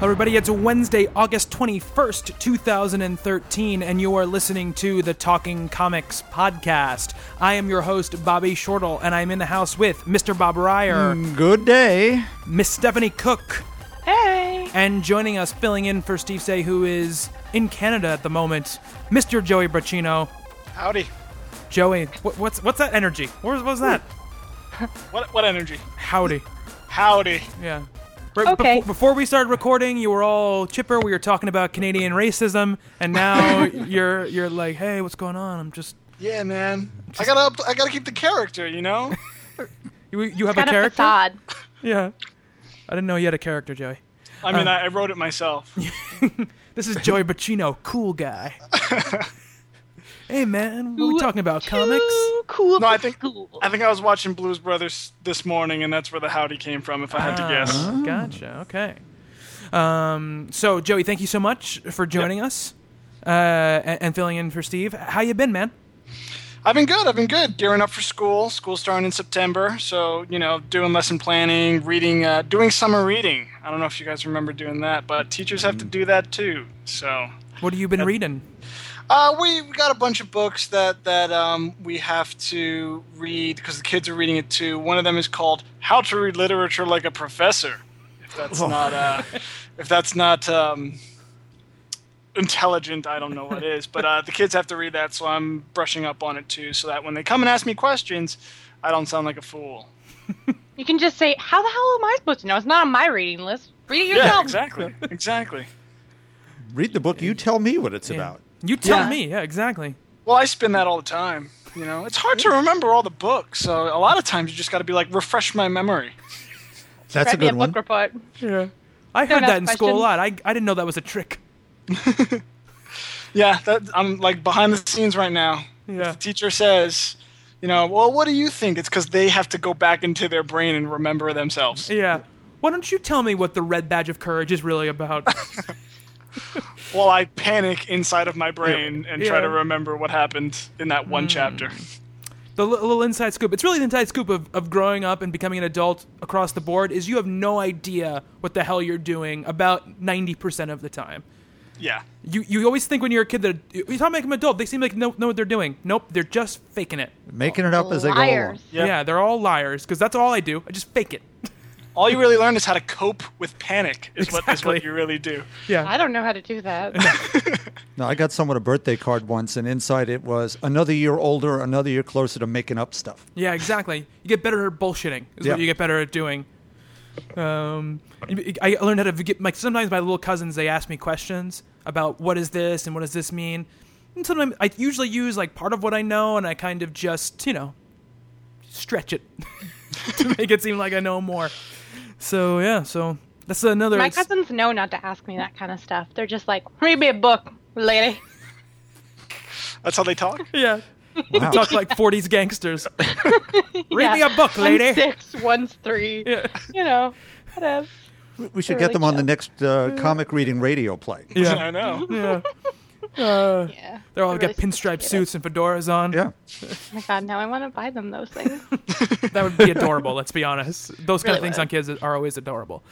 everybody. It's Wednesday, August 21st, 2013, and you are listening to the Talking Comics podcast. I am your host, Bobby Shortle, and I'm in the house with Mr. Bob Reyer, mm, Good day. Miss Stephanie Cooke, Hey! and joining us, filling in for Steve Seigh, who is in Canada at the moment, Mr. Joey Braccino. Howdy. Joey, what, what's what's that energy? What was, what was that? What what energy? Howdy. Howdy. Yeah. Right Okay. Before, before we started recording, you were all chipper. We were talking about Canadian racism, and now you're you're like, "Hey, what's going on?" I'm just Yeah, man. I gotta up, I gotta keep the character, you know. you you have Kind a of character. facade. Yeah, I didn't know you had a character, Joey. I mean, uh, I, I wrote it myself. This is Joey Braccino, cool guy. Hey man, what are we talking about? Comics? Cool No, I think school. I think I was watching Blues Brothers this morning, and that's where the howdy came from. If I had to guess. Ah, Gotcha. Okay. Um, so Joey, thank you so much for joining us uh, and, and filling in for Steve. How you been, man? I've been good. I've been good. Gearing up for school. School starting in September, so you know, doing lesson planning, reading, uh, doing summer reading. I don't know if you guys remember doing that, but teachers have to do that too. So. What have you been reading? Uh, we, we got a bunch of books that that um, we have to read because the kids are reading it too. One of them is called "How to Read Literature Like a Professor." If that's not uh, if that's not um, intelligent, I don't know what is. But uh, the kids have to read that, so I'm brushing up on it too, so that when they come and ask me questions, I don't sound like a fool. You can just say, "How the hell am I supposed to know? It's not on my reading list. Read it Yeah, yourself." exactly, exactly. Read the book. You tell me what it's Yeah. about. You tell Yeah. me. Yeah, exactly. Well, I spin that all the time. You know, it's hard to remember all the books, so a lot of times you just got to be like, refresh my memory. That's a Write me good one. book report. Yeah. I heard that ask in school a lot. I, I didn't know that was a trick. Yeah, that, I'm like behind the scenes right now. Yeah. The teacher says, you know, well, what do you think? It's because they have to go back into their brain and remember themselves. Yeah. Why don't you tell me what the red badge of courage is really about? While I panic inside of my brain and try to remember what happened in that one hmm. chapter. the li- little inside scoop. It's really the inside scoop of, of growing up and becoming an adult across the board is you have no idea what the hell you're doing about 90% of the time. Yeah. You you always think when you're a kid that you talk make them adult, they seem like know, know what they're doing. Nope, they're just faking it. Making it up as they go along. Yep. Yeah, they're all liars because that's all I do. I just fake it. All you really learn is how to cope with panic, is, what, is what you really do. Yeah. I don't know how to do that. No, I got someone a birthday card once, and inside it was another year older, another year closer to making up stuff. Yeah, exactly. You get better at bullshitting. Is Yeah. what you get better at doing. Um, I learned how to get like sometimes my little cousins they ask me questions about what is this and what does this mean. And sometimes I usually use like part of what I know and I kind of just you know stretch it to make it seem like I know more. So yeah, so that's another. My it's- cousins know not to ask me that kind of stuff. They're just like, "Read me a book, lady." That's how they talk? Yeah. Wow. Talk like 40s gangsters. Read Yeah. me a book, lady. One's six, one's three. Yeah. You know, whatever. We should They're get them really on the next uh, comic reading radio play. Yeah, I know. Yeah. Uh, Yeah. they're all They're got really pinstripe suits and fedoras on. Yeah. Oh my god, now I want to buy them those things. That would be adorable. let's be honest. Those kind of things would. on kids are always adorable.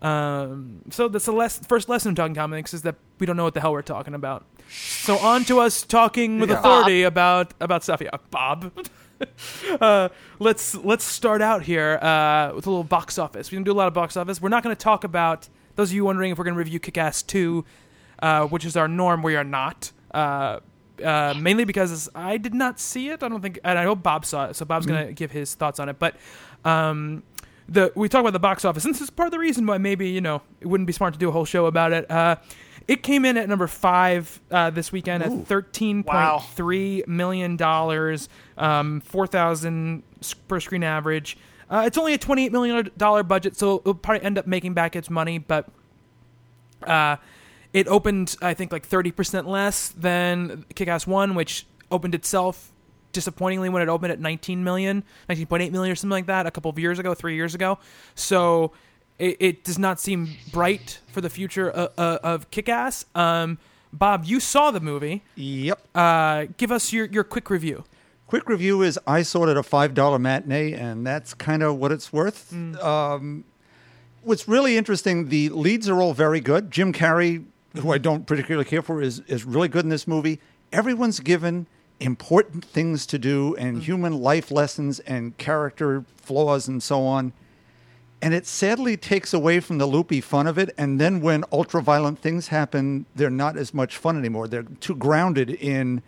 Um, so that's the less, first lesson of talking comics is that we don't know what the hell we're talking about. So on to us talking with Yeah. authority about about stuff. Yeah, Bob. uh, let's let's start out here uh, with a little box office. We can do a lot of box office. We're not going to talk about those of you wondering if we're going to review Kick-Ass two, uh, which is our norm. We are not. Uh, uh, mainly because I did not see it. I don't think, and I know Bob saw it, so Bob's gonna give his thoughts on it. But um, the we talk about the box office, and this is part of the reason why maybe you know it wouldn't be smart to do a whole show about it. Uh, it came in at number five uh, this weekend at thirteen point three million dollars, um, four thousand per screen average. Uh, it's only a twenty-eight million dollar budget, so it'll probably end up making back its money. But uh, it opened, I think, like thirty percent less than Kick-Ass One, which opened itself disappointingly when it opened at 19 million, 19.8 million or something like that a couple of years ago, three years ago. So it, it does not seem bright for the future of, of Kick-Ass. Um, Bob, you saw the movie. Yep. Uh, give us your, your quick review. Quick review is I saw it at a five dollar matinee, and that's kind of what it's worth. Um, what's really interesting, the leads are all very good. Jim Carrey, who I don't particularly care for, is is really good in this movie. Everyone's given important things to do and mm. human life lessons and character flaws and so on. And it sadly takes away from the loopy fun of it. And then when ultra violent things happen, they're not as much fun anymore. They're too grounded in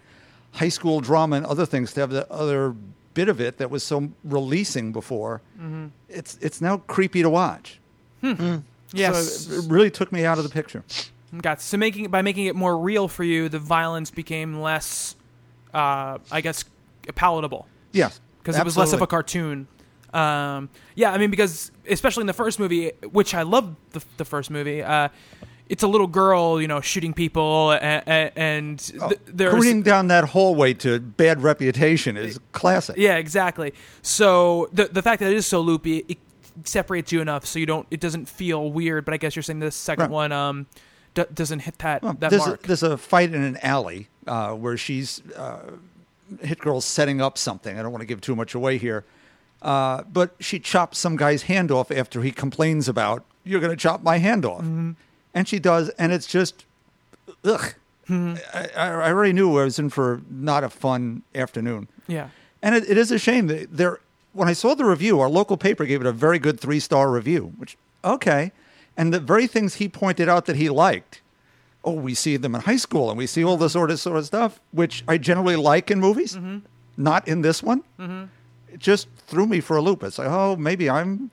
high school drama and other things to have the other bit of it that was so releasing before. Mm-hmm. It's it's now creepy to watch. Hmm. Hmm. Yes. So it really took me out of the picture. Got so making by making it more real for you, the violence became less, uh, I guess, palatable Yes. because it was less of a cartoon. Um, yeah, I mean, because especially in the first movie, which I love the, the first movie, uh, it's a little girl, you know, shooting people, and, and th- there's Careening down that hallway to bad reputation is classic. yeah, exactly. So the the fact that it is so loopy, it separates you enough so you don't, it doesn't feel weird. But I guess you're saying the second Right. one um d- doesn't hit that Well, that there's, mark. A, there's a fight in an alley uh, where she's uh, hit girl's setting up something. I don't want to give too much away here, uh, but she chops some guy's hand off after he complains about you're going to chop my hand off, Mm-hmm. and she does, and it's just ugh. Mm-hmm. I, I already knew I was in for not a fun afternoon. yeah. And it, it is a shame that there. When I saw the review, our local paper gave it a very good three star review. Which okay, and the very things he pointed out that he liked. Oh, we see them in high school, and we see all this sort of sort of stuff, which I generally like in movies. Mm-hmm. Not in this one. Mm-hmm. It just threw me for a loop. It's like, oh, maybe I'm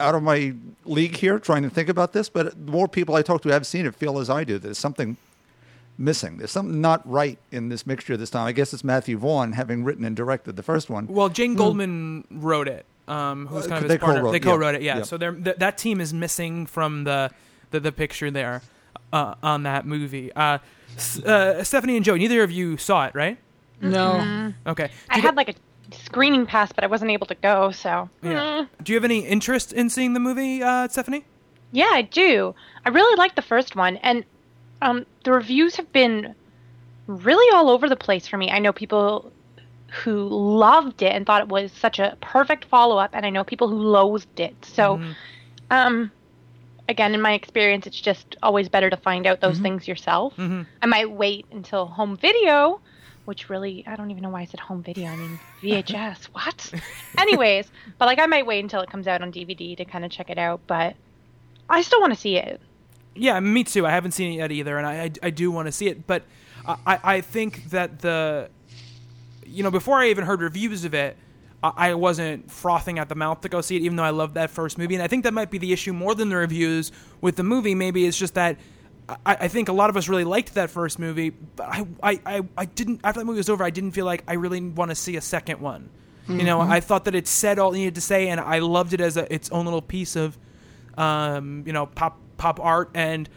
out of my league here trying to think about this. But the more people I talk to have seen it feel as I do. There's something missing. There's something not right in this mixture this time. I guess it's Matthew Vaughn having written and directed the first one. Well, Jane hmm. Goldman wrote it. Um, who's Uh, kind of they his partner. co-wrote, they co-wrote it. Yeah. Yeah. So they're, th- that team is missing from the the, the picture there uh, on that movie. Uh, S- uh, Stephanie and Joe, neither of you saw it, right? No. Okay. I Do you had like a screening pass, but I wasn't able to go. So Yeah. Do you have any interest in seeing the movie, uh, Stephanie? yeah, I do. I really like the first one, and um, the reviews have been really all over the place for me. I know people who loved it and thought it was such a perfect follow-up, and I know people who loathed it. So, mm-hmm. um, again, in my experience, it's just always better to find out those mm-hmm. things yourself. Mm-hmm. I might wait until home video, which really I don't even know why I said home video. I mean VHS. what? Anyways, but like I might wait until it comes out on DVD to kind of check it out. But I still want to see it. Yeah, me too. I haven't seen it yet either, and I I, I do want to see it. But I I think that the you know before I even heard reviews of it, I, I wasn't frothing at the mouth to go see it, even though I loved that first movie. And I think that might be the issue more than the reviews with the movie. Maybe it's just that. I, I think a lot of us really liked that first movie, but I, I, I, I didn't. After that movie was over, I didn't feel like I really want to see a second one. You know, I thought that it said all it needed to say, and I loved it as a, its own little piece of um, you know, pop pop art, and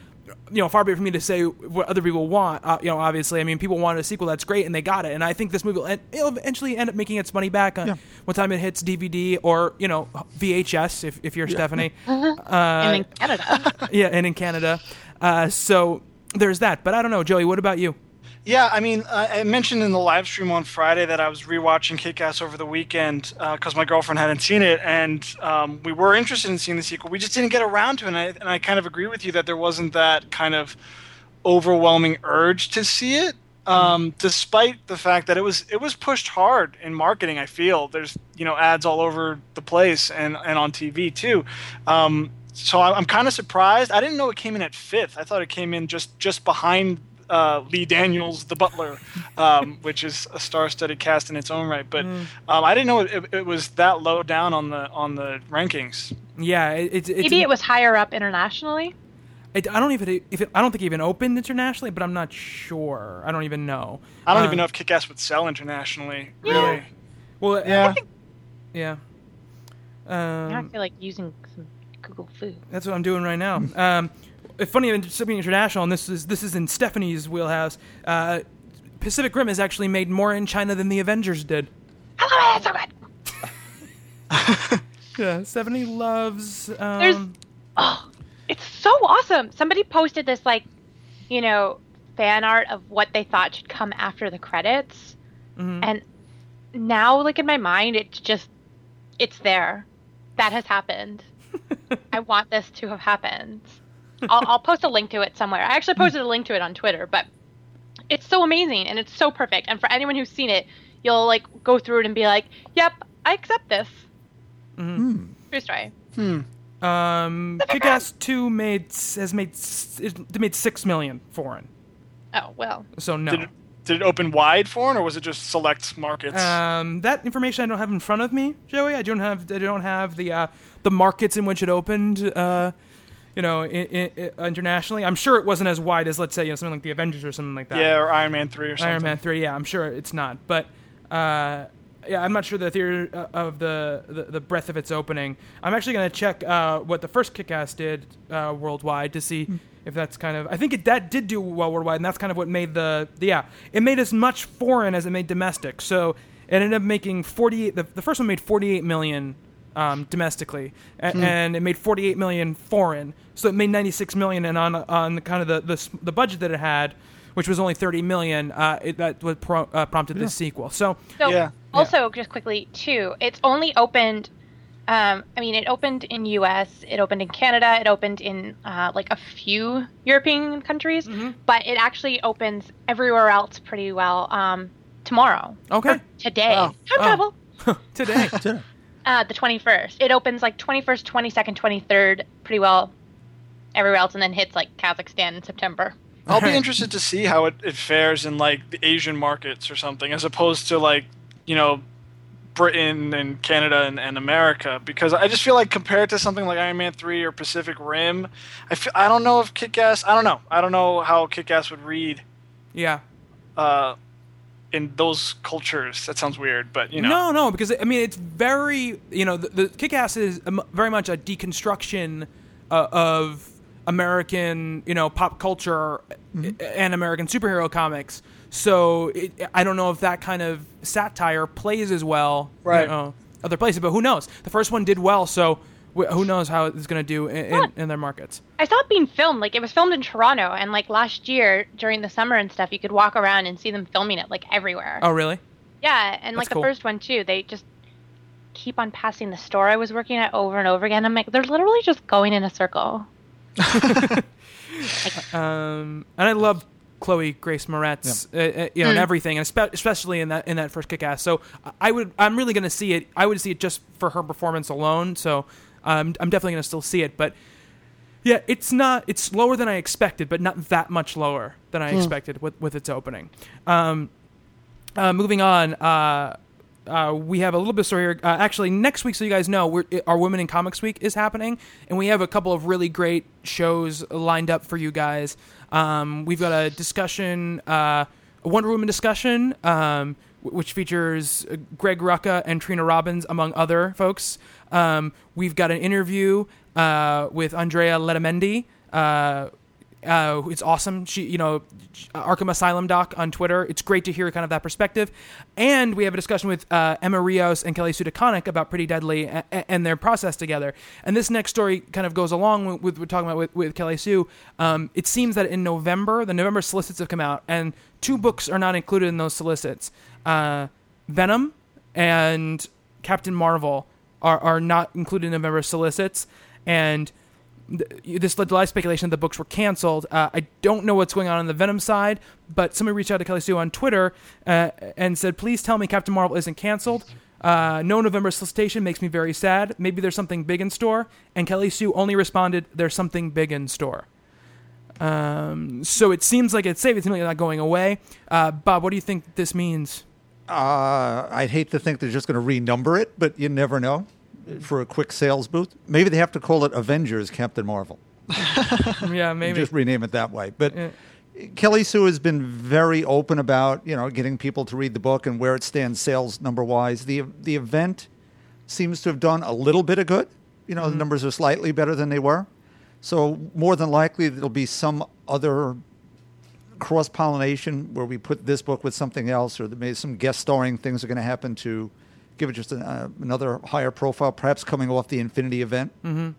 you know, far be it from me to say what other people want. Uh, you know, obviously, I mean, people wanted a sequel. That's great, and they got it. And I think this movie will en- it'll eventually end up making its money back on Yeah. one time it hits DVD or you know VHS if if you're Stephanie. and in Canada. yeah, and in Canada. Uh, so there's that. But I don't know, Joey. What about you? Yeah, I mean, I mentioned in the live stream on Friday that I was rewatching Kick Ass over the weekend because my girlfriend hadn't seen it, and um, we were interested in seeing the sequel. We just didn't get around to it, and I, and I kind of agree with you that there wasn't that kind of overwhelming urge to see it. Um, despite the fact that it was it was pushed hard in marketing, I feel there's you know ads all over the place and and on TV too. Um, so I'm kind of surprised. I didn't know it came in at fifth. I thought it came in just just behind uh, Lee Daniels, the Butler, um, which is a star-studded cast in its own right. But Mm. um, I didn't know it, it was that low down on the on the rankings. Yeah, it, it's it's Maybe it was higher up internationally. I don't even if it, I don't think it even opened internationally, but I'm not sure. I don't even know. I don't Uh, even know if Kick-Ass would sell internationally. Yeah. Really? Well, Yeah. yeah. Now I Um, feel like using some Google food. that's what I'm doing right now. Um, it's funny, something international, and this is this is in Stephanie's wheelhouse. Uh, Pacific Rim has actually made more in China than the Avengers did. I love it. It's so good. Yeah, Stephanie loves. Um, There's oh, it's so awesome. Somebody posted this like, you know, fan art of what they thought should come after the credits, Mhm. and now, like in my mind, it's just it's there. That has happened. I want this to have happened. I'll, I'll post a link to it somewhere. I actually posted a link to it on Twitter, but it's so amazing and it's so perfect. And for anyone who's seen it, you'll like go through it and be like, "Yep, I accept this." Mm-hmm. True story. Hmm. Um, Kick-Ass Two made has made s- it made six million foreign. Oh well. So no. Did it, did it open wide foreign or was it just select markets? Um, that information I don't have in front of me, Joey. I don't have I don't have the uh, the markets in which it opened. Uh, you know, i i i internationally, I'm sure it wasn't as wide as let's say you know something like the Avengers or something like that. yeah, or Iron Man three or something. Iron Man three. Yeah, I'm sure it's not, but uh, yeah, I'm not sure the theory uh, of the, the the breadth of its opening. I'm actually going to check uh, what the first Kick-Ass did uh, worldwide to see if that's kind of. I think it, that did do well worldwide, and that's kind of what made the yeah. It made as much foreign as it made domestic. So it ended up making 48. The, the first one made 48 million. Um, domestically, a- and it made 48 million foreign, so it made 96 million. And on on the kind of the, the the budget that it had, which was only 30 million, uh, it, that what pro- uh, prompted this sequel. So So Yeah. also just quickly too, it's only opened. Um, I mean, it opened in U.S., it opened in Canada, it opened in uh, like a few European countries, but it actually opens everywhere else pretty well um, tomorrow. Okay. Or today. Wow. Time Oh. travel. today, Uh, the 21st. It opens like 21st, 22nd, 23rd pretty well everywhere else, and then hits like Kazakhstan in September. I'll be interested to see how it, it fares in like the Asian markets or something, as opposed to like you know Britain and Canada and, and America, because I just feel like compared to something like Iron Man three or Pacific Rim, I feel, I don't know if Kick Ass I don't know I don't know how Kick Ass would read yeah. uh, in those cultures. That sounds weird, but you know No, no, because I mean it's very you know the, the Kick-Ass is very much a deconstruction uh, of American you know pop culture and American superhero comics. So it, I don't know if that kind of satire plays as well, you Right. know, other places, but who knows? The first one did well, so wh- who knows how it's going to do in, in, in their markets? I saw it being filmed. Like it was filmed in Toronto, and like last year during the summer and stuff, you could walk around and see them filming it like everywhere. Oh, really? Yeah, and like the cool. first one too, they just keep on passing the store I was working at over and over again. I'm like, they're literally just going in a circle. Um, and I love Chloe Grace Moretz, uh, uh, you know, and everything, and espe- especially in that in that first Kick-Ass. So I would, I'm really going to see it. I would see it just for her performance alone. So um, I'm definitely going to still see it. But yeah, it's not. It's lower than I expected, but not that much lower than I expected with with its opening. Um, uh, moving on. Uh, uh, we have a little bit of story here. Uh, actually, next week, so you guys know, we're, our Women in Comics Week is happening, and we have a couple of really great shows lined up for you guys. Um, we've got a discussion, uh, a Wonder Woman discussion, um, which features uh, Greg Rucka and Trina Robbins, among other folks. Um, we've got an interview uh, with Andrea Letamendi. Uh, uh, it's awesome. She, you know, Arkham Asylum doc on Twitter. It's great to hear kind of that perspective. And we have a discussion with uh, Emma Rios and Kelly Sue DeConnick about Pretty Deadly and, their process together. And this next story kind of goes along with, with what we're talking about with, with Kelly Sue. Um, it seems that in November, the November solicits have come out, and two books are not included in those solicits. Uh, Venom and Captain Marvel are, are not included in November solicits. And th- this led to a lot of speculation that the books were canceled. Uh, I don't know what's going on on the Venom side, but somebody reached out to Kelly Sue on Twitter uh, and said, "Please tell me Captain Marvel isn't canceled. Uh, no November solicitation makes me very sad. Maybe there's something big in store." And Kelly Sue only responded, "There's something big in store." Um, so it seems like it's safe. It seems like it's not going away. Uh, Bob, what do you think this means? Uh, I'd hate to think they're just going to renumber it, but you never know for a quick sales boost. Maybe they have to call it Avengers Captain Marvel. yeah, maybe. Just rename it that way. But Yeah. Kelly Sue has been very open about you know getting people to read the book and where it stands sales number wise. The the event seems to have done a little bit of good. You know, the numbers are slightly better than they were. So more than likely there'll be some other cross pollination where we put this book with something else, or there may some guest starring things are going to happen to give it just an, uh, another higher profile, perhaps coming off the Infinity event. Mm-hmm.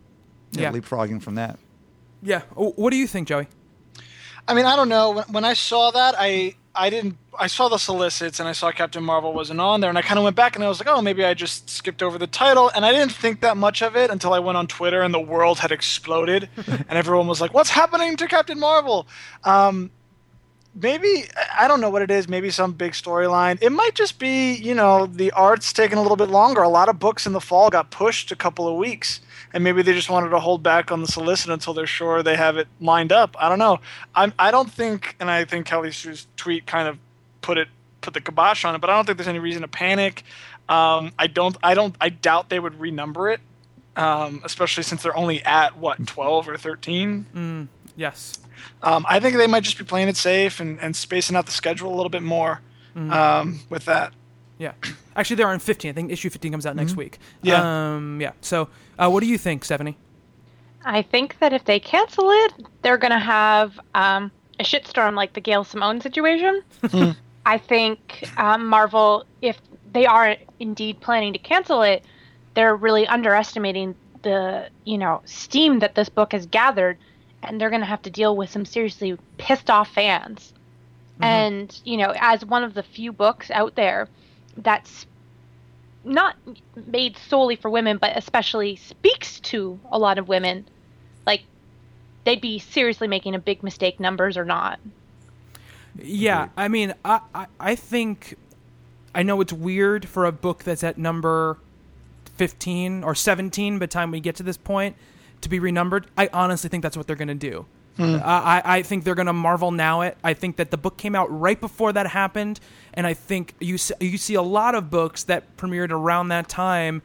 Yeah. leapfrogging from that. yeah. Oh, What do you think, Joey? I mean, I don't know. When, when I saw that, I I didn't. I saw the solicits and I saw Captain Marvel wasn't on there, and I kind of went back and I was like, oh, maybe I just skipped over the title, and I didn't think that much of it until I went on Twitter and the world had exploded, and everyone was like, what's happening to Captain Marvel? Um, maybe I don't know what it is. Maybe some big storyline. It might just be you know the art's taking a little bit longer. A lot of books in the fall got pushed a couple of weeks, and maybe they just wanted to hold back on the solicit until they're sure they have it lined up. I don't know. I'm I don't think, and I think Kelly Sue's tweet kind of put it put the kibosh on it. But I don't think there's any reason to panic. Um, I don't. I don't. I doubt they would renumber it. Um, especially since they're only at what 12 or 13 Yes. Um, I think they might just be playing it safe and, and spacing out the schedule a little bit more um, with that. Yeah. Actually, they're on 15. I think issue 15 comes out next week. Yeah. Um, yeah. So, uh, what do you think, Stephanie? I think that if they cancel it, they're going to have um, a shitstorm like the Gail Simone situation. I think um, Marvel, if they are indeed planning to cancel it, they're really underestimating the you know steam that this book has gathered, and they're going to have to deal with some seriously pissed off fans. Mm-hmm. And you know, as one of the few books out there that's not made solely for women, but especially speaks to a lot of women, like they'd be seriously making a big mistake, numbers or not. Yeah, I mean, I, I, I think I know it's weird for a book that's at number 15 or 17 by the time we get to this point to be renumbered. I honestly think that's what they're going to do. Uh, I, I think they're going to Marvel now it. I think that the book came out right before that happened, and I think you see, you see a lot of books that premiered around that time,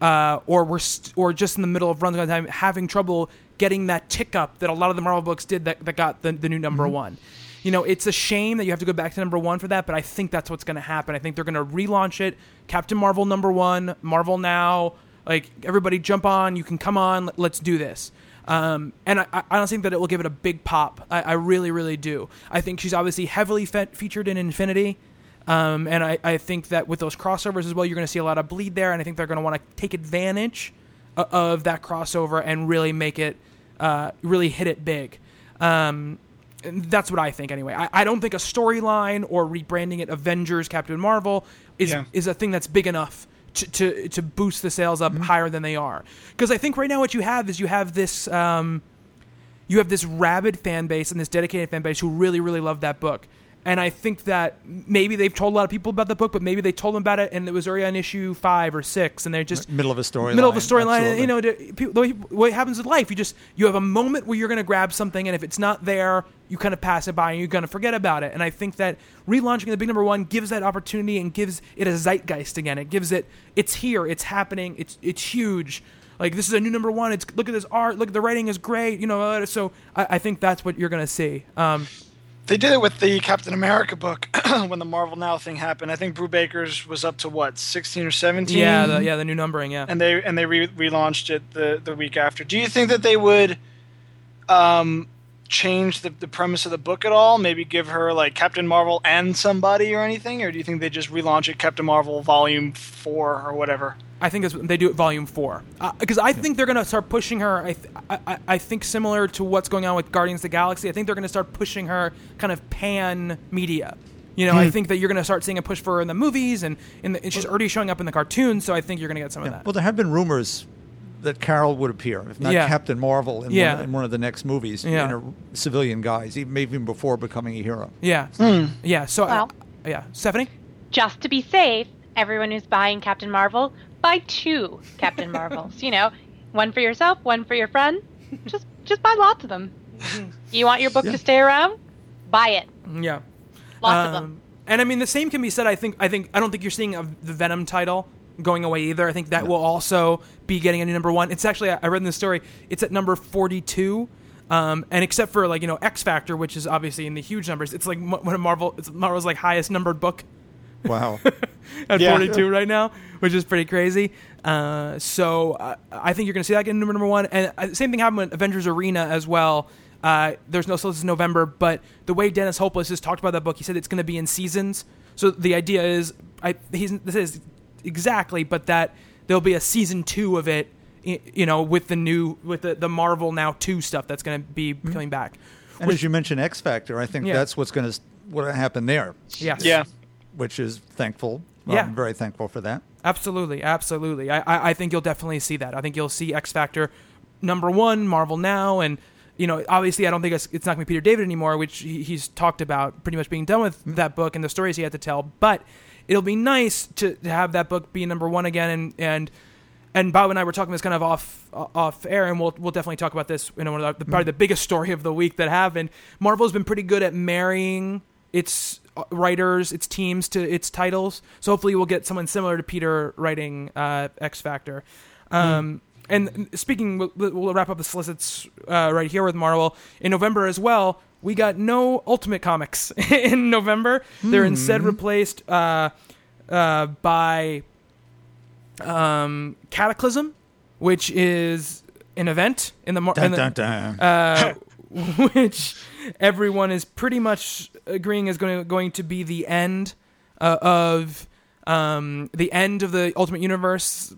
uh, or were st- or just in the middle of runs at time having trouble getting that tick up that a lot of the Marvel books did that, that got the, the new number one. You know, it's a shame that you have to go back to number one for that, but I think that's what's going to happen. I think they're going to relaunch it. Captain Marvel number one, Marvel now. Like everybody, jump on! You can come on. let- Let's do this. Um, and I, I honestly think that it will give it a big pop. I, I really, really do. I think she's obviously heavily fe- featured in Infinity. Um, and I, I think that with those crossovers as well, you're going to see a lot of bleed there. And I think they're going to want to take advantage o- of that crossover and really make it, uh, really hit it big. Um, that's what I think anyway. I, I don't think a storyline or rebranding it Avengers Captain Marvel is Yeah. is a thing that's big enough to to, to boost the sales up higher than they are. Because I think right now what you have is you have this um, you have this rabid fan base and this dedicated fan base who really really love that book. And I think that maybe they've told a lot of people about the book, but maybe they told them about it and it was already on issue five or six, and they're just Middle of a storyline. middle of a storyline. You know, people- what happens in life, you just you have a moment where you're going to grab something, and if it's not there, you kind of pass it by and you're going to forget about it. And I think that relaunching the big number one gives that opportunity and gives it a zeitgeist again. It gives it it's here, it's happening, it's it's huge. Like this is a new number one. It's look at this art. Look, the writing is great. You know, so I, I think that's what you're going to see. Um, They did it with the Captain America book when the Marvel Now thing happened. I think Brubaker's was up to what 16 or 17. yeah, the, yeah, the new numbering. Yeah. and they and they re- relaunched it the the week after. Do you think that they would um, change the, the premise of the book at all? Maybe give her like Captain Marvel and somebody or anything, or do you think they just relaunch it Captain Marvel Volume Four or whatever? I think they do it volume four uh, because I think they're going to start pushing her. I, th- I I- I think similar to what's going on with Guardians of the Galaxy. I think they're going to start pushing her kind of pan media. You know, I hmm. think that you're going to start seeing a push for her in the movies and in the, and she's already showing up in the cartoons. So I think you're going to get some of that. Well, there have been rumors that Carol would appear, if not Yeah. Captain Marvel, in, Yeah. one, in one of the next movies Yeah. in a civilian guise, even maybe even before becoming a hero. yeah, yeah. So I- Well. yeah, Stephanie. Just to be safe, everyone who's buying Captain Marvel, buy two Captain Marvels. you know, one for yourself, one for your friend. Just just buy lots of them. You want your book Yeah. to stay around? Buy it. Yeah. Lots of them. Um, And I mean, the same can be said. I think. I think. I don't think you're seeing a, the Venom title going away either. I think that will also be getting a new number one. It's actually. I read in the story. It's at number forty-two. Um, and except for like you know X Factor, which is obviously in the huge numbers, it's like one of Marvel. It's Marvel's like highest numbered book Wow. at Yeah. 42 right now, which is pretty crazy. Uh, so uh, I think you're going to see that get number number one. And uh, same thing happened with Avengers Arena as well. Uh, there's no so this is November, but the way Dennis Hopeless has talked about that book, he said it's going to be in seasons. So the idea is, I he's this is exactly, but that there'll be a season two of it. You know, with the new with the, the Marvel now two stuff that's going to be mm-hmm. coming back. and as you mentioned, X Factor, I think Yeah. that's what's going to what happened there, Yes. Yeah. which is thankful. Yeah. I'm very thankful for that. Absolutely, absolutely. I, I, I think you'll definitely see that. I think you'll see X Factor number one, Marvel now, and you know, obviously, I don't think it's, it's not going to be Peter David anymore, which he, he's talked about pretty much being done with mm-hmm. that book and the stories he had to tell. But it'll be nice to, to have that book be number one again, and and and Bob and I were talking this kind of off off air, and we'll we'll definitely talk about this. You know, one of the, probably the biggest story of the week that happened. Marvel's been pretty good at marrying its uh, writers, its teams to its titles. So hopefully, we'll get someone similar to Peter writing uh, X Factor. Um, And speaking, we'll, we'll wrap up the solicits uh, right here with Marvel in November as well. We got no Ultimate Comics in November. They're instead replaced uh, uh, by um, Cataclysm, which is an event in the, mar- Dun, dun, dun. uh, which everyone is pretty much agreeing is going to, going to be the end uh, of um, the end of the Ultimate Universe.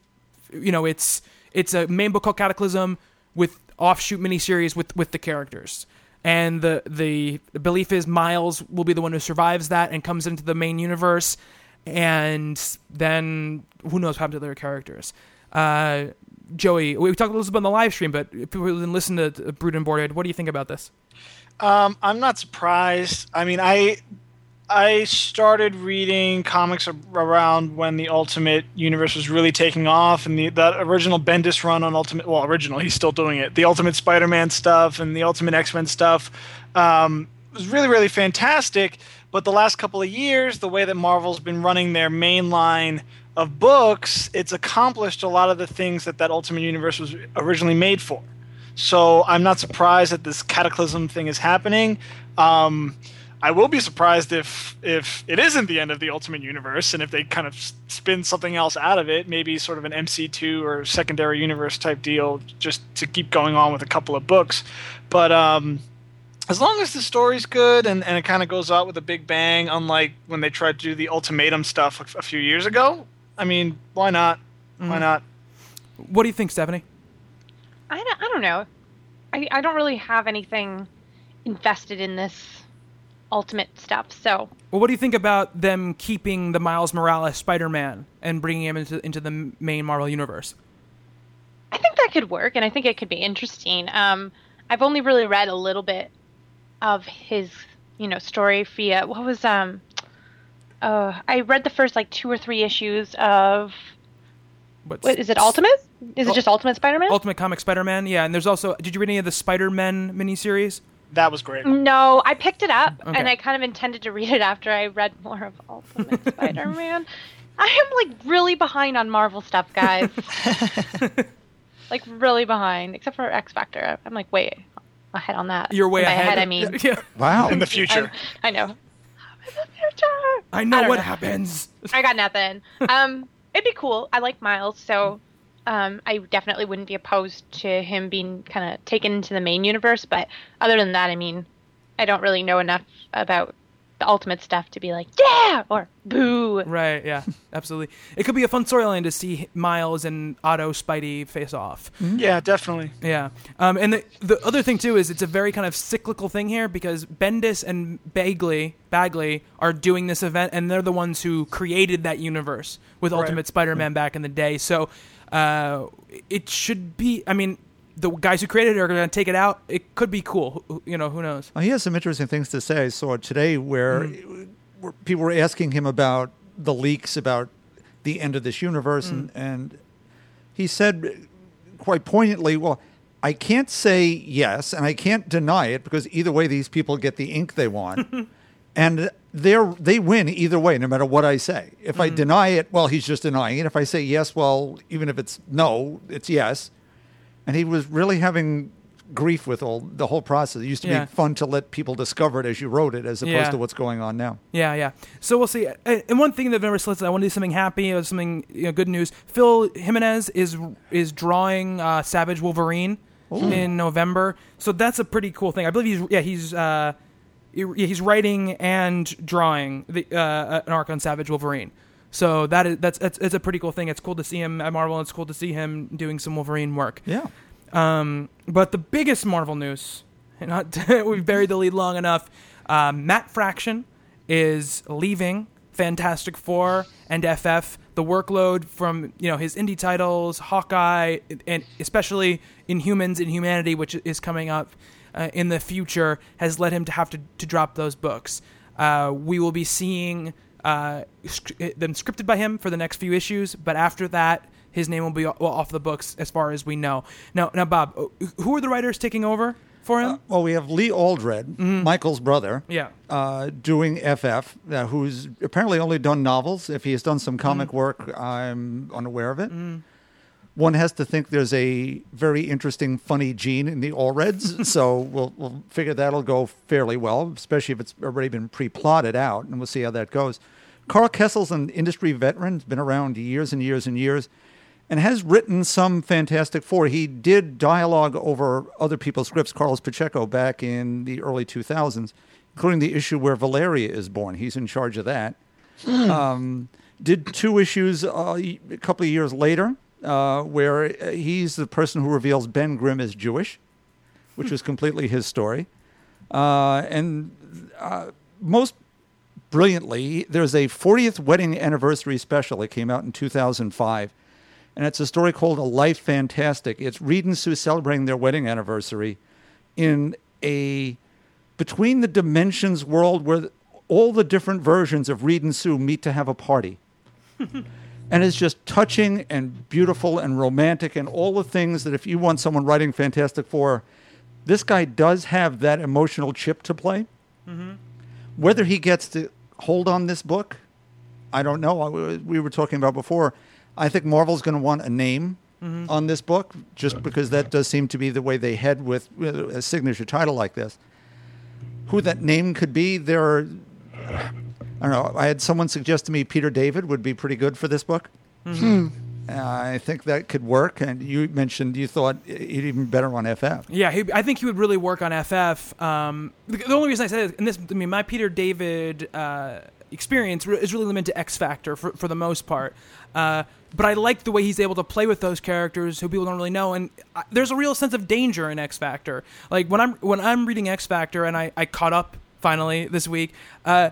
You know, it's it's a main book called Cataclysm with offshoot miniseries with with the characters. And the the belief is Miles will be the one who survives that and comes into the main universe, and then who knows what happens to their characters. Uh, Joey, we talked a little bit on the live stream, but people didn't listen to to Brood and Boarded, what do you think about this? Um, I'm not surprised. I mean, I I started reading comics around when the Ultimate Universe was really taking off, and the that original Bendis run on Ultimate. Well, original. He's still doing it. The Ultimate Spider-Man stuff and the Ultimate X-Men stuff um, was really really fantastic. But the last couple of years, the way that Marvel's been running their main line of books, it's accomplished a lot of the things that that Ultimate Universe was originally made for. So I'm not surprised that this cataclysm thing is happening. Um, I will be surprised if if it isn't the end of the Ultimate Universe and if they kind of spin something else out of it, maybe sort of an MC2 or secondary universe type deal, just to keep going on with a couple of books. But um, as long as the story's good and, and it kind of goes out with a big bang, unlike when they tried to do the ultimatum stuff a, a few years ago, I mean, why not? Why not? What do you think, Stephanie? I don't, I don't know. I, I don't really have anything invested in this ultimate stuff. So Well, what do you think about them keeping the Miles Morales Spider-Man and bringing him into into the main Marvel universe? I think that could work, and I think it could be interesting. Um, I've only really read a little bit of his, you know, story via what was um, uh, I read the first like two or three issues of What's what is it? Ultimate? Is it just Ultimate Spider-Man? Ultimate Comic Spider-Man? Yeah, and there's also. Did you read any of the Spider-Man miniseries? That was great. No, I picked it up, Okay. and I kind of intended to read it after I read more of Ultimate Spider-Man. I am like really behind on Marvel stuff, guys. like really behind, except for X Factor. I'm like way ahead on that. You're way By ahead. I mean, yeah, Wow. In the future. I, I know. In the future. I know don't what know. happens. I got nothing. Um, it'd be cool. I like Miles, so um, I definitely wouldn't be opposed to him being kind of taken into the main universe. But other than that, I mean, I don't really know enough about the Ultimate stuff to be like, yeah, or boo. Right? Yeah, absolutely. It could be a fun storyline to see Miles and Otto Spidey face off. Yeah, definitely. Yeah. Um, and the, the other thing too is it's a very kind of cyclical thing here because Bendis and Bagley Bagley are doing this event and they're the ones who created that universe with Ultimate Spider-Man back in the day. So uh, it should be. I mean, the guys who created it are going to take it out. It could be cool. You know, who knows? Uh, he has some interesting things to say. I saw today where, Mm. where people were asking him about the leaks about the end of this universe, Mm. and, and he said quite poignantly, "Well, I can't say yes, and I can't deny it because either way, these people get the ink they want, and they're they win either way, no matter what I say. If I deny it, well, he's just denying it. If I say yes, well, even if it's no, it's yes. And he was really having grief with all the whole process. It used to Yeah. be fun to let people discover it as you wrote it, as opposed Yeah. to what's going on now. Yeah, yeah. So we'll see. And one thing that I've never listed, I want to do something happy or something you know, good news. Phil Jimenez is is drawing uh, Savage Wolverine in November, so that's a pretty cool thing. I believe he's yeah he's uh, he's writing and drawing the uh, an arc on Savage Wolverine. So that is that's it's, it's a pretty cool thing. It's cool to see him at Marvel. and It's cool to see him doing some Wolverine work. Yeah. Um, but the biggest Marvel news, not we've buried the lead long enough. Um, Matt Fraction is leaving Fantastic Four and FF. The workload from you know his indie titles, Hawkeye, and especially Inhumans and Humanity, which is coming up uh, in the future, has led him to have to, to drop those books. Uh, we will be seeing uh, sc- them scripted by him for the next few issues, but after that, his name will be off the books as far as we know. Now, now, Bob, uh, who are the writers taking over for him? Well, we have Lee Allred, Michael's brother. yeah. uh, doing FF, uh, who's apparently only done novels. If he has done some comic work, I'm unaware of it. One has to think there's a very interesting, funny gene in the Allreds, so we'll, we'll figure that'll go fairly well, especially if it's already been pre-plotted out, and we'll see how that goes. Karl Kesel's an industry veteran, been around years and years and years, and has written some Fantastic Four. He did dialogue over other people's scripts, Carlos Pacheco, back in the early 2000s, including the issue where Valeria is born. He's in charge of that. Um, did two issues uh, a couple of years later, uh, where uh, he's the person who reveals Ben Grimm is Jewish, which was completely his story. Uh, and uh, most brilliantly, there's a 40th wedding anniversary special that came out in 2005. And it's a story called A Life Fantastic. It's Reed and Sue celebrating their wedding anniversary in a between the dimensions world where all the different versions of Reed and Sue meet to have a party. and it's just touching and beautiful and romantic and all the things that if you want someone writing Fantastic Four, this guy does have that emotional chip to play. Mm-hmm. Whether he gets to hold on this book, I don't know. We were talking about before. I think Marvel's going to want a name mm-hmm. on this book, just because that does seem to be the way they head with with a signature title like this. Who that name could be, there are. I don't know. I had someone suggest to me Peter David would be pretty good for this book. Uh, I think that could work. And you mentioned you thought he'd even better on FF. Yeah, he, I think he would really work on FF. Um, the, the only reason I say that, and this, I mean, my Peter David uh, experience re- is really limited to X Factor for, for the most part. Uh, but I like the way he's able to play with those characters who people don't really know, and I, there's a real sense of danger in X Factor. Like when I'm when I'm reading X Factor, and I, I caught up finally this week. Uh,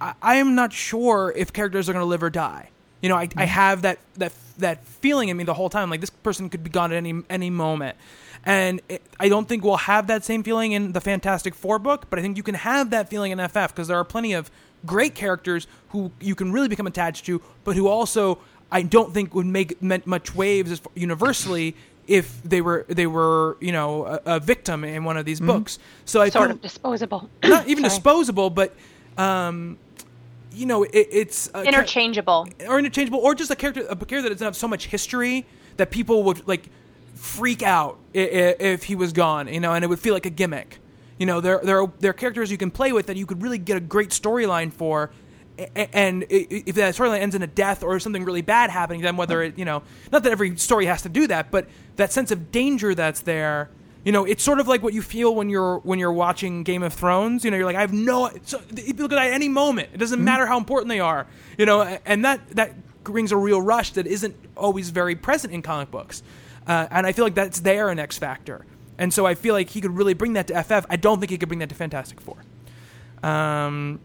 I, I am not sure if characters are going to live or die. You know, I, I mm-hmm. have that that that feeling in me the whole time. Like this person could be gone at any any moment, and it, I don't think we'll have that same feeling in the Fantastic Four book. But I think you can have that feeling in FF because there are plenty of great characters who you can really become attached to, but who also I don't think would make much waves universally if they were they were you know a, a victim in one of these mm-hmm. books. So I Sort feel of disposable. not even Sorry. disposable, but um, you know, it, it's Interchangeable. or interchangeable, or just a character a character that doesn't have so much history that people would like freak out i- i- if he was gone, you know, and it would feel like a gimmick. You know, there there are there are characters you can play with that you could really get a great storyline for. And if that storyline ends in a death or something really bad happening, then whether it, you know, not that every story has to do that, but that sense of danger that's there, you know, it's sort of like what you feel when you're when you're watching Game of Thrones. You know, you're like, I have no. So look at any moment. It doesn't matter how important they are. You know, and that that brings a real rush that isn't always very present in comic books. Uh, and I feel like that's there in X Factor. And so I feel like he could really bring that to FF. I don't think he could bring that to Fantastic Four. Um,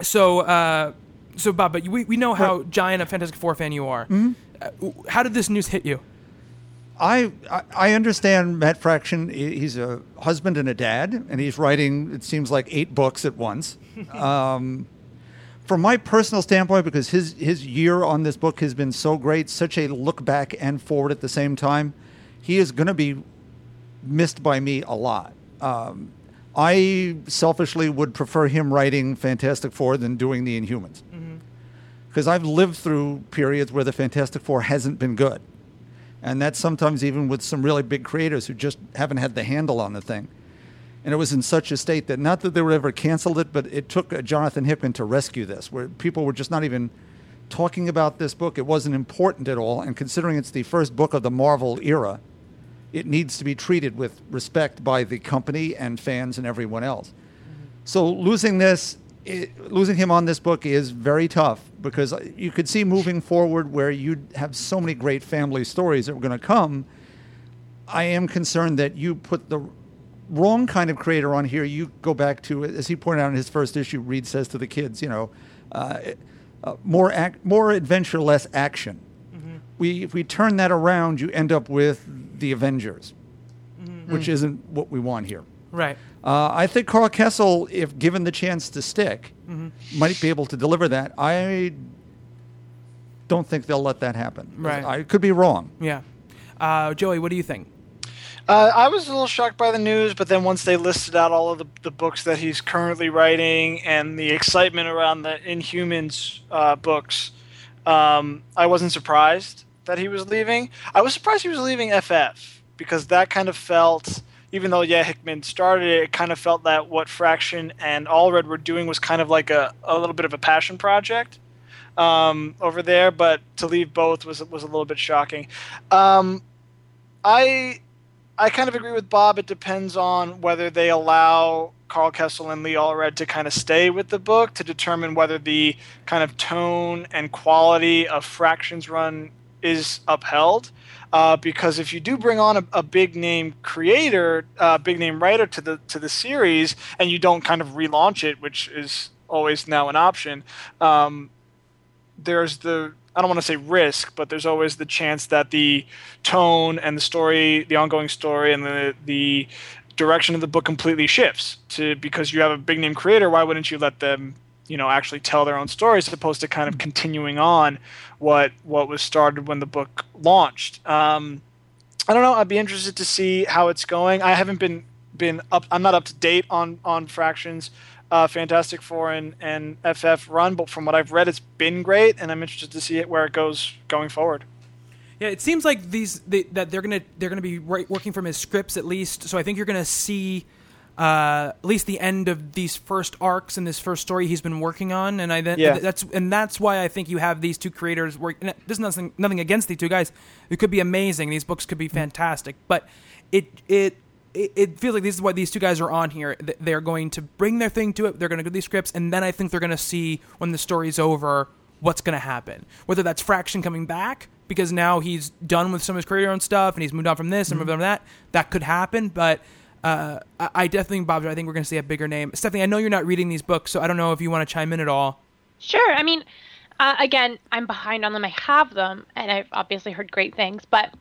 so, uh, so Bob, but we, we know how giant a Fantastic Four fan you are. Uh, how did this news hit you? I I- understand Matt Fraction. He's a husband and a dad, and he's writing. It seems like eight books at once. Um, from my personal standpoint, because his his year on this book has been so great, such a look back and forward at the same time, he is going to be missed by me a lot. Um, I selfishly would prefer him writing Fantastic Four than doing the Inhumans. Because I've lived through periods where the Fantastic Four hasn't been good. And that's sometimes even with some really big creators who just haven't had the handle on the thing. And it was in such a state that not that they were ever canceled it, but it took uh, Jonathan Hickman to rescue this, where people were just not even talking about this book. It wasn't important at all. And considering it's the first book of the Marvel era, it needs to be treated with respect by the company and fans and everyone else. So losing this, i losing him on this book is very tough because you could see moving forward where you'd have so many great family stories that were going to come. I am concerned that you put the wrong kind of creator on here. You go back to, as he pointed out in his first issue, Reed says to the kids, you know, uh, uh, more ac- more adventure, less action. We if we turn that around, you end up with the Avengers, which isn't what we want here. Right. Uh, I think Karl Kesel, if given the chance to stick, might be able to deliver that. I don't think they'll let that happen. Right. I could be wrong. Yeah. Uh, Joey, what do you think? Uh, I was a little shocked by the news, but then once they listed out all of the, the books that he's currently writing and the excitement around the Inhumans uh, books, um, I wasn't surprised that he was leaving. I was surprised he was leaving FF because that kind of felt, even though yeah Hickman started it, it kind of felt that what Fraction and Allred were doing was kind of like a, a little bit of a passion project um, over there. But to leave both was was a little bit shocking. Um, I I kind of agree with Bob. It depends on whether they allow Karl Kesel and Lee Allred to kind of stay with the book to determine whether the kind of tone and quality of Fractions Run is upheld. Uh, because if you do bring on a, a big name creator, uh, big name writer to the to the series, and you don't kind of relaunch it, which is always now an option, um, there's the I don't want to say risk, but there's always the chance that the tone and the story, the ongoing story, and the the direction of the book completely shifts to because you have a big name creator. Why wouldn't you let them, you know, actually tell their own stories as opposed to kind of continuing on what what was started when the book launched? Um, I don't know. I'd be interested to see how it's going. I haven't been been up. I'm not up to date on on Fraction's uh, Fantastic Four and, and FF run, but from what I've read, it's been great, and I'm interested to see it where it goes going forward. Yeah, it seems like these they, that they're gonna they're gonna be right, working from his scripts at least. So I think you're gonna see uh, at least the end of these first arcs in this first story he's been working on, and I then Yeah. that's and that's why I think you have these two creators working. There's nothing nothing against these two guys. It could be amazing. These books could be fantastic, but it it. It feels like this is why these two guys are on here. They're going to bring their thing to it. They're going to do these scripts, and then I think they're going to see when the story's over what's going to happen. Whether that's Fraction coming back because now he's done with some of his career own stuff and he's moved on from this and moved on from that. That could happen, but uh, I, definitely, Bob, I think we're going to see a bigger name. Stephanie, I know you're not reading these books, so I don't know if you want to chime in at all. Sure. I mean, uh, again, I'm behind on them. I have them, and I've obviously heard great things. But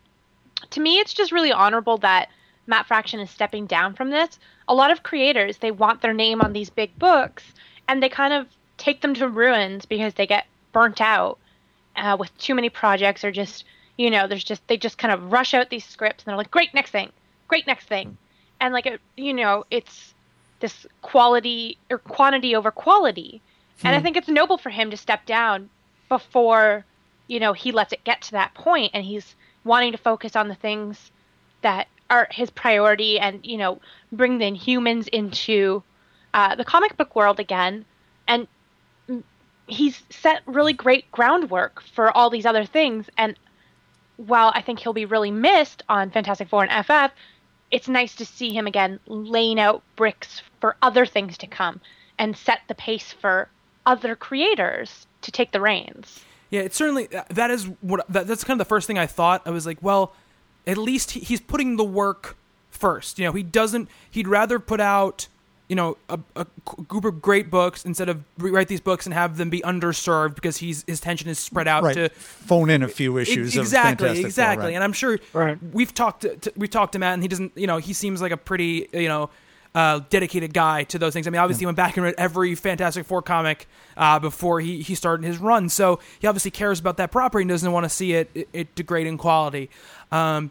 to me, it's just really honorable that Matt Fraction is stepping down from this. A lot of creators, they want their name on these big books, and they kind of take them to ruins because they get burnt out uh, with too many projects, or just, you know, there's just they just kind of rush out these scripts, and they're like, great, next thing, great, next thing, and like, it, you know, it's this quality or quantity over quality. And I think it's noble for him to step down before, you know, he lets it get to that point and he's wanting to focus on the things that are his priority and, you know, bring the Inhumans into uh, the comic book world again. And he's set really great groundwork for all these other things. And while I think he'll be really missed on Fantastic Four and FF, it's nice to see him again laying out bricks for other things to come and set the pace for other creators to take the reins. Yeah, it's certainly that is what that, that's kind of the first thing I thought. I was like, well, at least he, he's putting the work first. You know, he doesn't. He'd rather put out you know a, a group of great books instead of rewrite these books and have them be underserved because he's his attention is spread out Right. to Phone in a few issues Ex- of exactly, Four, exactly. right. And I'm sure Right. we've talked to, to we've talked to Matt, and he doesn't. You know, he seems like a pretty you know. Uh, dedicated guy to those things. I mean, obviously, he went back and read every Fantastic Four comic uh, before he, he started his run. So he obviously cares about that property and doesn't want to see it, it, it degrade in quality. Um,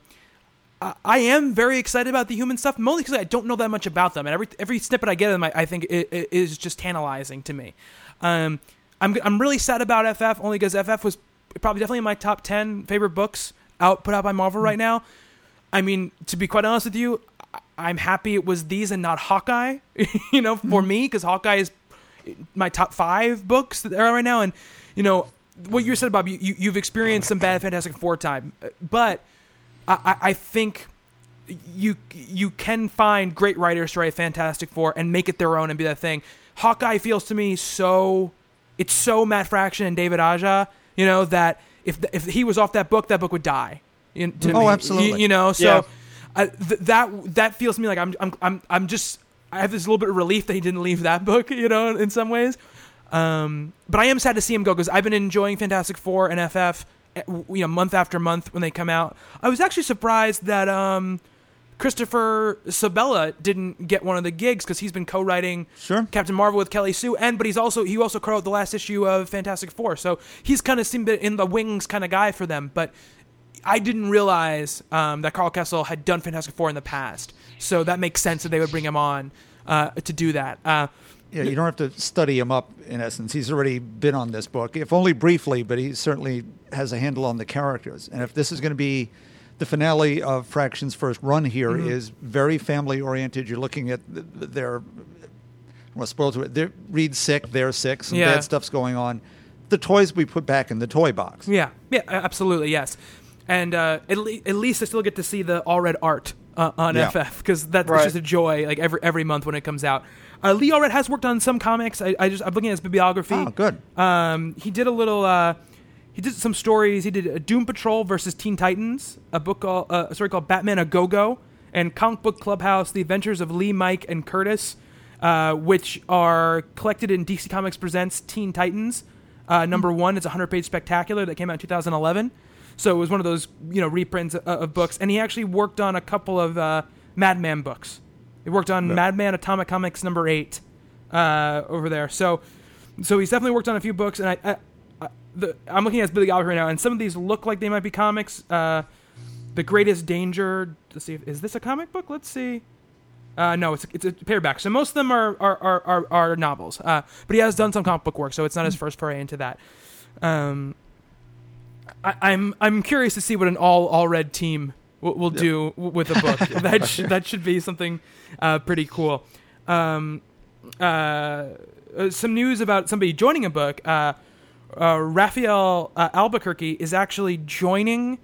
I, I am very excited about the human stuff, mostly because I don't know that much about them, and every every snippet I get of them, I, I think it, it is just tantalizing to me. Um, I'm I'm really sad about FF only because FF was probably definitely in my top ten favorite books out put out by Marvel right hmm. now. I mean, to be quite honest with you, I'm happy it was these and not Hawkeye. you know, for hmm. me, because Hawkeye is my top five books that are right now, and you know what you said, Bob. You, you you've experienced some bad Fantastic Four time, uh, but I, I I think you you can find great writers to write Fantastic Four and make it their own and be that thing. Hawkeye feels to me so it's so Matt Fraction and David Aja, you know that if if he was off that book, that book would die. You- to Oh, me. absolutely. You, you know, so Yeah. uh, th- that that feels to me like I'm I'm I'm I'm just I have this little bit of relief that he didn't leave that book, you know, in some ways. Um, but I am sad to see him go because I've been enjoying Fantastic Four and FF, you know, month after month when they come out. I was actually surprised that um, Christopher Sebela didn't get one of the gigs because he's been co-writing Sure. Captain Marvel with Kelly Sue, and but he's also he also co-wrote the last issue of Fantastic Four, so he's kind of seemed in the wings kind of guy for them. But I didn't realize um, that Karl Kesel had done Fantastic Four in the past, so that makes sense that they would bring him on uh, to do that. Uh, Yeah, you don't have to study him up. In essence, he's already been on this book, if only briefly, but he certainly has a handle on the characters. And if this is going to be the finale of Fraction's first run here, is very family oriented. You're looking at th- th- their well, spoiled to it. They're Reed's sick, they're sick, some Yeah. bad stuff's going on. The toys we put back in the toy box. Yeah, yeah, absolutely, yes. And uh, at, le- at least I still get to see the Allred art uh, on Yeah. FF because that's Right. just a joy. Like every every month when it comes out. Uh, Lee Allred has worked on some comics. I, I just I'm looking at his bibliography. Oh, good. Um, he did a little. Uh, he did some stories. He did a Doom Patrol versus Teen Titans, a book called uh, a story called Batman a Go Go, and Comic Book Clubhouse: The Adventures of Lee, Mike, and Curtis, uh, which are collected in DC Comics Presents Teen Titans. Uh, number one, it's a hundred page spectacular that came out in 2011. So it was one of those you know reprints of, of books, and he actually worked on a couple of uh, Madman books. He worked on Madman Atomic Comics number eight uh, over there. So, so he's definitely worked on a few books, and I, I, I the, I'm looking at his Billy Gallagher right now, and some of these look like they might be comics. Uh, the Greatest Danger. Let's see, if, is this a comic book? Let's see. Uh, no, it's a, it's a paperback. So most of them are are are, are, are novels. Uh, but he has done some comic book work, so it's not his first foray into that. Um, I, I'm I'm curious to see what an all Allred team will, will do with a book. that sh- that should be something uh, pretty cool. Um, uh, uh, some news about somebody joining a book. Uh, uh, Rafael uh, Albuquerque is actually joining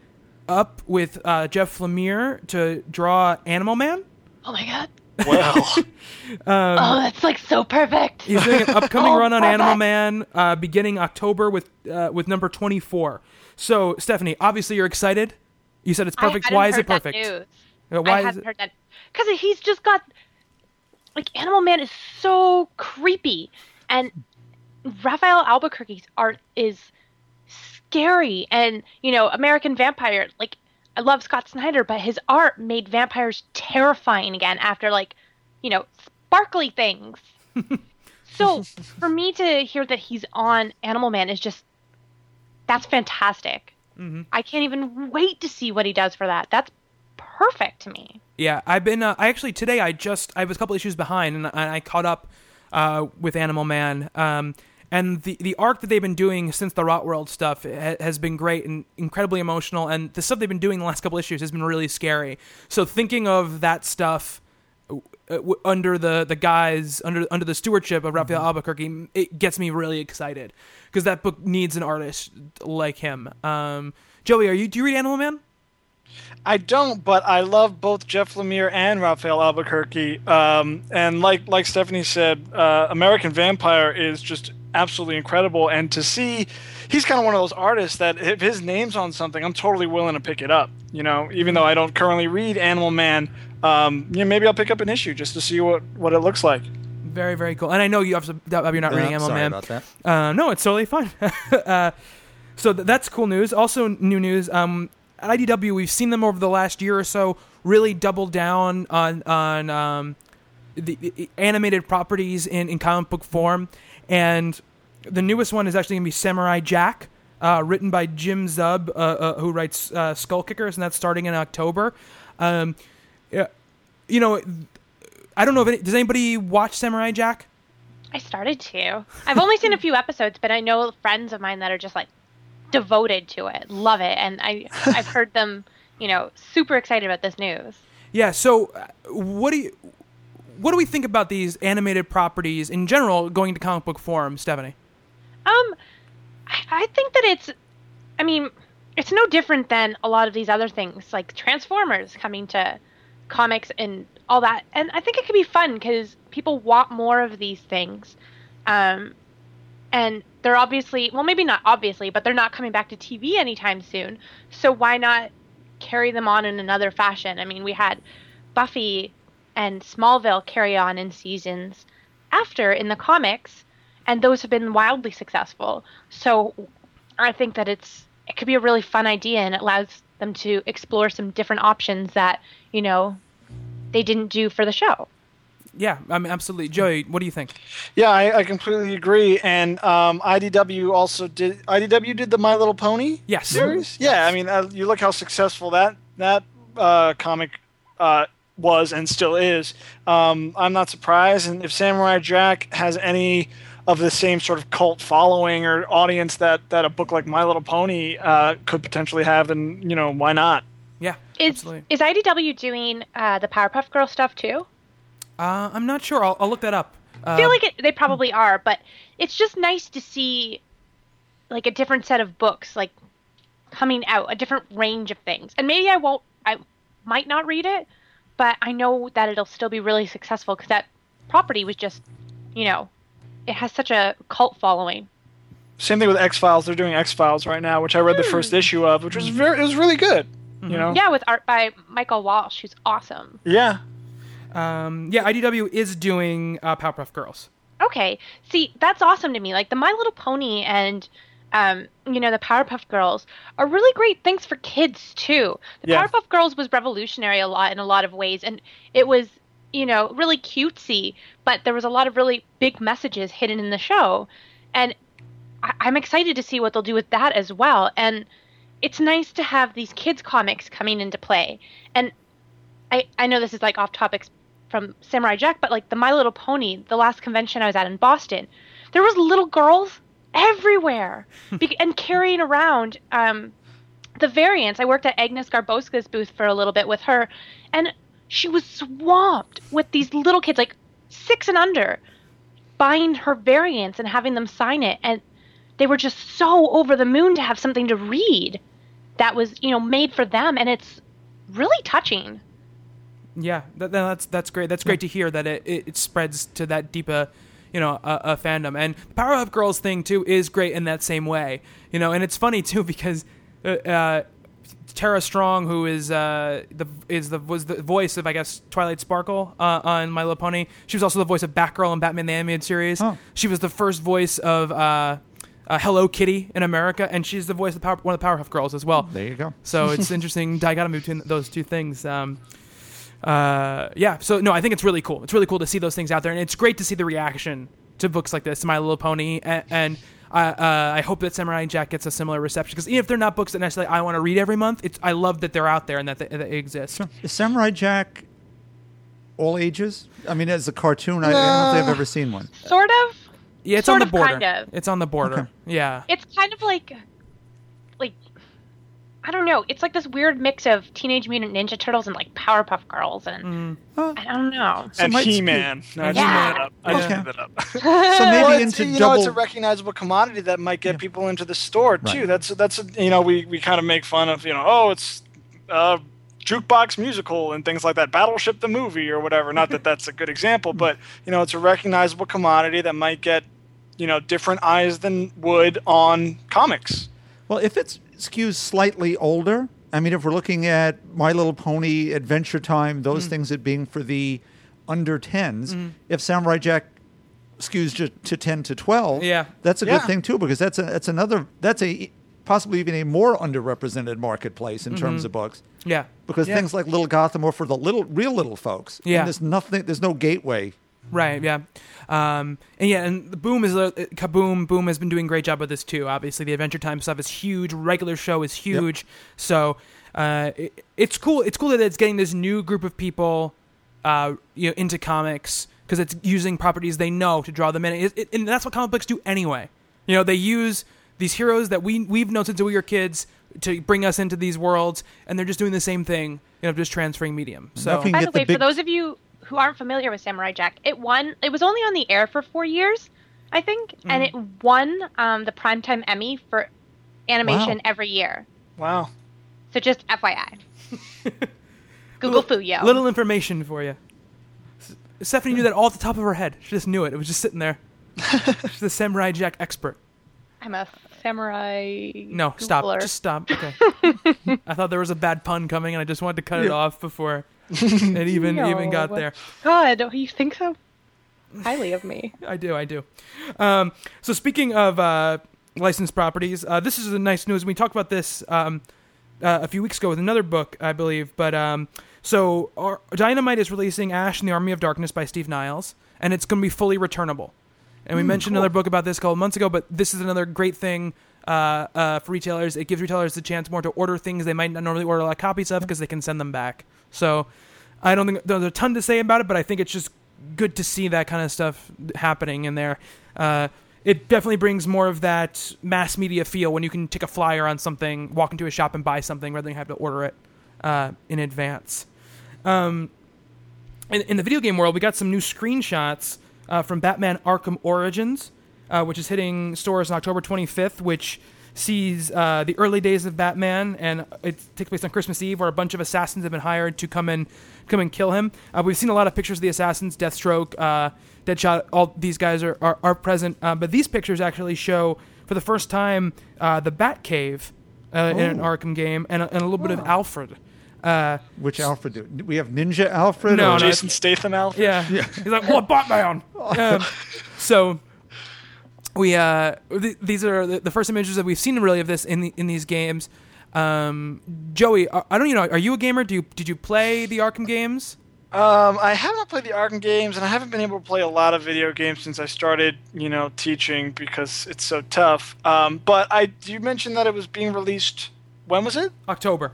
up with uh, Jeff Lemire to draw Animal Man. Oh my god. Well, oh, that's like so perfect. He's doing an upcoming Oh, run on perfect. Animal Man uh, beginning October with uh, with number 24. So, Stephanie, obviously you're excited. You said it's perfect. Why is it perfect? Uh, Why I is it? heard that because he's just got like Animal Man is so creepy, and Rafael Albuquerque's art is scary, and you know American Vampire. Like I love Scott Snyder, but his art made vampires terrifying again after like you know sparkly things. so for me to hear that he's on Animal Man is just that's fantastic. Mm-hmm. I can't even wait to see what he does for that. That's perfect to me. Yeah, I've been. Uh, I actually today I just I was a couple issues behind and I, I caught up uh, with Animal Man. Um, and the the arc that they've been doing since the Rot World stuff ha- has been great and incredibly emotional. And the stuff they've been doing the last couple issues has been really scary. So thinking of that stuff uh, w- under the the guise under under the stewardship of Rafael Albuquerque, it gets me really excited because that book needs an artist like him. Um, Joey, are you do you read Animal Man? I don't, but I love both Jeff Lemire and Rafael Albuquerque. Um, and like like Stephanie said, uh, American Vampire is just absolutely incredible. And to see, he's kind of one of those artists that if his name's on something, I'm totally willing to pick it up. You know, even though I don't currently read Animal Man, um, you know, maybe I'll pick up an issue just to see what what it looks like. Very very cool. And I know you have you're not Yeah, reading Animal sorry Man. about that. Uh, no, it's totally fine. uh, so th- that's cool news. Also, new news. Um, at IDW, we've seen them over the last year or so really double down on on um, the, the animated properties in, in comic book form, and the newest one is actually going to be Samurai Jack. uh, written by Jim Zub, uh, uh, who writes uh, Skull Kickers, and that's starting in October. Um, yeah, you know, I don't know if any, does anybody watch Samurai Jack? I started to. I've only seen a few episodes, but I know friends of mine that are just like devoted to it, love it, and I I've heard them, you know, super excited about this news. Yeah. So, uh, what do you what do we think about these animated properties in general going to comic book form, Stephanie? Um, I, I think that it's, I mean, it's no different than a lot of these other things, like Transformers coming to comics and all that. And I think it could be fun because people want more of these things. Um, and they're obviously, well, maybe not obviously, but they're not coming back to TV anytime soon. So why not carry them on in another fashion? I mean, we had Buffy and Smallville carry on in seasons after in the comics, and those have been wildly successful. So I think that it's it could be a really fun idea, and it allows them to explore some different options that you know they didn't do for the show. Yeah, I mean, absolutely. Joey, what do you think? Yeah, I, I completely agree. And um, IDW also did. IDW did the My Little Pony Yes. series. Yeah, I mean, uh, you look how successful that that uh, comic uh, was and still is. Um, I'm not surprised. And if Samurai Jack has any of the same sort of cult following or audience that that a book like My Little Pony uh, could potentially have, then you know why not? Yeah, Is absolutely. is IDW doing uh, the Powerpuff Girl stuff too? Uh, I'm not sure. I'll, I'll look that up. Uh, I feel like it, they probably are, but it's just nice to see like a different set of books like coming out, a different range of things. And maybe I won't I might not read it, but I know that it'll still be really successful cuz that property was just, you know, it has such a cult following. Same thing with X Files. They're doing X Files right now, which I read the first issue of, which was very it was really good. You know. Yeah, with art by Michael Walsh, who's awesome. Yeah. um, yeah, IDW is doing uh, Powerpuff Girls. Okay. See, that's awesome to me. Like the My Little Pony and um, you know, the Powerpuff Girls are really great things for kids too. The Yeah. Powerpuff Girls was revolutionary a lot in a lot of ways and it was, you know, really cutesy, but there was a lot of really big messages hidden in the show. And I- I'm excited to see what they'll do with that as well. And it's nice to have these kids comics coming into play. And I, I know this is like off topics from Samurai Jack, but like the My Little Pony, the last convention I was at in Boston, there was little girls everywhere Be- and carrying around um, the variants. I worked at Agnes Garbowska's booth for a little bit with her, and she was swamped with these little kids, like six and under, buying her variants and having them sign it, and they were just so over the moon to have something to read that was, you know, made for them, and it's really touching. Yeah, that, that's that's great. That's great to hear that it, it, spreads to that deep a, you know, a, a fandom. And the Powerpuff Girls thing too is great in that same way. You know, and it's funny too because uh, uh, Tara Strong, who is uh, the is the was the voice of I guess Twilight Sparkle uh, on My Little Pony. She was also the voice of Batgirl in Batman the Animated Series. Oh. She was the first voice of uh, uh, Hello Kitty in America, and she's the voice of Power, one of the Powerpuff Girls as well. There you go. So it's interesting i got dichotomy between those two things. Um, uh, yeah. So no, I think it's really cool. It's really cool to see those things out there, and it's great to see the reaction to books like this, My Little Pony, and. and uh, uh, I hope that Samurai Jack gets a similar reception because even if they're not books that necessarily I want to read every month, it's I love that they're out there and that they, that they exist. Is Samurai Jack all ages? I mean, as a cartoon, I, I don't know if I've ever seen one. Sort of. Yeah, it's Sort on the of, border. kind of. It's on the border. Okay. Yeah. It's kind of like, like, I don't know. It's like this weird mix of Teenage Mutant Ninja Turtles and like Powerpuff Girls, and Oh, I don't know. So and might He Man. No, I just Yeah. made that up. I just Okay. made that up. so maybe it's, into you know, it's a recognizable commodity that might get people into the store too. Right. That's that's you know we, we kind of make fun of you know oh it's uh, jukebox musical and things like that, Battleship the movie or whatever. Not that that's a good example, but you know it's a recognizable commodity that might get you know different eyes than would on comics. Well, if it skews slightly older, I mean, if we're looking at My Little Pony, Adventure Time, Mm. those things it being for the under 10s, if Samurai Jack skews ju- to 10 to 12, Yeah. that's a Yeah. good thing too, because that's a, that's another, that's a possibly even a more underrepresented marketplace in Mm-hmm. terms of books. Yeah. Because Yeah. things like Little Gotham are for the little, real little folks. And Yeah. there's nothing, there's no gateway Right. Yeah. Um, and yeah, and the Boom is a Kaboom. Boom has been doing a great job with this too. Obviously, the Adventure Time stuff is huge. Regular show is huge. So uh, it, it's cool. It's cool that it's getting this new group of people, uh, you know, into comics because it's using properties they know to draw them in. It, it, and that's what comic books do anyway. You know, they use these heroes that we we've known since we were kids to bring us into these worlds, and they're just doing the same thing. You know, just transferring medium. So By the the way, big- for those of you who aren't familiar with Samurai Jack, it won. It was only on the air for four years, I think, and it won um, the primetime Emmy for animation Wow. every year. Wow. So just FYI. Google Fuyo. little information for you. Stephanie knew that all at the top of her head. She just knew it. It was just sitting there. She's the Samurai Jack expert. I'm a samurai. No, stop. Googler. Just stop. Okay. I thought there was a bad pun coming, and I just wanted to cut it off before it even even got there. God, you think so highly of me? I do, I do. Um, so speaking of uh, licensed properties, uh, this is a nice news. We talked about this um, uh, a few weeks ago with another book, I believe. But um, so our, Dynamite is releasing Ash and the Army of Darkness by Steve Niles, and it's going to be fully returnable. And we mentioned another book about this a couple months ago, but this is another great thing uh, uh, for retailers. It gives retailers the chance more to order things they might not normally order a lot of copies of because they can send them back. So I don't think there's a ton to say about it, but I think it's just good to see that kind of stuff happening in there. Uh, it definitely brings more of that mass media feel when you can take a flyer on something, walk into a shop and buy something rather than have to order it uh, in advance. Um, in, in the video game world, we got some new screenshots uh, from Batman Arkham Origins, uh, which is hitting stores on October 25th, which sees uh, the early days of Batman, and it takes place on Christmas Eve, where a bunch of assassins have been hired to come and come and kill him. Uh, we've seen a lot of pictures of the assassins, Deathstroke, uh, Deadshot. All these guys are are, are present, uh, but these pictures actually show for the first time uh, the Batcave uh, in an Oh. Arkham game, and a, and a little bit of Alfred. Uh, Which Alfred do? We have Ninja Alfred? No, or- no, Jason Statham Alfred. Yeah. He's like, what Batman? um, so we uh, th- these are the, the first images that we've seen really of this in the, in these games. Um, Joey, I, I don't you know, are you a gamer? Do you did you play the Arkham games? Um, I have not played the Arkham games, and I haven't been able to play a lot of video games since I started, you know, teaching because it's so tough. Um, but I, you mentioned that it was being released. When was it? October.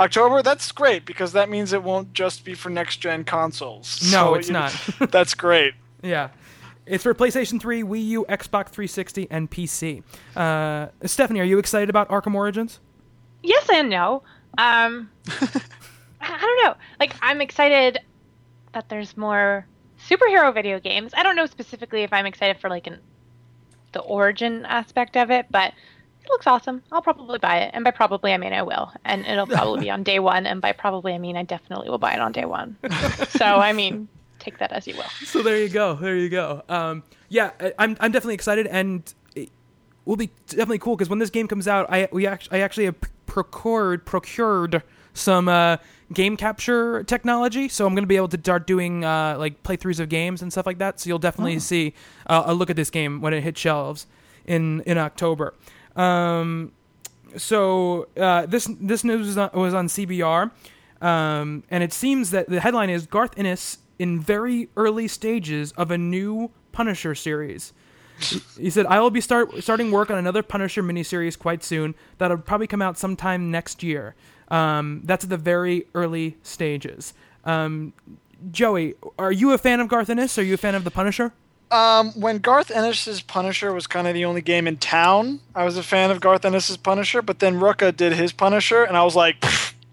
October. That's great because that means it won't just be for next gen consoles. No, So, it's know, not. that's great. Yeah. It's for PlayStation 3, Wii U, Xbox 360, and PC. Uh, Stephanie, are you excited about Arkham Origins? Yes and no. Um, I I don't know. Like, I'm excited that there's more superhero video games. I don't know specifically if I'm excited for like an the origin aspect of it, but it looks awesome. I'll probably buy it, and by probably I mean I will, and it'll probably be on day one. And by probably I mean I definitely will buy it on day one. so I mean, take that as you will. So there you go. There you go. Um, yeah, I- I'm I'm definitely excited, and it will be definitely cool because when this game comes out, I we actually I actually have procured procured some uh, game capture technology, so I'm going to be able to start doing uh, like playthroughs of games and stuff like that. So you'll definitely see uh, a look at this game when it hits shelves in in October. Um, so uh, this this news was on, was on CBR, um, and it seems that the headline is Garth Ennis in very early stages of a new Punisher series. He said, "I will be start starting work on another Punisher miniseries quite soon. That'll probably come out sometime next year. Um, that's at the very early stages." Um, Joey, are you a fan of Garth Ennis? Are you a fan of the Punisher? Um, when Garth Ennis's Punisher was kind of the only game in town, I was a fan of Garth Ennis's Punisher. But then Rucka did his Punisher, and I was like,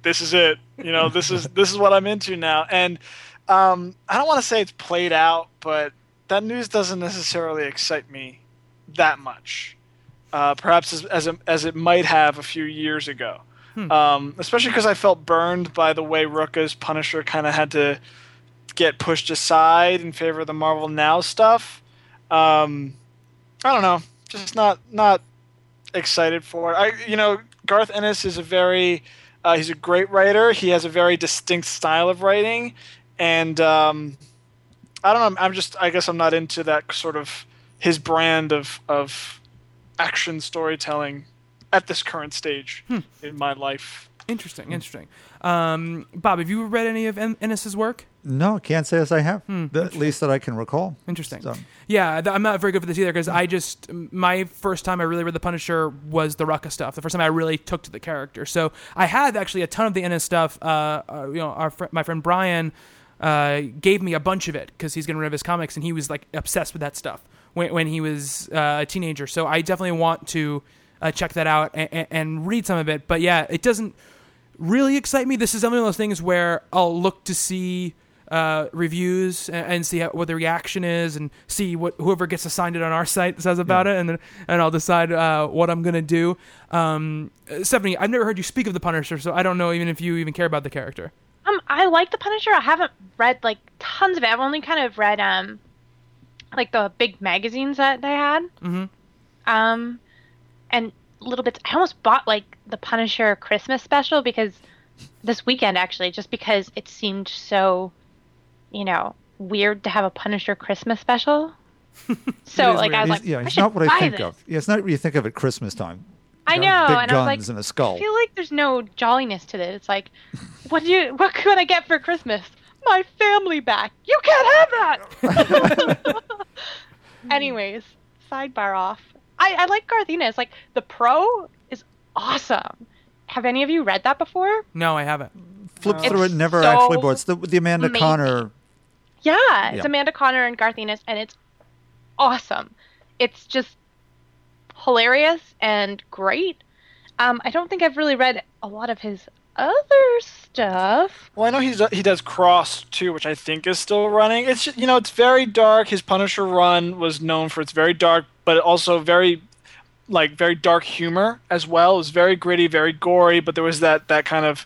"This is it. You know, this is this is what I'm into now." And um, I don't want to say it's played out, but that news doesn't necessarily excite me that much. Uh, perhaps as as, it, as it might have a few years ago. Um, especially because I felt burned by the way Rucka's Punisher kind of had to get pushed aside in favor of the Marvel Now stuff. Um, I don't know, just not not excited for it. I you know Garth Ennis is a very uh, he's a great writer. He has a very distinct style of writing, and um, I don't know. I'm just I guess I'm not into that sort of his brand of of action storytelling at this current stage in my life. Interesting, interesting. Um, Bob, have you read any of En- Ennis's work? No, can't say as I have. The, at least that I can recall. Interesting. So- Yeah, th- I'm not very good for this either because I just my first time I really read the Punisher was the Rucka stuff. The first time I really took to the character. So I have actually a ton of the Ennis stuff. Uh, uh, you know, our fr- my friend Brian uh, gave me a bunch of it because he's getting rid of his comics and he was like obsessed with that stuff when when he was uh, a teenager. So I definitely want to uh, check that out and, and read some of it. But yeah, it doesn't really excite me. This is one of those things where I'll look to see uh, reviews and, and see how, what the reaction is, and see what whoever gets assigned it on our site says about it, and then and I'll decide uh, what I'm gonna do. Um, uh, Stephanie, I've never heard you speak of the Punisher, so I don't know even if you even care about the character. I like the Punisher. I haven't read like tons of it. I've only kind of read um, like the big magazines that they had. Mhm. Um, and little bits. I almost bought like the Punisher Christmas special because this weekend actually, just because it seemed so, you know, weird to have a Punisher Christmas special. So like weird. I was It's- like, yeah, I it's not what I think this. of. Yeah, it's not what you think of at Christmas time. I know, big and guns I was like, and a skull. I feel like there's no jolliness to this. It's like, what do you, what could I get for Christmas? My family back. You can't have that. Anyways, sidebar off. I, I like Garth Ennis. Like the pro is awesome. Have any of you read that before? No, I haven't. Flip It's through it, never so actually bought. It's the, the Amanda amazing. Connor. Yeah, it's Yeah. Amanda Conner and Garth Ennis, and it's awesome. It's just hilarious and great. Um, I don't think I've really read a lot of his other stuff. Well, I know he's he does Cross too, which I think is still running. It's just, you know it's very dark. His Punisher run was known for its very dark, but also very like very dark humor as well. It was very gritty, very gory, but there was that that kind of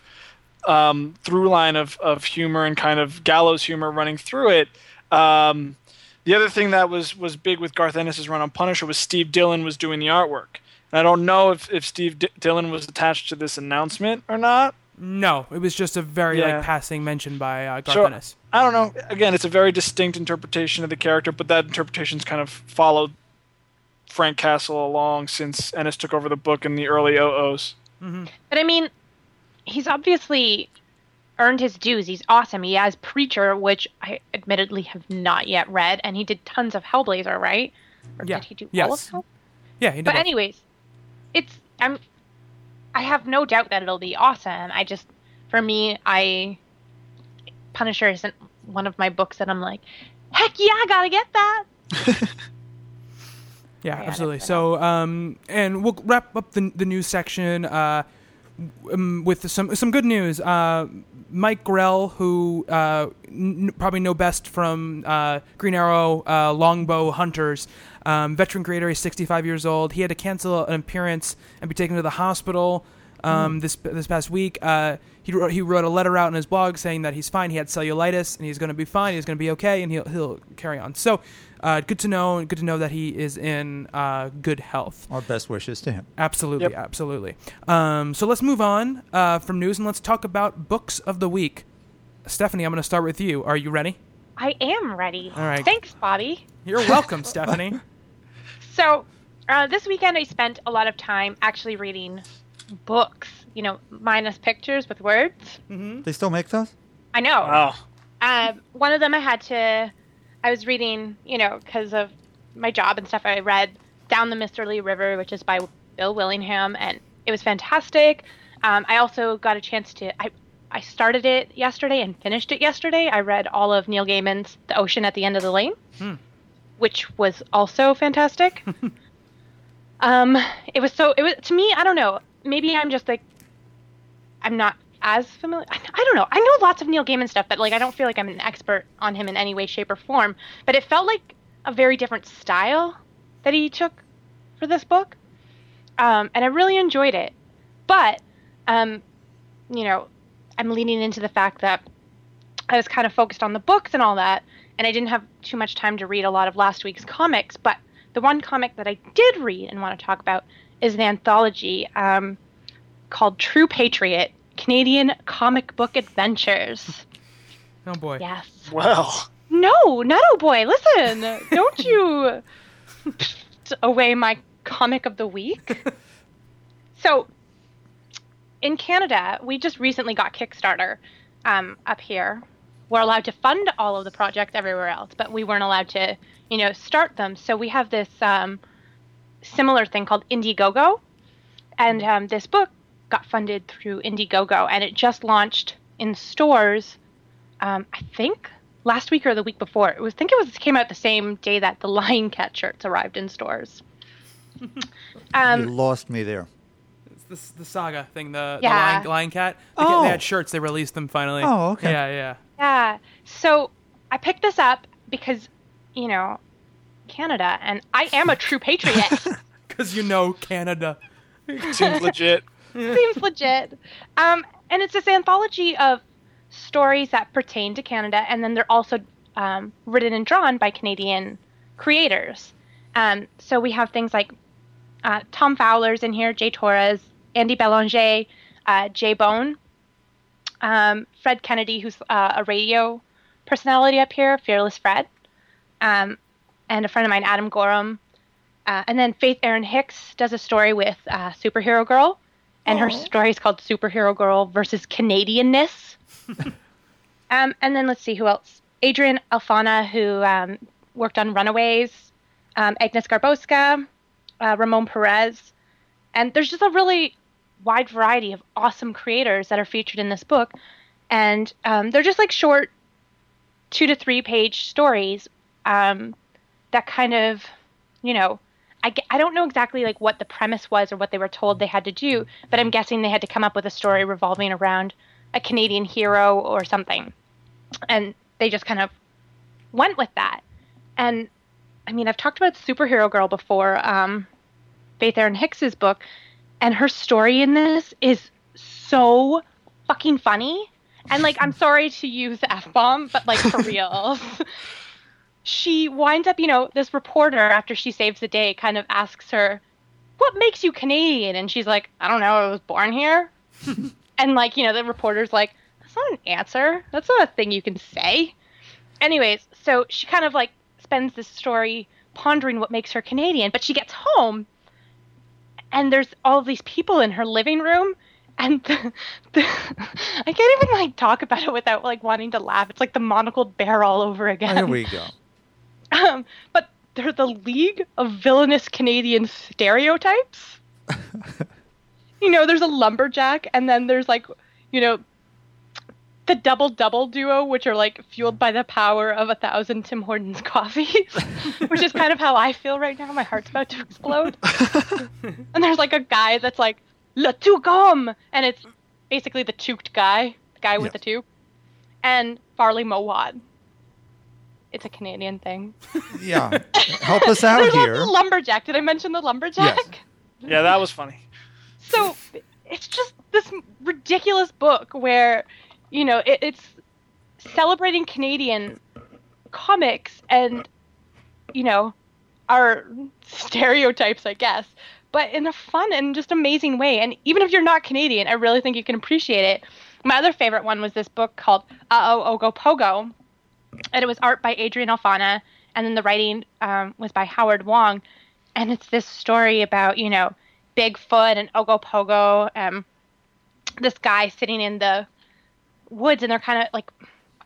um, through line of of humor and kind of gallows humor running through it. Um, the other thing that was was big with Garth Ennis's run on Punisher was Steve Dillon was doing the artwork. And I don't know if, if Steve D- Dillon was attached to this announcement or not. No, it was just a very Yeah. like passing mention by uh, Garth So, Ennis. I don't know. Again, it's a very distinct interpretation of the character, but that interpretation's kind of followed Frank Castle along since Ennis took over the book in the early OOs. But I mean, he's obviously earned his dues. He's awesome. He has Preacher, which I admittedly have not yet read, and he did tons of Hellblazer, right? Or Yeah. did he do all of? Yeah, he did. But both. anyways, it's I'm I have no doubt that it'll be awesome. I just for me, I Punisher isn't one of my books that I'm like, heck yeah, I gotta get that. Yeah, I got it, absolutely. So, um, and we'll wrap up the the news section uh, um, with some some good news. Uh, Mike Grell, who uh, n- probably know best from uh, Green Arrow, uh, Longbow Hunters, um, veteran creator. He's 65 years old. He had to cancel an appearance and be taken to the hospital um, this this past week. He wrote, he wrote a letter out in his blog saying that he's fine. He had cellulitis and he's going to be fine. He's going to be okay and he'll he'll carry on. So, uh, good to know. Good to know that he is in uh, good health. Our best wishes to him. Absolutely, Yep. absolutely. Um, so let's move on uh, from news and let's talk about books of the week. Stephanie, I'm going to start with you. Are you ready? I am ready. All right. Thanks, Bobby. You're welcome, Stephanie. So, uh, this weekend I spent a lot of time actually reading books, you know, minus pictures with words. They still make those? I know. Wow. Um, one of them I had to, I was reading, you know, because of my job and stuff. I read Down the Mysterly River, which is by Bill Willingham, and it was fantastic. Um, I also got a chance to, I, I started it yesterday and finished it yesterday. I read all of Neil Gaiman's The Ocean at the End of the Lane, which was also fantastic. um, it was so, it was, to me, I don't know, maybe I'm just like, I'm not as familiar. I, don't know. I know lots of Neil Gaiman stuff, but like I don't feel like I'm an expert on him in any way, shape, or form. But it felt like a very different style that he took for this book, um, and I really enjoyed it. But um, you know, I'm leaning into the fact that I was kind of focused on the books and all that, and I didn't have too much time to read a lot of last week's comics. But the one comic that I did read and want to talk about is an anthology um, called True Patriot Canadian Comic Book Adventures. Oh boy. Yes. Well, No, not oh boy. Listen, don't you away my comic of the week. so, in Canada, we just recently got Kickstarter um, up here. We're allowed to fund all of the projects everywhere else, but we weren't allowed to, you know, start them. So we have this um, similar thing called Indiegogo, and um, this book got funded through Indiegogo, and it just launched in stores. Um, I think last week or the week before. It was. I think it was it came out the same day that the Lying Cat shirts arrived in stores. you um, lost me there. It's this the saga thing. The, Yeah. the lion, lion cat. They, get- Oh. they had shirts. They released them finally. Oh, okay. Yeah, yeah. Yeah. So I picked this up because, you know, Canada, and I am a true patriot. Because you know Canada. Seems legit. Seems legit. Um, and it's this anthology of stories that pertain to Canada, and then they're also um, written and drawn by Canadian creators. Um, so we have things like uh, Tom Fowler's in here, J. Torres, Andy Belanger, uh, J. Bone, um, Fred Kennedy, who's uh, a radio personality up here, Fearless Fred, um, and a friend of mine, Adam Gorham. Uh, and then Faith Erin Hicks does a story with uh, Superhero Girl, and her story is called Superhero Girl versus Canadianness. um, and then let's see who else. Adrian Alphona, who um, worked on Runaways, um, Agnes Garbowska, uh, Ramon Perez. And there's just a really wide variety of awesome creators that are featured in this book. And um, they're just like short two to three page stories um, that kind of, you know, I, I don't know exactly like what the premise was or what they were told they had to do, but I'm guessing they had to come up with a story revolving around a Canadian hero or something. And they just kind of went with that. And I mean, I've talked about Superhero Girl before, um, Faith Erin Hicks's book, and her story in this is so fucking funny. And like, I'm sorry to use the f bomb, but like for real. She winds up, you know, this reporter after she saves the day kind of asks her, "What makes you Canadian?" And she's like, "I don't know. I was born here." and like, you know, the reporter's like, "That's not an answer. That's not a thing you can say." Anyways, so she kind of like spends this story pondering what makes her Canadian, but she gets home and there's all these people in her living room and the, the, I can't even like talk about it without like wanting to laugh. It's like the monocled bear all over again. There we go. Um, but they're the League of Villainous Canadian Stereotypes. you know, there's a lumberjack, and then there's like, you know, the double double duo, which are like fueled by the power of a thousand Tim Hortons coffees, which is kind of how I feel right now. My heart's about to explode. and there's like a guy that's like le toucom, and it's basically the tooked guy, the guy with Yeah. the toque, and Farley Mowat. It's a Canadian thing. Yeah. Help us out There's also here. the lumberjack. Did I mention the lumberjack? Yeah, that was funny. So it's just this ridiculous book where, you know, it, it's celebrating Canadian comics and, you know, our stereotypes, I guess, but in a fun and just amazing way. And even if you're not Canadian, I really think you can appreciate it. My other favorite one was this book called Uh Oh Ogo Pogo, and it was art by Adrian Alphona, and then the writing um, was by Howard Wong. And it's this story about, you know, Bigfoot and Ogopogo, um, this guy sitting in the woods, and they're kind of like,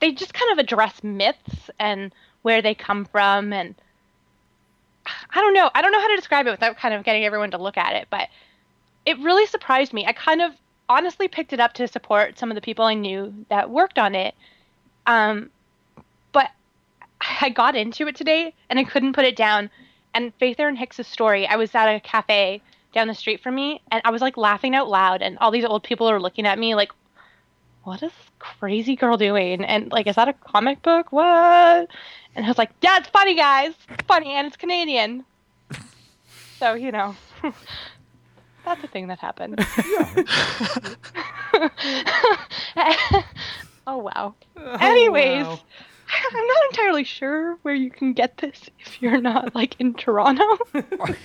they just kind of address myths and where they come from. And I don't know. I don't know how to describe it without kind of getting everyone to look at it, but it really surprised me. I kind of honestly picked it up to support some of the people I knew that worked on it. Um, I got into it today and I couldn't put it down. And Faith Erin Hicks' story, I was at a cafe down the street from me and I was like laughing out loud and all these old people are looking at me like, what is this crazy girl doing? And like, is that a comic book? What? And I was like, yeah, it's funny, guys. It's funny and it's Canadian. so, you know, that's a thing that happened. Oh, oh, wow. Anyways, wow. I'm not entirely sure where you can get this if you're not like in Toronto. Wait,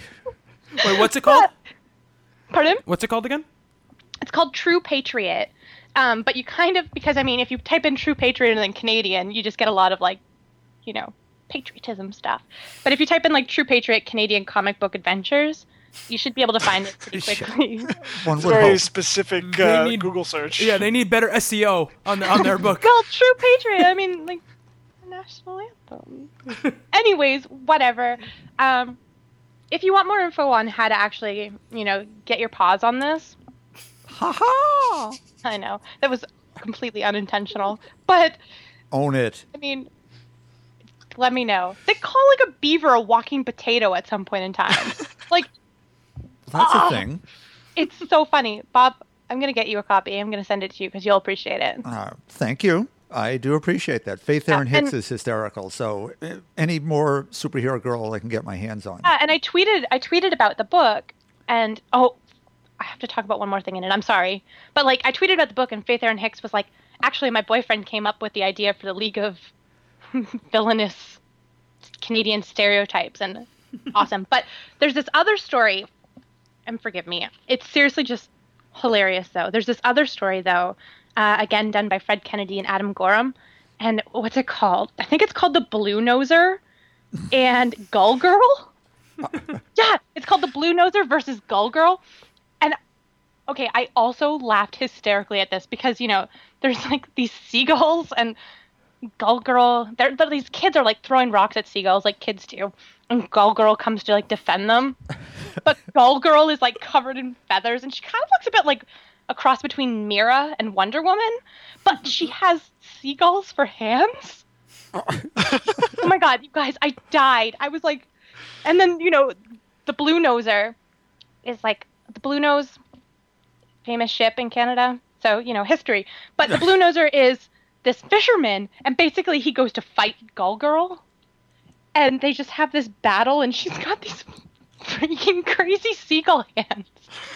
what's it called? Pardon? What's it called again? It's called True Patriot. Um, but you kind of because I mean, if you type in True Patriot and then Canadian, you just get a lot of like, you know, patriotism stuff. But if you type in like True Patriot Canadian comic book adventures, You should be able to find it pretty quickly. One Very hope. specific They uh, need- Google search. Yeah, they need better SEO on the, on their book. well, True Patriot. I mean, like the national anthem. Anyways, whatever. Um, if you want more info on how to actually, you know, get your paws on this, Ha ha! I know that was completely unintentional, but Own it. I mean, let me know. They call like a beaver a walking potato at some point in time. like, That's Ah. a thing. it's so funny. Bob, I'm going to get you a copy. I'm going to send it to you because you'll appreciate it. Uh, thank you. I do appreciate that. Faith Erin Yeah, Hicks is hysterical. So uh, any more superhero girl I can get my hands on. Yeah, and I tweeted I tweeted about the book and oh I have to talk about one more thing in it. I'm sorry. But like I tweeted about the book and Faith Erin Hicks was like, actually my boyfriend came up with the idea for the League of Villainous Canadian Stereotypes and awesome. But there's this other story and forgive me. It's seriously just hilarious though. There's this other story though, uh, again done by Fred Kennedy and Adam Gorham. And what's it called? I think it's called the Blue Noser and Gull Girl. yeah, it's called the Blue Noser versus Gull Girl. And okay, I also laughed hysterically at this because you know there's like these seagulls and Gull Girl. They're, they're- these kids are like throwing rocks at seagulls like kids do, and Gull Girl comes to like defend them. but Gull Girl is like covered in feathers, and she kind of looks a bit like a cross between Mira and Wonder Woman, but she has seagulls for hands. oh my god, you guys, I died. I was like, and then you know, the Blue Noser is like the Blue Nose, famous ship in Canada. So you know history, but the Blue Noser is this fisherman, and basically he goes to fight Gull Girl, and they just have this battle, and she's got these freaking crazy seagull hands,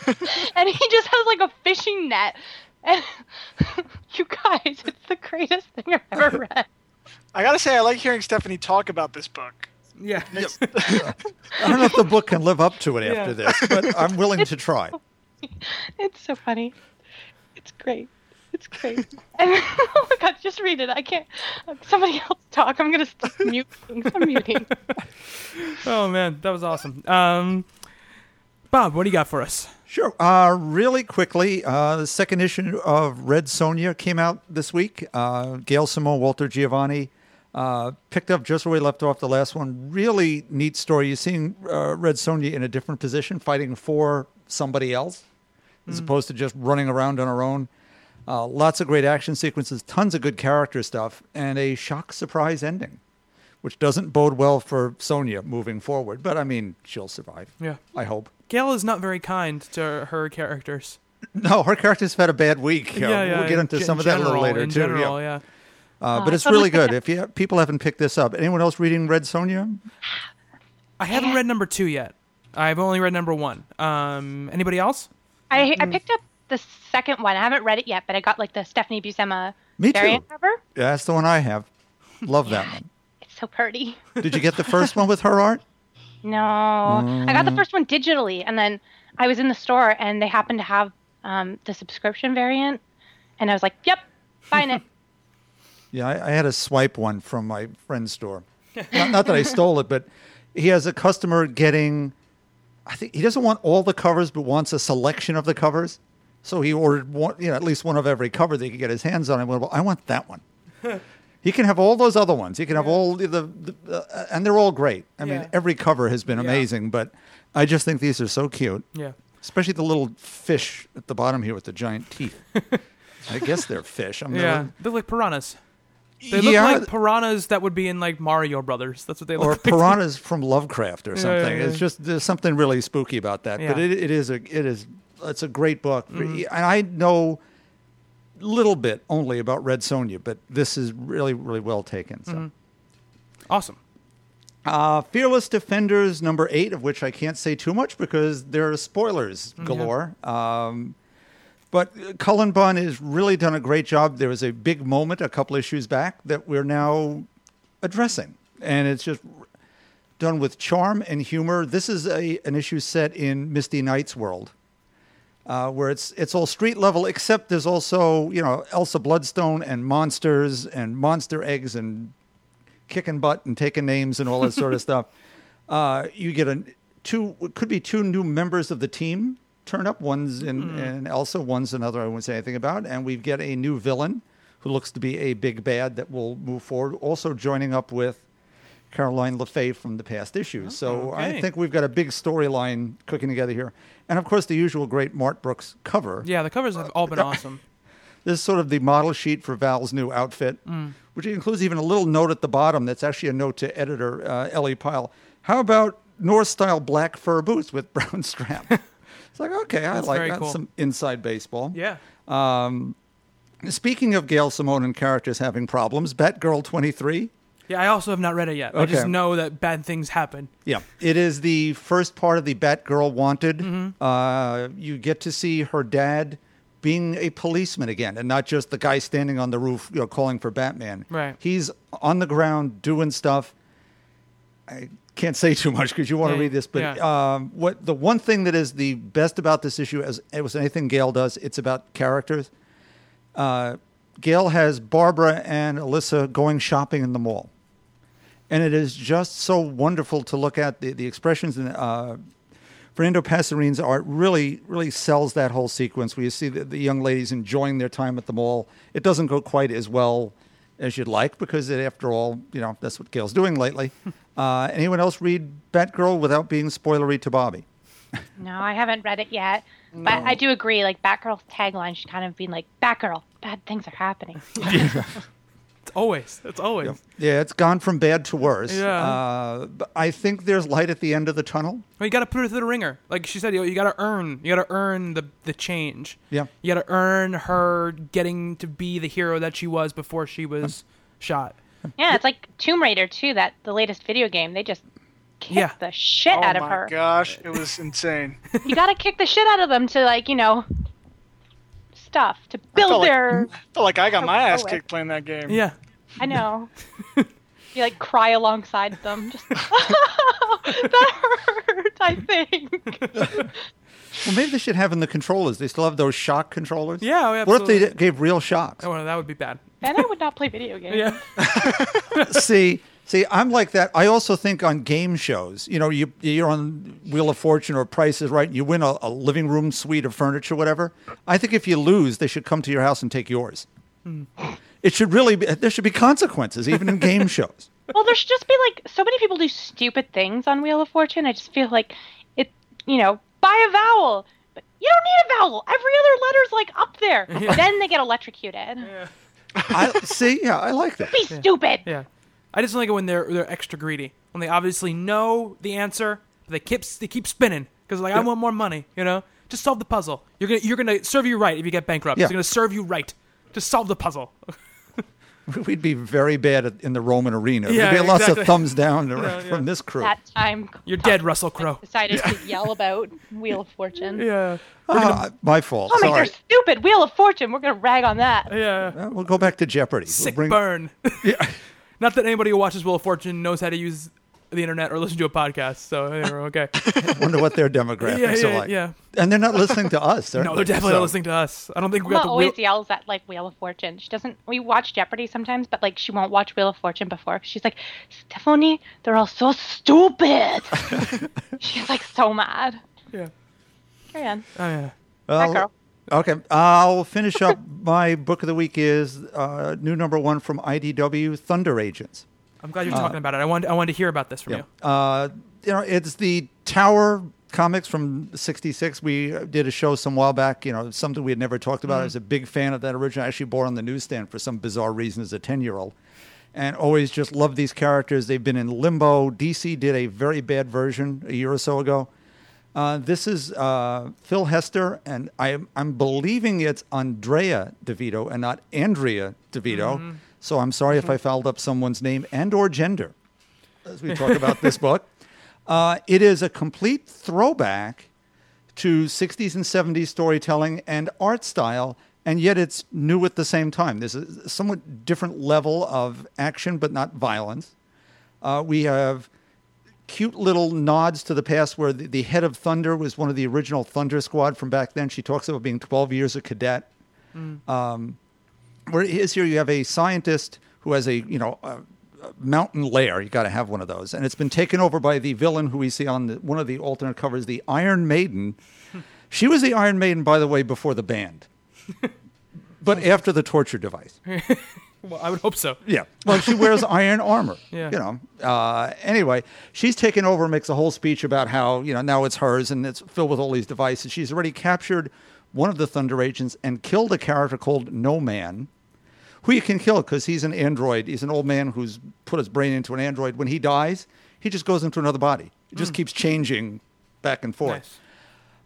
and he just has like a fishing net. And you guys, it's the greatest thing I've ever read. I gotta say, I like hearing Stephanie talk about this book. Yeah. I don't know if the book can live up to it after Yeah. this, but I'm willing to try. It's so funny. It's great. It's great. And oh my god, just read it. I can't. Somebody else talk. I'm gonna stop muting. I'm muting. Oh man, that was awesome. Um, Bob, what do you got for us? Sure. Uh, really quickly, uh, the second issue of Red Sonja came out this week. Uh, Gail Simone, Walter Geovani uh, picked up just where we left off the last one. Really neat story. You're seeing uh, Red Sonja in a different position, fighting for somebody else, as opposed to just running around on her own. Uh, lots of great action sequences, tons of good character stuff, and a shock surprise ending, which doesn't bode well for Sonja moving forward. But I mean, she'll survive. Yeah. I hope. Gail is not very kind to her characters. No, her character's have had a bad week. Uh, yeah, yeah. we'll get into in some of that a little later in too. General, yeah. yeah. Uh, but it's really good. If you people haven't picked this up, anyone else reading Red Sonja? I haven't read number two yet. I've only read number one. Um, anybody else? I I picked up the second one. I haven't read it yet, but I got like the Stephanie Buscema Me too. cover. Yeah, that's the one I have. Love that one. It's so pretty. Did you get the first one with her art? No, I got the first one digitally, and then I was in the store, and they happened to have um, the subscription variant, and I was like, "Yep, buying it." Yeah, I, I had a swipe one from my friend's store. not, not that I stole it, but he has a customer getting. I think he doesn't want all the covers, but wants a selection of the covers. So he ordered one, you know, at least one of every cover that he could get his hands on. I went, well, I want that one. he can have all those other ones. He can have all the, the, the uh, and they're all great. I mean, every cover has been Yeah. amazing, but I just think these are so cute. Yeah. Especially the little fish at the bottom here with the giant teeth. I guess they're fish. I'm Yeah. never- they're like piranhas. They look yeah, like piranhas that would be in like Mario Brothers. That's what they look like. or like. piranhas from Lovecraft or Yeah, something. yeah, It's just there's something really spooky about that. But Yeah. It, it is a it is it's a great book, and I know little bit only about Red Sonja, but this is really really well taken. So. Mm-hmm. Awesome. Uh, Fearless Defenders number eight, of which I can't say too much because there are spoilers galore. Um, but Cullen Bunn has really done a great job. There was a big moment a couple issues back that we're now addressing, and it's just done with charm and humor. This is a an issue set in Misty Knight's world, uh, where it's it's all street level, except there's also you know Elsa Bloodstone and monsters and monster eggs and kicking butt and taking names and all that sort of stuff. Uh, you get a two it could be two new members of the team turn up. One's in, in Elsa, one's another I won't say anything about. And we get a new villain who looks to be a big bad that will move forward. Also joining up with Caroline LeFay from the past issues. So I think we've got a big storyline cooking together here. And of course, the usual great Mark Brooks cover. Yeah, the covers have all been awesome. This is sort of the model sheet for Val's new outfit, which includes even a little note at the bottom that's actually a note to editor uh, Ellie Pyle. How about North style black fur boots with brown strap? it's like, okay, I That's like that. cool. Some inside baseball. Yeah. Speaking of Gail Simone and characters having problems, Batgirl 23. Yeah, I also have not read it yet. I just Okay. know that bad things happen. Yeah, it is the first part of the Batgirl Wanted. Mm-hmm. Uh, you get to see her dad being a policeman again, and not just the guy standing on the roof, you know, calling for Batman. Right. He's on the ground doing stuff. I can't say too much because you want to Yeah, read this, but um, what the one thing that is the best about this issue, as it was anything Gail does, it's about characters. Uh, Gail has Barbara and Alysia going shopping in the mall and it is just so wonderful to look at the, the expressions and uh, Fernando Pasarin's art really really sells that whole sequence where you see the, the young ladies enjoying their time at the mall. It doesn't go quite as well as you'd like because it, after all, you know that's what Gail's doing lately. uh, anyone else read Batgirl without being spoilery to Bobby? No, I haven't read it yet. But I do agree, like Batgirl's tagline should kind of be like, Batgirl, bad things are happening. It's always. It's always. Yeah, it's gone from bad to worse. Yeah. Uh, I think there's light at the end of the tunnel. Well, you got to put her through the ringer. Like she said, you, you got to earn. You got to earn the the change. Yeah. You got to earn her getting to be the hero that she was before she was shot. yeah, it's like Tomb Raider too, that the latest video game. They just kicked Yeah. the shit oh out of my her. gosh, it was insane. You gotta kick the shit out of them to like, you know stuff. To I build felt like- their I felt like I got my ass kicked playing that game. Yeah. I know. you like cry alongside them. Just that hurt, I think. Well, maybe they should have in the controllers. They still have those shock controllers. Yeah, oh, What if they gave real shocks? Oh, well, that would be bad. then I would not play video games. Yeah. see, see, I'm like that. I also think on game shows, you know, you you're on Wheel of Fortune or Price is Right, and you win a, a living room suite of furniture, whatever. I think if you lose, they should come to your house and take yours. Hmm. It should really be. There should be consequences, even in game shows. Well, there should just be like so many people do stupid things on Wheel of Fortune. I just feel like it, you know, buy a vowel, but you don't need a vowel. Every other letter's like up there. Then they get electrocuted. I see. Yeah, I like that. Be stupid. Yeah. I just don't like it when they're they're extra greedy. When they obviously know the answer, but they keep they keep spinning because like I want more money. You know, just solve the puzzle. You're gonna you're gonna serve you right if you get bankrupt. Yeah. It's gonna serve you right. Just solve the puzzle. We'd be very bad at, in the Roman arena. Yeah, There'd be lots exactly. of thumbs down to- Yeah, from yeah. this crew. That time You're dead, Russell Crowe. decided to yell about Wheel of Fortune. Yeah. Ah, my fault. Comics Sorry. are stupid. Wheel of Fortune. We're gonna rag on that. Yeah. We'll go back to Jeopardy. We'll Sick bring- burn. Yeah. Not that anybody who watches Wheel of Fortune knows how to use the internet or listen to a podcast. So yeah, we're okay. Wonder what their demographics Yeah, yeah, are like. yeah. And they're not listening to us. no, they're definitely So- not listening to us. I don't think we got Mama the always wheel. yells at like Wheel of Fortune. She doesn't. We watch Jeopardy sometimes, but like she won't watch Wheel of Fortune before. She's like, Stephanie, they're all so stupid. She's like so mad. Yeah. Carry on. Oh yeah. That girl. Okay, I'll finish up. My book of the week is uh, new number one from IDW, Thunder Agents. I'm glad you're talking about it. I wanted I wanted to hear about this from you. Uh, you know, it's the Tower comics from '66. We did a show some while back. You know, something we had never talked about. I was a big fan of that original. I actually bought on the newsstand for some bizarre reason as a ten-year-old, and always just loved these characters. They've been in limbo. DC did a very bad version a year or so ago. Uh, this is uh, Phil Hester, and I'm, I'm believing it's Andrea DeVito and not Andrea DeVito. So I'm sorry if I fouled up someone's name and or gender as we talk about this book. Uh, it is a complete throwback to 60s and 70s storytelling and art style, and yet it's new at the same time. There's a somewhat different level of action, but not violence. Uh, we have cute little nods to the past where the, the head of Thunder was one of the original Thunder Squad from back then. She talks about being 12 years a cadet. Um, where it is here, you have a scientist who has a, you know, a, a mountain lair. You got to have one of those, and it's been taken over by the villain who we see on the, one of the alternate covers, the Iron Maiden. she was the Iron Maiden, by the way, before the band, but after the torture device. Well, I would hope so. Yeah. Well, she wears iron armor. Yeah. You know. Uh, anyway, she's taken over, makes a whole speech about how you know now it's hers and it's filled with all these devices. She's already captured one of the Thunder agents and killed a character called No Man, who you can kill because he's an android. He's an old man who's put his brain into an android. When he dies, he just goes into another body. It just keeps changing back and forth. Nice.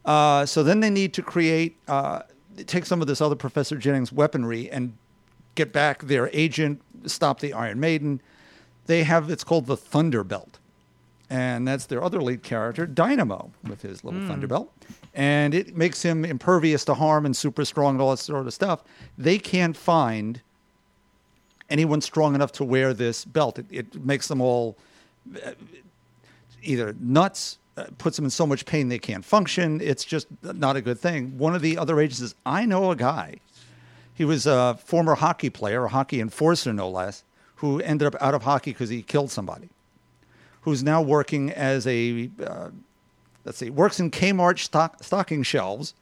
Uh, so then they need to create, uh, take some of this other Professor Jennings weaponry and get back their agent, stop the Iron Maiden. They have, it's called the Thunderbelt. And that's their other lead character, Dynamo, with his little Thunderbelt. And it makes him impervious to harm and super strong and all that sort of stuff. They can't find anyone strong enough to wear this belt. It, it makes them all either nuts, uh, puts them in so much pain they can't function. It's just not a good thing. One of the other agents says, I know a guy. He was a former hockey player, a hockey enforcer, no less, who ended up out of hockey because he killed somebody. Who's now working as a, uh, let's see, works in Kmart stock, stocking shelves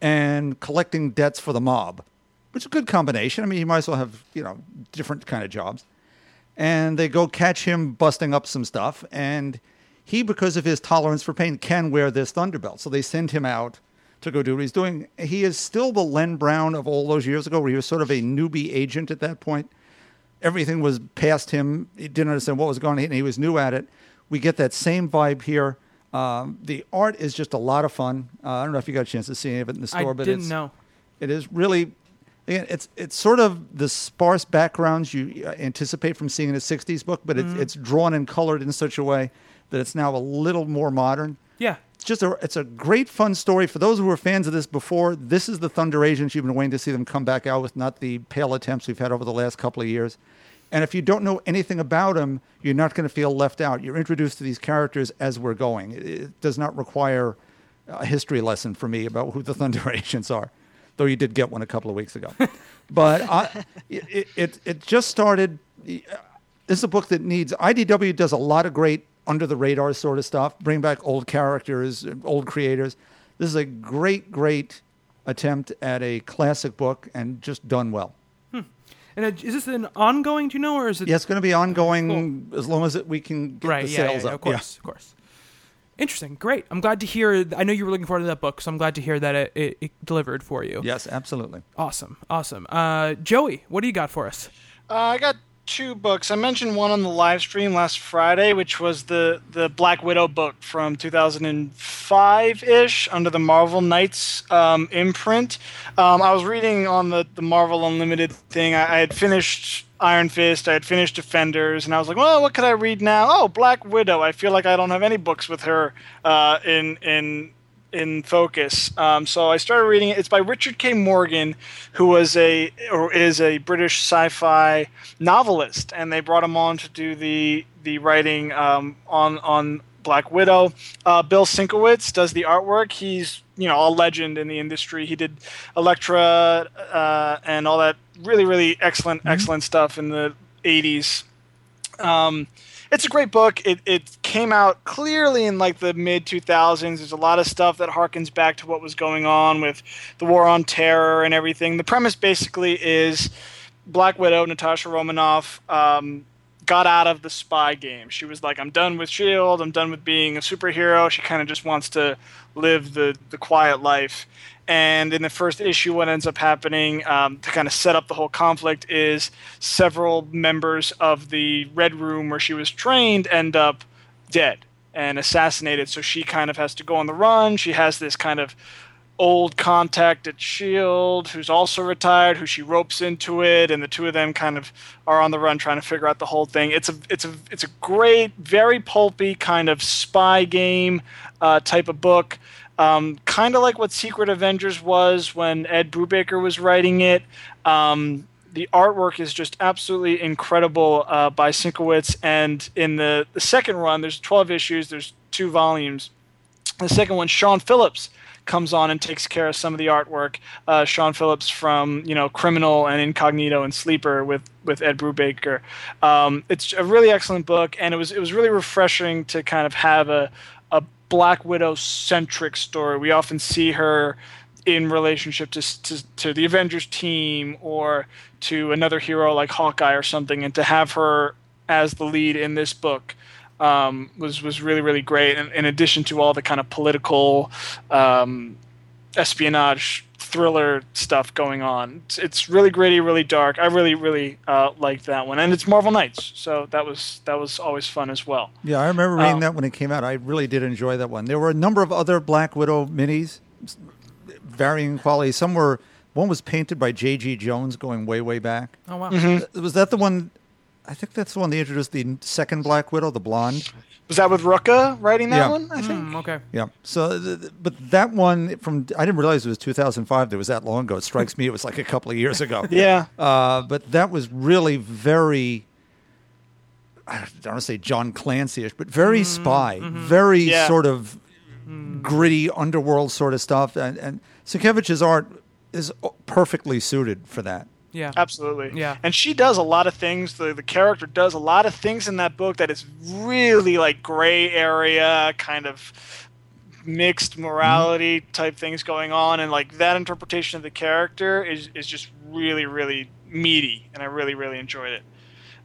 and collecting debts for the mob, which is a good combination. I mean, you might as well have, you know, different kind of jobs and they go catch him busting up some stuff. And he, because of his tolerance for pain, can wear this Thunderbelt. So they send him out to go do what he's doing. He is still the Len Brown of all those years ago, where he was sort of a newbie agent at that point. Everything was past him. He didn't understand what was going on, and he was new at it. We get that same vibe here. Um, the art is just a lot of fun. Uh, I don't know if you got a chance to see any of it in the store, I but didn't it's, know. it is really, again, it's it's sort of the sparse backgrounds you uh, anticipate from seeing in a '60s book, but it's it's drawn and colored in such a way that it's now a little more modern. Yeah. It's just a it's a great fun story for those who were fans of this before. This is the Thunder Agents you've been waiting to see them come back out with, not the pale attempts we've had over the last couple of years. And if you don't know anything about them, you're not going to feel left out. You're introduced to these characters as we're going. It, it does not require a history lesson for me about who the Thunder Agents are, though you did get one a couple of weeks ago. but I, it, it it just started. This is a book that needs IDW does a lot of great under the radar sort of stuff. Bring back old characters, old creators. This is a great, great attempt at a classic book and just done well. And uh, is this an ongoing? Do you know, or is it? Yeah, it's going to be ongoing as long as it, we can get Right. the Yeah, sales yeah, yeah, up. Of course. Of course. Interesting. Great. I'm glad to hear. I know you were looking forward to that book, so I'm glad to hear that it, it, it delivered for you. Yes, absolutely. Awesome. Awesome. Uh, Joey, what do you got for us? Uh, I got two books. I mentioned one on the live stream last Friday, which was the the Black Widow book from 2005 ish under the Marvel Knights um, imprint. Um, I was reading on the the Marvel Unlimited thing. I, I had finished Iron Fist. I had finished Defenders, and I was like, well, what could I read now? Oh, Black Widow. I feel like I don't have any books with her uh, in in in focus. Um, so I started reading it. It's by Richard K. Morgan, who was a or is a British sci-fi novelist, and they brought him on to do the the writing um, on on Black Widow. Uh, Bill Sienkiewicz does the artwork. He's you know a legend in the industry. He did Elektra uh, and all that really really excellent excellent stuff in the 80s. Um, it's a great book. It, it came out clearly in like the mid 2000s. There's a lot of stuff that harkens back to what was going on with the war on terror and everything. The premise basically is Black Widow, Natasha Romanoff, um, got out of the spy game. She was like, I'm done with S.H.I.E.L.D., I'm done with being a superhero. She kind of just wants to live the, the quiet life. And in the first issue, what ends up happening um, to kind of set up the whole conflict is several members of the Red Room where she was trained end up dead and assassinated. So she kind of has to go on the run. She has this kind of old contact at Shield who's also retired, who she ropes into it, and the two of them kind of are on the run trying to figure out the whole thing. It's a it's a it's a great, very pulpy kind of spy game uh, type of book. Um, kind of like what Secret Avengers was when Ed Brubaker was writing it. Um, the artwork is just absolutely incredible uh, by Sienkiewicz. And in the, the second run, there's 12 issues, there's two volumes. The second one, Sean Phillips comes on and takes care of some of the artwork. Uh, Sean Phillips from you know Criminal and Incognito and Sleeper with with Ed Brubaker. Um, it's a really excellent book, and it was it was really refreshing to kind of have a a Black Widow centric story. We often see her in relationship to, to to the Avengers team or to another hero like Hawkeye or something, and to have her as the lead in this book um, was was really really great. And in addition to all the kind of political um, espionage thriller stuff going on, it's, it's really gritty, really dark. I really really uh, liked that one, and it's Marvel Knights, so that was that was always fun as well. Yeah, I remember reading Um, that when it came out. I really did enjoy that one. There were a number of other Black Widow minis, varying quality. Some were. One was painted by J.G. Jones, going way way back. Oh wow. Mm-hmm. Was that the one? I think that's the one they introduced the second Black Widow, the blonde. Was that with Rucka writing that Yeah. one? I think. Mm, okay. Yeah. So, th- th- but that one from I didn't realize it was 2005. That was that long ago. It strikes me it was like a couple of years ago. Yeah. Uh, but that was really very. I don't want to say John Clancy-ish, but very spy, very Yeah. sort of gritty underworld sort of stuff. And, and Sienkiewicz's art is perfectly suited for that. Yeah. Absolutely. Yeah. And she does a lot of things. The the character does a lot of things in that book that is really like gray area kind of mixed morality type things going on and like that interpretation of the character is is just really really meaty and I really really enjoyed it.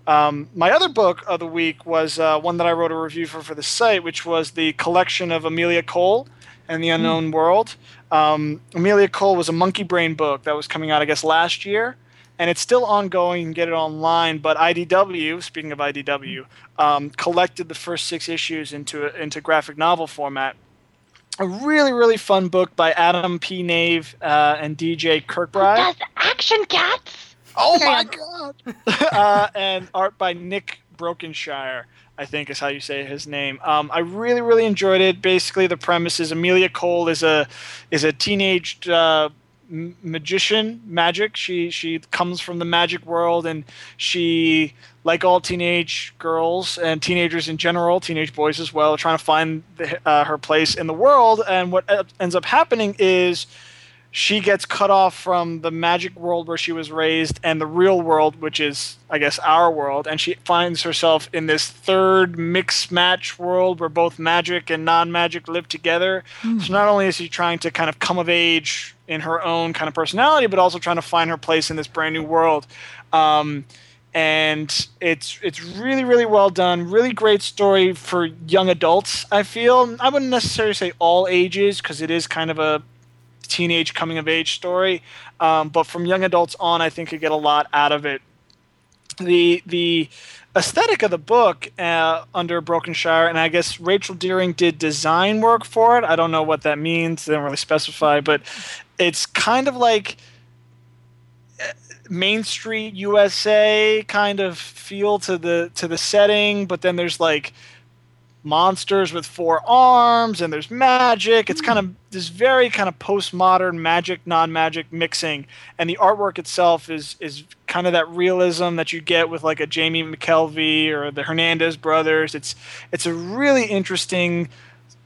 Um, my other book of the week was uh, one that I wrote a review for for the site, which was the collection of Amelia Cole and the Unknown World. Um, Amelia Cole was a Monkey Brain book that was coming out, I guess, last year, and it's still ongoing. You can get it online. But IDW, speaking of IDW, um, collected the first six issues into into graphic novel format. A really really fun book by Adam P. Knave uh, and DJ Kirkbride. Does action cats? Oh my god! uh, and art by Nick Brokenshire, I think is how you say his name. Um, I really, really enjoyed it. Basically, the premise is Amelia Cole is a is a teenage uh, magician, magic. She she comes from the magic world, and she, like all teenage girls and teenagers in general, teenage boys as well, trying to find the, uh, her place in the world. And what uh, ends up happening is she gets cut off from the magic world where she was raised and the real world, which is, I guess, our world, and she finds herself in this third mix match world where both magic and non magic live together. So not only is she trying to kind of come of age in her own kind of personality, but also trying to find her place in this brand new world. Um, and it's it's really really well done really great story for young adults i feel i wouldn't necessarily say all ages because it is kind of a teenage coming of age story. Um, but from young adults on, I think you get a lot out of it. The the aesthetic of the book uh, under Brokenshire, and I guess Rachel Deering did design work for it. I don't know what that means; they don't really specify, but it's kind of like uh, Main Street USA kind of feel to the to the setting, but then there's like monsters with four arms and there's magic. It's kind of this very kind of postmodern magic, non-magic mixing, and the artwork itself is is kind of that realism that you get with like a Jamie McKelvie or the Hernandez brothers. It's it's a really interesting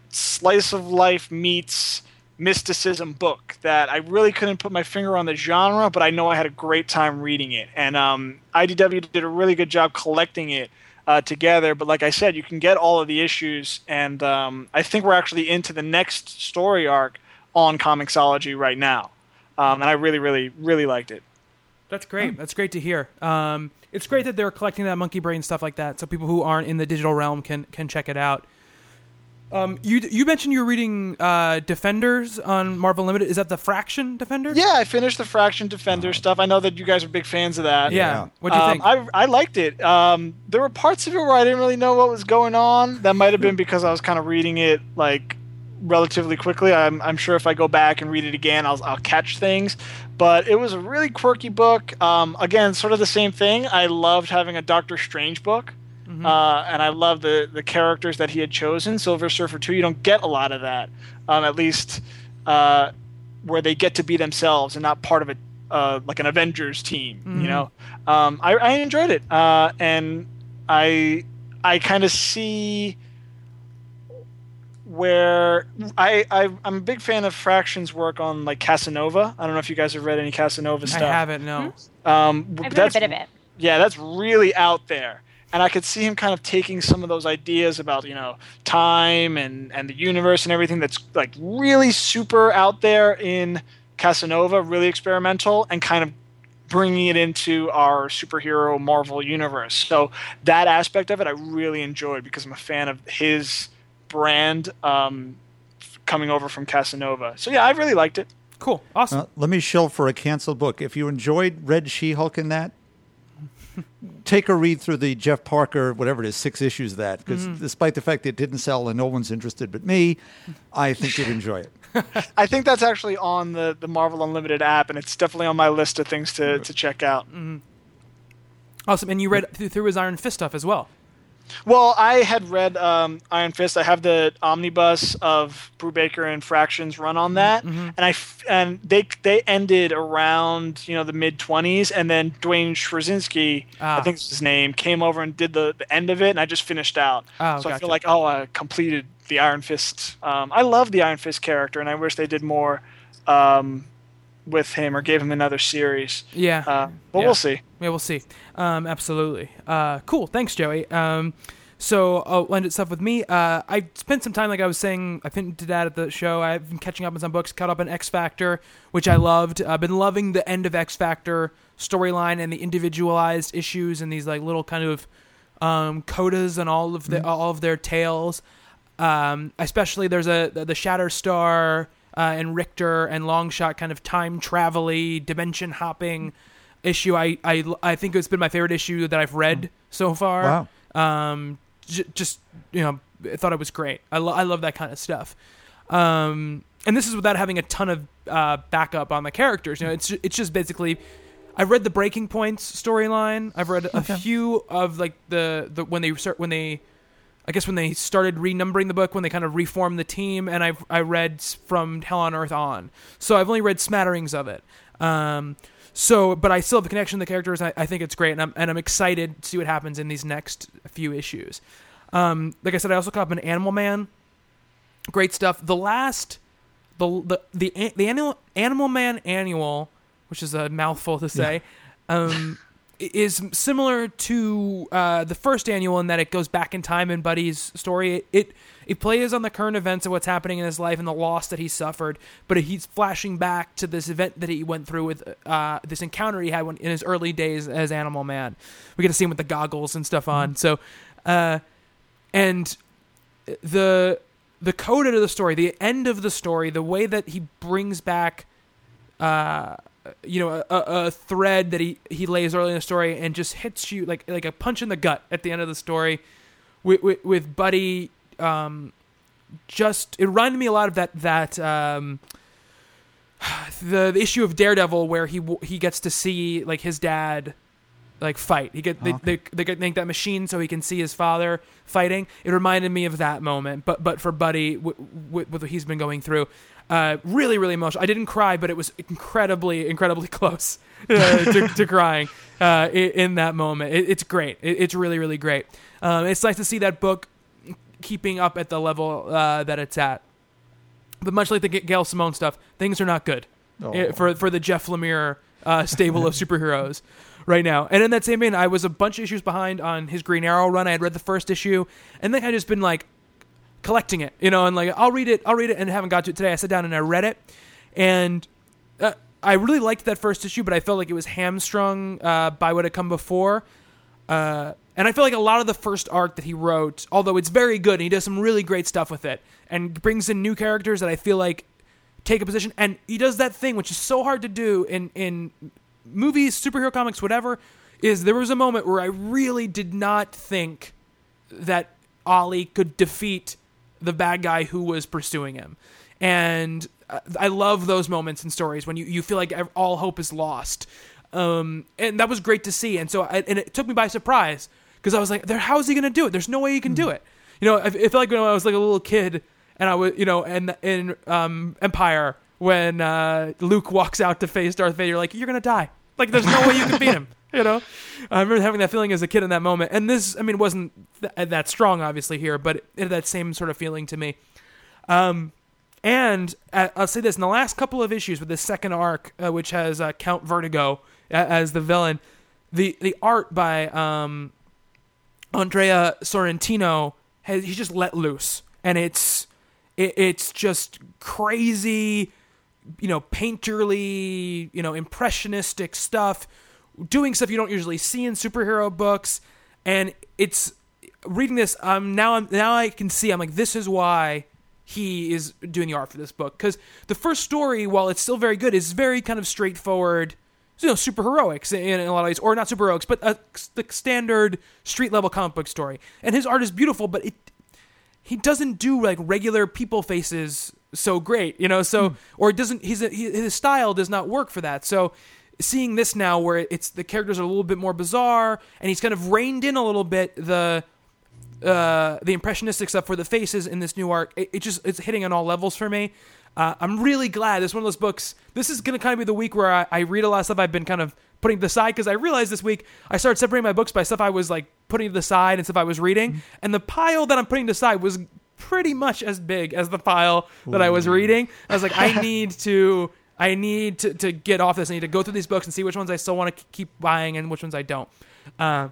slice of life meets mysticism book that I really couldn't put my finger on the genre, but I know I had a great time reading it. And um, IDW did a really good job collecting it uh, together. But like I said, you can get all of the issues, and um, I think we're actually into the next story arc on Comixology right now. Um, and I really, really, really liked it. That's great. That's great to hear. Um, it's great that they're collecting that monkey brain stuff like that, so people who aren't in the digital realm can can check it out. Um, you you mentioned you were reading uh, Defenders on Marvel Unlimited. Is that the Fraction Defenders? Yeah, I finished the Fraction Defender stuff. I know that you guys are big fans of that. Yeah. What do you Um, think? I, I liked it. Um, there were parts of it where I didn't really know what was going on. That might have been because I was kind of reading it like relatively quickly. I'm, I'm sure if I go back and read it again, I'll, I'll catch things. But it was a really quirky book. Um, again, sort of the same thing. I loved having a Doctor Strange book. Uh, and I love the the characters that he had chosen. Silver Surfer two, you don't get a lot of that, um, at least uh, where they get to be themselves and not part of a uh, like an Avengers team. You know, um, I, I enjoyed it, uh, and I I kind of see where I, I I'm a big fan of Fraction's work on like Casanova. I don't know if you guys have read any Casanova stuff. I haven't. No. Um, I've read a bit of it. yeah, that's really out there. And I could see him kind of taking some of those ideas about, you know, time and, and the universe and everything that's like really super out there in Casanova, really experimental, and kind of bringing it into our superhero Marvel universe. So that aspect of it I really enjoyed because I'm a fan of his brand um, coming over from Casanova. So yeah, I really liked it. Cool. Awesome. Uh, let me shill for a canceled book. If you enjoyed Red She-Hulk in that, take a read through the Jeff Parker, whatever it is, six issues of that. Because mm-hmm. despite the fact that it didn't sell and no one's interested but me, I think you'd enjoy it. I think that's actually on the, the Marvel Unlimited app, and it's definitely on my list of things to, to check out. Mm-hmm. Awesome. And you read through his Iron Fist stuff as well. Well, I had read um, Iron Fist. I have the omnibus of Brubaker and Fractions run on that, and I f- and they they ended around you know the mid twenties, and then Duane Swierczynski, Ah. I think is his name, came over and did the, the end of it, and I just finished out. Oh, so I feel like oh, I completed the Iron Fist. Um, I love the Iron Fist character, and I wish they did more um, with him or gave him another series. Yeah. Uh, but Yeah. we'll see. Yeah, we'll see. Um, absolutely. Uh, cool. Thanks, Joey. Um, so I'll end it stuff with me. Uh, I spent some time, like I was saying, I think to that at the show. I've been catching up on some books, caught up on X Factor, which I loved. I've been loving the end of X Factor storyline and the individualized issues and these like little kind of um, codas and all of the all of their tales. Um, especially there's a the, the Shatterstar uh, and Rictor and Longshot kind of time travel dimension hopping issue. I, I I think it's been my favorite issue that I've read so far. Wow. Um, j- just you know, I thought it was great. I lo- I love that kind of stuff. Um, and this is without having a ton of uh, backup on the characters. You know, it's it's just basically. I've read the Breaking Points storyline. I've read a few of like the, the when they start when they I guess when they started renumbering the book, when they kind of reformed the team, and I I read from Hell on Earth on. So I've only read smatterings of it. Um, so, but I still have a connection to the characters. I, I think it's great, and I'm and I'm excited to see what happens in these next few issues. Um, like I said, I also caught up in Animal Man. Great stuff. The last, the the the the animal Animal Man annual, which is a mouthful to say. Um, i- is similar to uh, the first annual in that it goes back in time in Buddy's story. It, it it plays on the current events of what's happening in his life and the loss that he suffered, but he's flashing back to this event that he went through with uh, this encounter he had when, in his early days as Animal Man. We get to see him with the goggles and stuff on. So, uh, and the the coda to the story, the end of the story, the way that he brings back uh, you know, a, a thread that he, he lays early in the story and just hits you like like a punch in the gut at the end of the story with with, with Buddy. Um, just it reminded me a lot of that that um, the, the issue of Daredevil where he he gets to see like his dad like fight. He get they, they they get make that machine so he can see his father fighting. It reminded me of that moment, but but for Buddy with w- what he's been going through. Uh, really, really emotional. I didn't cry, but it was incredibly, incredibly close uh, to, to crying uh, in, in that moment. It, it's great. It, it's really, really great. Um, it's nice to see that book keeping up at the level uh, that it's at. But much like the Gail Simone stuff, things are not good Oh. eh, for for the Jeff Lemire uh, stable of superheroes right now. And in that same vein, I was a bunch of issues behind on his Green Arrow run. I had read the first issue, and then I just been like collecting it, you know, and like I'll read it, I'll read it, and haven't got to it today. I sat down and I read it, and uh, I really liked that first issue, but I felt like it was hamstrung uh, by what had come before. Uh, and I feel like a lot of the first arc that he wrote, although it's very good, and he does some really great stuff with it, and brings in new characters that I feel like take a position, and he does that thing which is so hard to do in in movies, superhero comics, whatever. Is there was a moment where I really did not think that Ollie could defeat the bad guy who was pursuing him. And I love those moments in stories when you, you feel like all hope is lost. Um, and that was great to see. And so, I, and it took me by surprise because I was like, there, how is he going to do it? There's no way he can do it. You know, it, it felt like when I was like a little kid and I was, you know, and in um, Empire when uh, Luke walks out to face Darth Vader, like, you're going to die. Like, there's no way you can beat him. You know, I remember having that feeling as a kid in that moment. And this, I mean, wasn't th- that strong, obviously here, but it had that same sort of feeling to me. Um, and uh, I'll say this: in the last couple of issues with this second arc, uh, which has uh, Count Vertigo as the villain, the the art by um, Andrea Sorrentino has he's just let loose, and it's it, it's just crazy, you know, painterly, you know, impressionistic stuff, doing stuff you don't usually see in superhero books, and it's reading this. Um, now I'm now I can see. I'm like, this is why he is doing the art for this book because the first story, while it's still very good, is very kind of straightforward. You know, super heroics in, in a lot of ways, or not super heroics, but a, the standard street level comic book story. And his art is beautiful, but it he doesn't do like regular people faces so great, you know. So or it doesn't his his style does not work for that. So seeing this now, where it's the characters are a little bit more bizarre, and he's kind of reined in a little bit the uh, the impressionistic stuff for the faces in this new arc. It, it just it's hitting on all levels for me. Uh, I'm really glad. This is one of those books. This is gonna kind of be the week where I, I read a lot of stuff I've been kind of putting to the side because I realized this week I started separating my books by stuff I was like putting to the side and stuff I was reading, and the pile that I'm putting to the side was pretty much as big as the pile that I was reading. I was like, I need to. I need to, to get off this. I need to go through these books and see which ones I still want to keep buying and which ones I don't. Uh,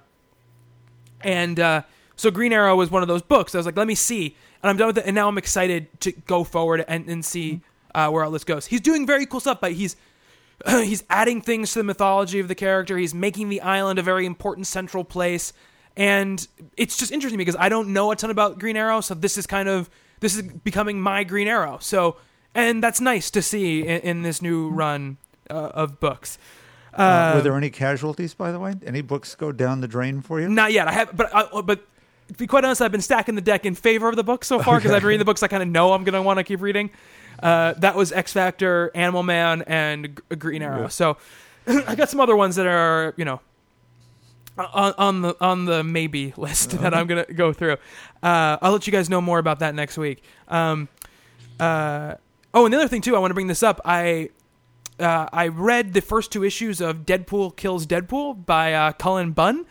and uh, so Green Arrow was one of those books. I was like, let me see. And I'm done with it. And now I'm excited to go forward and, and see uh, where all this goes. He's doing very cool stuff, but he's he's adding things to the mythology of the character. He's making the island a very important central place. And it's just interesting because I don't know a ton about Green Arrow, so this is kind of this is becoming my Green Arrow. So and that's nice to see in, in this new run uh, of books. Uh, Um, were there any casualties, by the way? Any books go down the drain for you? Not yet. I have, but I, but to be quite honest, I've been stacking the deck in favor of the book so far because I've been reading the books I kind of know I'm gonna want to keep reading. Uh, that was X Factor, Animal Man, and G- Green Arrow. So I got some other ones that are you know on, on the on the maybe list that I'm gonna go through. Uh, I'll let you guys know more about that next week. Um, uh, oh, and the other thing too, I want to bring this up. I uh, I read the first two issues of Deadpool Kills Deadpool by uh, Cullen Bunn,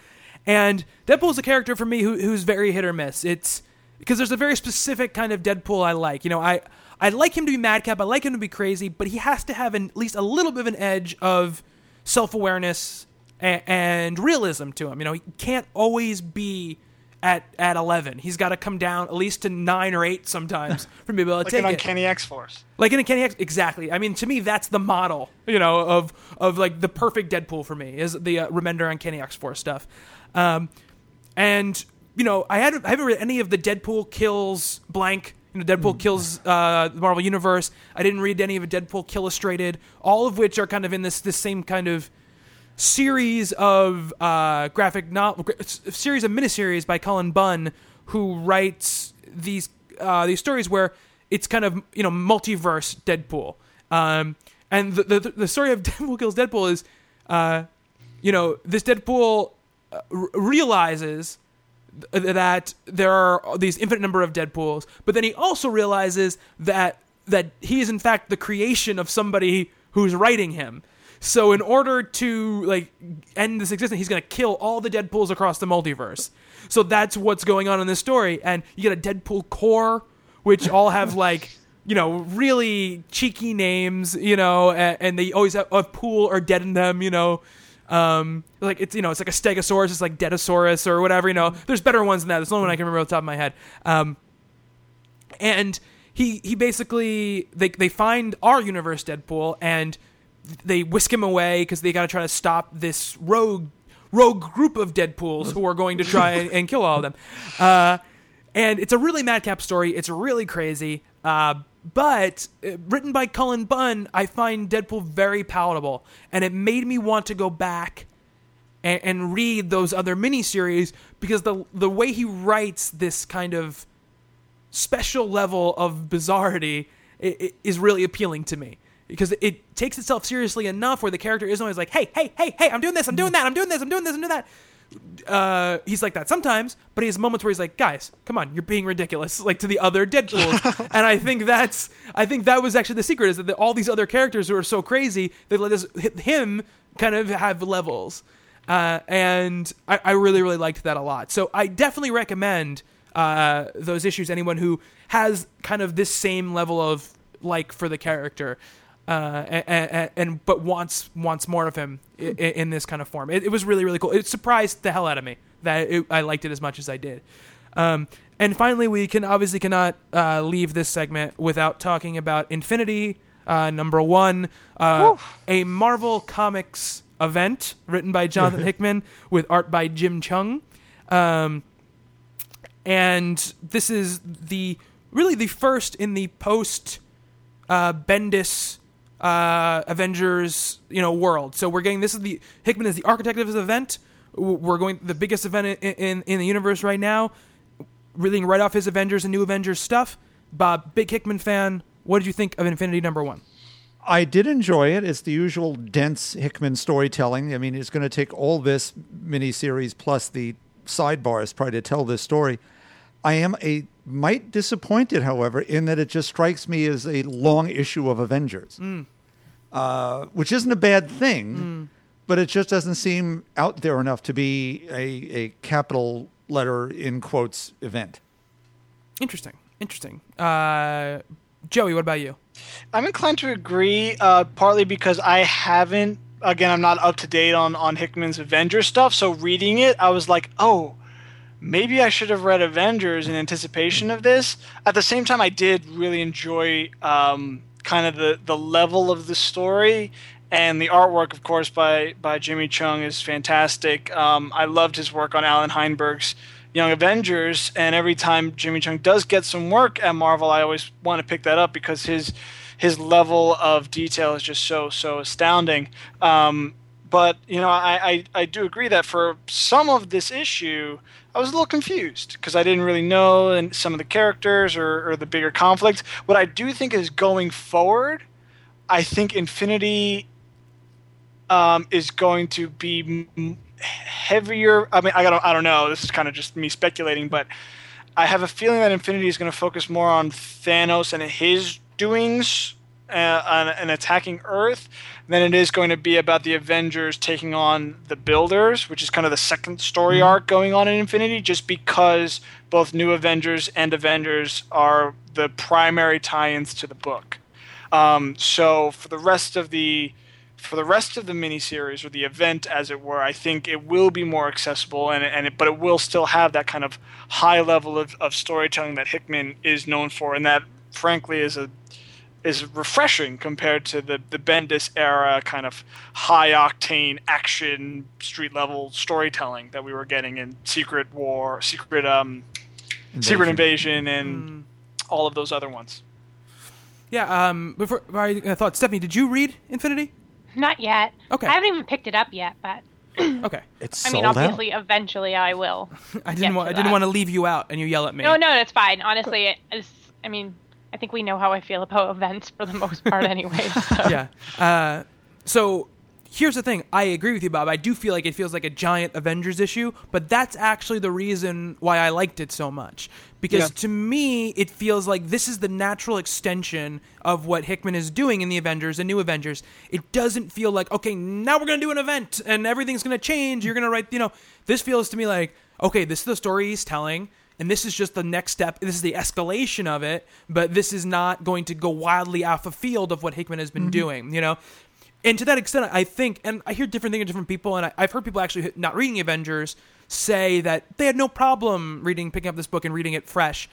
and Deadpool is a character for me who, who's very hit or miss. It's because there's a very specific kind of Deadpool I like. You know, I I like him to be madcap, I like him to be crazy, but he has to have an, at least a little bit of an edge of self awareness and, and realism to him. You know, he can't always be. At, at 11 he's got to come down at least to 9 or 8 sometimes for me to be able to Like take an it Uncanny X Force. like in a Kenny X, exactly. I mean, to me, that's the model, you know, of of like the perfect Deadpool for me is the uh, Remender on Uncanny X Force stuff. Um, and you know, I hadn't I haven't read any of the Deadpool kills blank. You know, Deadpool kills uh, the Marvel Universe. I didn't read any of it. Deadpool Illustrated, all of which are kind of in this this same kind of series of uh, graphic novel, series of miniseries by Cullen Bunn, who writes these uh, these stories where it's kind of you know multiverse Deadpool. Um, and the, the the story of Deadpool kills Deadpool is, uh, you know, this Deadpool uh, r- realizes th- that there are these infinite number of Deadpools, but then he also realizes that that he is in fact the creation of somebody who's writing him. So in order to like end this existence, he's gonna kill all the Deadpools across the multiverse. So that's what's going on in this story, and you get a Deadpool core, which all have like you know really cheeky names, you know, and, and they always have a pool or dead in them, you know. Um, like it's you know it's like a Stegosaurus, it's like Dedosaurus or whatever, you know. There's better ones than that. There's the only one I can remember off the top of my head. Um, and he he basically they they find our universe Deadpool and they whisk him away because they got to try to stop this rogue rogue group of Deadpools who are going to try and, kill all of them. Uh, and it's a really madcap story. It's really crazy. Uh, but uh, written by Cullen Bunn, I find Deadpool very palatable, and it made me want to go back and, and read those other miniseries because the the way he writes this kind of special level of bizarrity is really appealing to me because it takes itself seriously enough where the character isn't always like, hey, hey, hey, hey, I'm doing this, I'm doing that, I'm doing this, I'm doing this, I'm doing that. Uh, he's like that sometimes, but he has moments where he's like, guys, come on, you're being ridiculous, like to the other Deadpool. and I think that's, I think that was actually the secret is that the, all these other characters who are so crazy, they let us, him kind of have levels. Uh, and I, I really, really liked that a lot. So I definitely recommend uh, those issues. Anyone who has kind of this same level of like for the character, uh, and, and, and but wants wants more of him in, in this kind of form. It, it was really really cool. It surprised the hell out of me that it, I liked it as much as I did. Um, and finally, we can obviously cannot uh, leave this segment without talking about Infinity uh, number one, uh, a Marvel Comics event written by Jonathan Hickman with art by Jim Cheung. Um, and this is the really the first in the post uh, Bendis uh, Avengers you know world. So we're getting this is the Hickman is the architect of this event. We're going the biggest event in, in in the universe right now. Reading right off his Avengers and New Avengers stuff. Bob, big Hickman fan. What did you think of Infinity number one? I did enjoy it. It's the usual dense Hickman storytelling. I mean, it's going to take all this miniseries plus the sidebars probably to tell this story. I am a mite disappointed, however, in that it just strikes me as a long issue of Avengers, uh, which isn't a bad thing, but it just doesn't seem out there enough to be a, a capital letter in quotes event. Interesting. Interesting. Uh, Joey, what about you? I'm inclined to agree, uh, partly because I haven't. Again, I'm not up to date on on Hickman's Avengers stuff. So reading it, I was like, oh, maybe I should have read Avengers in anticipation of this. At the same time, I did really enjoy um, kind of the the level of the story and the artwork, of course, by by Jimmy Cheung is fantastic. Um, I loved his work on Allan Heinberg's Young Avengers, and every time Jimmy Cheung does get some work at Marvel, I always want to pick that up because his his level of detail is just so so astounding. Um, but you know, I, I I do agree that for some of this issue, I was a little confused because I didn't really know and some of the characters or, or the bigger conflict. What I do think is going forward, I think Infinity um, is going to be heavier. I mean, I don't, I don't know. This is kind of just me speculating, but I have a feeling that Infinity is going to focus more on Thanos and his doings uh, and attacking Earth than it is going to be about the Avengers taking on the Builders, which is kind of the second story arc going on in Infinity, just because both New Avengers and Avengers are the primary tie-ins to the book. Um, so for the rest of the for the rest of the miniseries or the event, as it were, I think it will be more accessible, and and it, but it will still have that kind of high level of, of storytelling that Hickman is known for, and that frankly is a is refreshing compared to the the Bendis era kind of high octane action street level storytelling that we were getting in Secret War, Secret um, Secret Invasion, and all of those other ones. Yeah. Um. Before I I thought Stephanie, did you read Infinity? Not yet. Okay. I haven't even picked it up yet, but Okay. It's I sold mean, out. obviously, eventually I will. I didn't want. to I didn't want to leave you out, and you yell at me. No, no, that's fine. Honestly, it is, I mean, I think we know how I feel about events for the most part, anyway. So. yeah. Uh, so here's the thing. I agree with you, Bob. I do feel like it feels like a giant Avengers issue, but that's actually the reason why I liked it so much. Because Yeah. to me, it feels like this is the natural extension of what Hickman is doing in the Avengers and New Avengers. It doesn't feel like, okay, now we're going to do an event and everything's going to change. You're going to write, you know, this feels to me like, okay, this is the story he's telling. And this is just the next step. This is the escalation of it, but this is not going to go wildly off a field of what Hickman has been doing. You know, and to that extent, I think, and I hear different things from different people, and I, I've heard people actually not reading Avengers say that they had no problem reading, picking up this book and reading it fresh.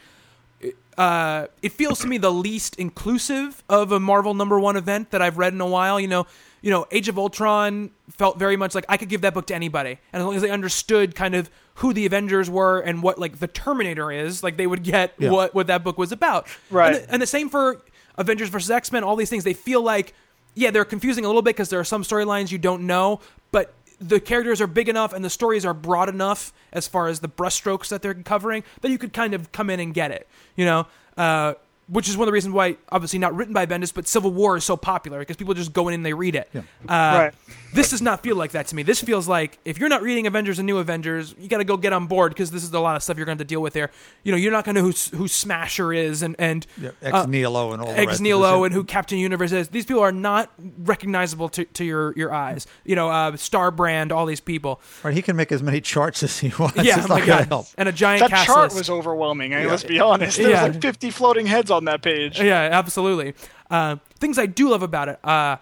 Uh, it feels to me the least inclusive of a Marvel number one event that I've read in a while. You know, you know, Age of Ultron felt very much like I could give that book to anybody, and as long as they understood kind of who the Avengers were and what like the Terminator is, like they would get Yeah. what what that book was about. Right. And the, and the same for Avengers versus X Men. All these things they feel like yeah they're confusing a little bit because there are some storylines you don't know, but the characters are big enough and the stories are broad enough as far as the brushstrokes that they're covering that you could kind of come in and get it. You know. Uh, which is one of the reasons why, obviously not written by Bendis, but Civil War is so popular because people just go in and they read it. Uh, Right. This does not feel like that to me. This feels like if you're not reading Avengers and New Avengers, you got to go get on board because this is a lot of stuff you're going to have to deal with there. You know, you're not going to know who who Smasher is and and Yeah, ex Nihilo and all ex rest of Nihilo this. and who Captain Universe is. These people are not recognizable to, to your your eyes. You know, uh, Star Brand, all these people. Right, he can make as many charts as he wants. yeah, it's oh my not gonna God. help. and a giant That cast chart list. was overwhelming. I mean, let's be honest. There's Yeah. like 50 floating heads on that page. Yeah, absolutely. Uh, things I do love about it. Uh,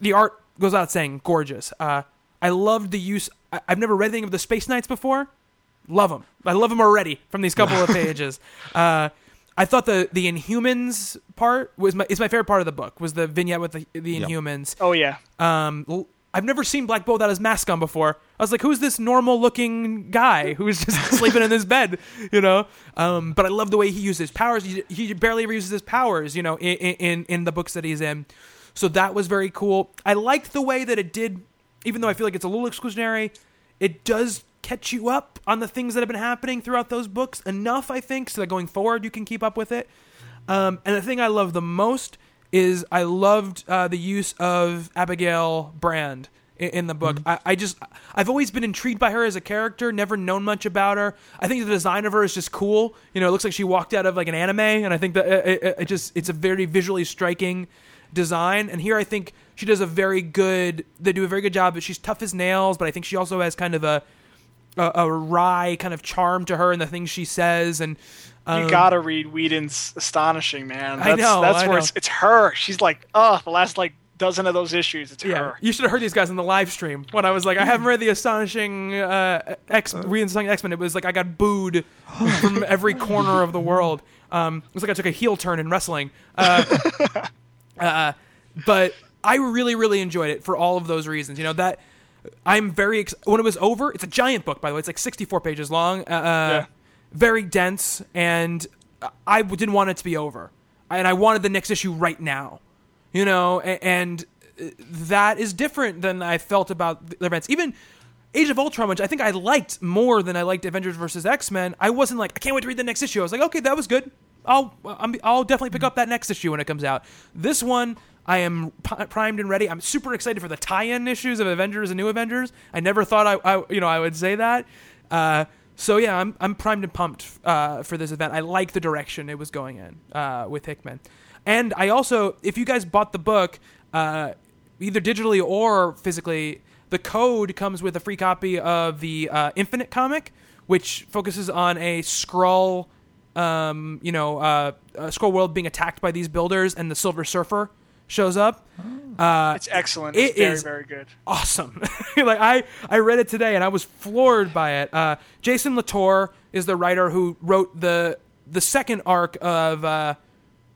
the art goes out saying gorgeous. Uh, I loved the use. I- I've never read anything of the Space Knights before. Love them. I love them already from these couple of pages. Uh, I thought the the Inhumans part was my is my favorite part of the book. Was the vignette with the, the Inhumans. Oh yeah. Um, I've never seen Black Bolt without his mask on before. I was like, who's this normal looking guy who's just sleeping in his bed, you know? Um, but I love the way he uses his powers. He, he barely ever uses his powers, you know, in, in, in the books that he's in. So that was very cool. I liked the way that it did, even though I feel like it's a little exclusionary, it does catch you up on the things that have been happening throughout those books enough, I think, so that going forward you can keep up with it. Um, and the thing I love the most is I loved uh, the use of Abigail Brand in, in the book. I, I just I've always been intrigued by her as a character. Never known much about her. I think the design of her is just cool. You know, it looks like she walked out of like an anime, and I think that it, it, it just it's a very visually striking design. And here I think she does a very good. They do a very good job. But she's tough as nails. But I think she also has kind of a a, a wry kind of charm to her and the things she says and. Um, You gotta read Whedon's Astonishing, man. I That's, know, That's I where know. it's, it's her. She's like, oh, the last like dozen of those issues. It's Yeah, her. you should have heard these guys in the live stream when I was like, I haven't read the astonishing uh, X, Astonishing X Men. It was like I got booed from every corner of the world. Um, it was like I took a heel turn in wrestling. Uh, uh, but I really, really enjoyed it for all of those reasons. You know that I'm very ex- when it was over. It's a giant book, by the way. It's like 64 pages long. Uh, uh, Very dense, and I didn't want it to be over, and I wanted the next issue right now. You know, a- and uh, that is different than I felt about the events. Even Age of Ultron, which I think I liked more than I liked Avengers versus X Men. I wasn't like, I can't wait to read the next issue. I was like, okay, that was good. I'll I'll definitely pick up that next issue when it comes out. This one, I am p- primed and ready. I'm super excited for the tie-in issues of Avengers and New Avengers. I never thought I, I you know I would say that. Uh, so yeah, I'm I'm primed and pumped uh, for this event. I like the direction it was going in uh, with Hickman, and I also, if you guys bought the book, uh, either digitally or physically, the code comes with a free copy of the uh, Infinite comic, which focuses on a Skrull, um, you know, uh, Skrull world being attacked by these builders, and the Silver Surfer shows up. Uh, It's excellent. It It's very, is- very good. awesome. like I, I read it today and I was floored by it. Uh, Jason Latour is the writer who wrote the the second arc of uh,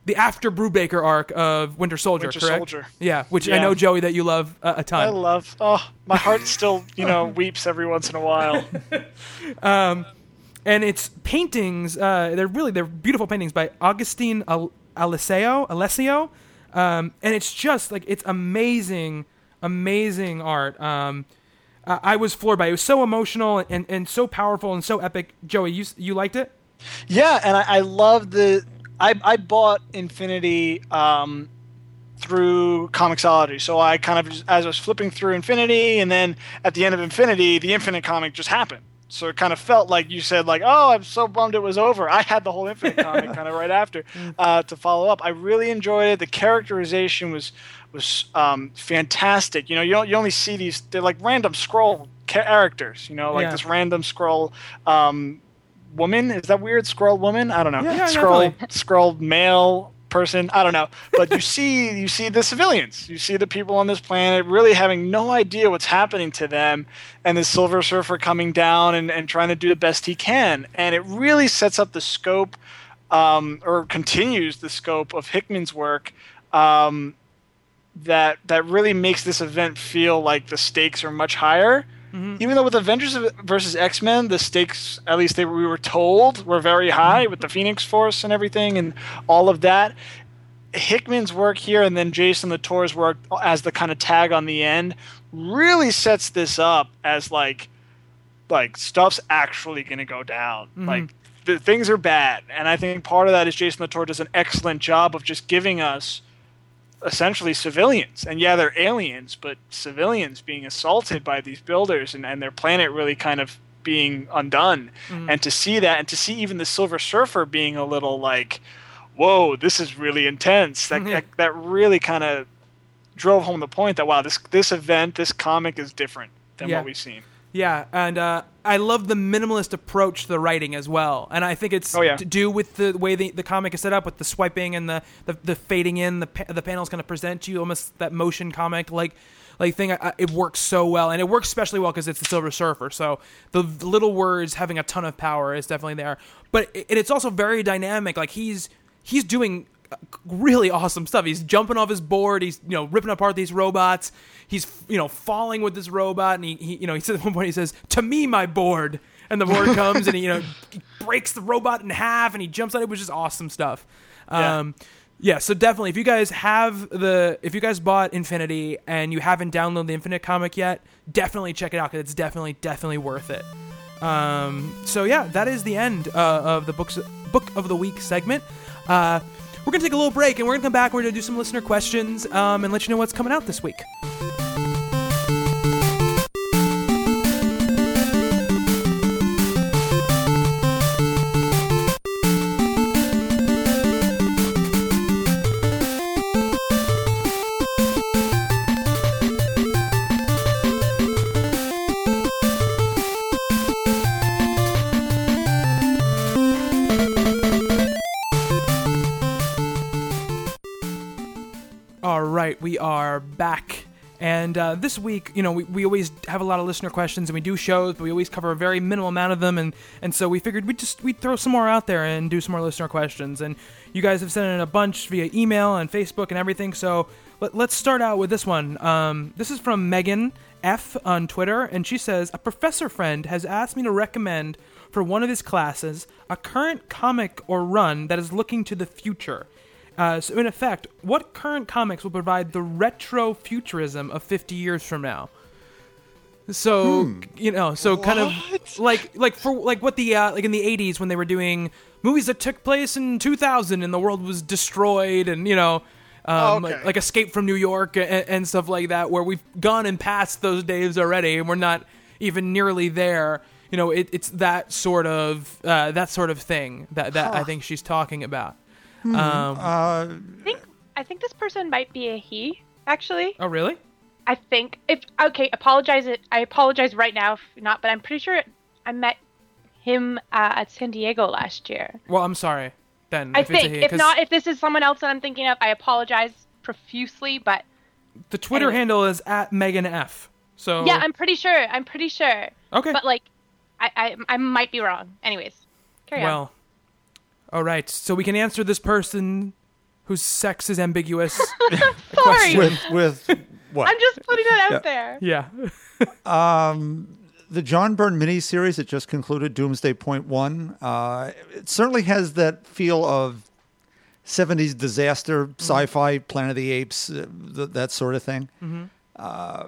the after Brubaker arc of Winter Soldier. Winter correct? Soldier. Yeah, which I know Joey that you love uh, a I ton. love. Oh, my heart still, you know, weeps every once in a while. um, and it's paintings. Uh, they're really they're beautiful paintings by Augustine Al- Alessio. Alessio, um, and it's just like it's amazing, amazing art. Um, I I was floored by it. It was so emotional and, and so powerful and so epic. Joey, you you liked it? Yeah, and I, I love the. I, I bought Infinity um, through Comixology, so I kind of as I was flipping through Infinity, and then at the end of Infinity, the Infinite comic just happened. So it kind of felt like you said, like, "Oh, I'm so bummed it was over." I had the whole Infinite comic kind of right after uh, to follow up. I really enjoyed it. The characterization was was um, fantastic. You know, you don't, you only see these they're like random Skrull characters. You know, like Yeah. this random Skrull. Um, woman is that weird Skrull woman i don't know Yeah, yeah, Skrull definitely. Skrull male person i don't know. But you see you see the civilians. You see the people on this planet really having no idea what's happening to them and the silver surfer coming down and, and trying to do the best he can. And it really sets up the scope um, or continues the scope of hickman's work um, that that really makes this event feel like the stakes are much higher. Mm-hmm. Even though with Avengers versus X Men, the stakes, at least they, we were told, were very high with the mm-hmm. Phoenix Force and everything and all of that. Hickman's work here and then Jason Latour's work as the kind of tag on the end really sets this up as like like stuff's actually going to go down. Mm-hmm. Like the things are bad, and I think part of that is Jason Latour does an excellent job of just giving us essentially civilians. And yeah, they're aliens, but civilians being assaulted by these builders and, and their planet really kind of being undone. Mm-hmm. And to see that, and to see even the Silver Surfer being a little like, whoa, this is really intense. That, that, that really kind of drove home the point that, wow, this, this event, this comic is different than Yeah. what we've seen. Yeah, and uh, I love the minimalist approach to the writing as well, and I think it's Oh, yeah. to do with the way the, the comic is set up, with the swiping and the the, the fading in. The pa- the panels kind of present you almost that motion comic like like thing. I, it works so well, and it works especially well because it's the Silver Surfer. So the, the little words having a ton of power is definitely there, but it, it's also very dynamic. Like he's he's doing really awesome stuff. He's jumping off his board. He's you know ripping apart these robots. He's you know falling with this robot, and he, he you know he says at one point he says, "To me, my board," and the board comes and he you know he breaks the robot in half, and he jumps on it, which is awesome stuff. Yeah. Um, yeah, so definitely, if you guys have the, if you guys bought Infinity and you haven't downloaded the Infinite comic yet, definitely check it out because it's definitely, definitely worth it. Um, so yeah, that is the end uh, of the books book of the week segment. Uh, we're gonna take a little break and we're gonna come back. We're gonna do some listener questions um, and let you know what's coming out this week. We are back. And uh, this week, you know, we, we always have a lot of listener questions and we do shows, but we always cover a very minimal amount of them. And, and so we figured we'd just we'd throw some more out there and do some more listener questions. And you guys have sent in a bunch via email and Facebook and everything. So let, let's start out with this one. Um, this is from Megan F on Twitter. And she says, A professor friend has asked me to recommend for one of his classes a current comic or run that is looking to the future. Uh, so, in effect, what current comics will provide the retro futurism of 50 years from now? So you know, so kind of like like for like what the uh, like in the 80s when they were doing movies that took place in 2000 and the world was destroyed and you know. Um, Okay. like, like Escape from New York and, and stuff like that, where we've gone and passed those days already, and we're not even nearly there. You know, it, it's that sort of uh, that sort of thing that, that I think she's talking about. Um, Uh, I think I think this person might be a he. Actually, oh, really? I think if okay, apologize it. I apologize right now if not, but I'm pretty sure I met him uh, at San Diego last year. Well, I'm sorry. Then I if it's a think. he, If 'cause not, if this is someone else that I'm thinking of, I apologize profusely. But the Twitter anyway. handle is at Megan F. So yeah, I'm pretty sure. I'm pretty sure. okay. But like, I I, I might be wrong. Anyways, carry on. well, all right. So we can answer this person whose sex is ambiguous. Sorry, with with what? I'm just putting it out Yeah. there. yeah. the John Byrne miniseries that just concluded, Doomsday Point One, uh, it certainly has that feel of '70s disaster, sci-fi, Planet of the Apes, uh, th- that sort of thing. Uh,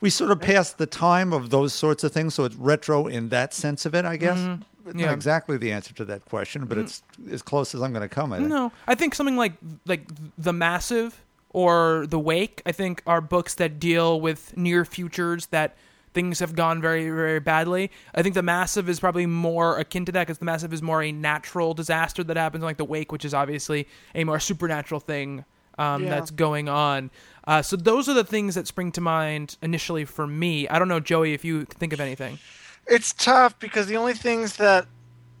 we sort of passed the time of those sorts of things, so it's retro in that sense of it, I guess. It's Yeah. Not exactly the answer to that question, but it's as close as I'm going to come. I think. No, I think something like like the Massive or the Wake. I think are books that deal with near futures that things have gone very very badly. I think the Massive is probably more akin to that because the Massive is more a natural disaster that happens, like the Wake, which is obviously a more supernatural thing um, Yeah. that's going on. Uh, so those are the things that spring to mind initially for me. I don't know, Joey, if you think of anything. It's tough because the only things that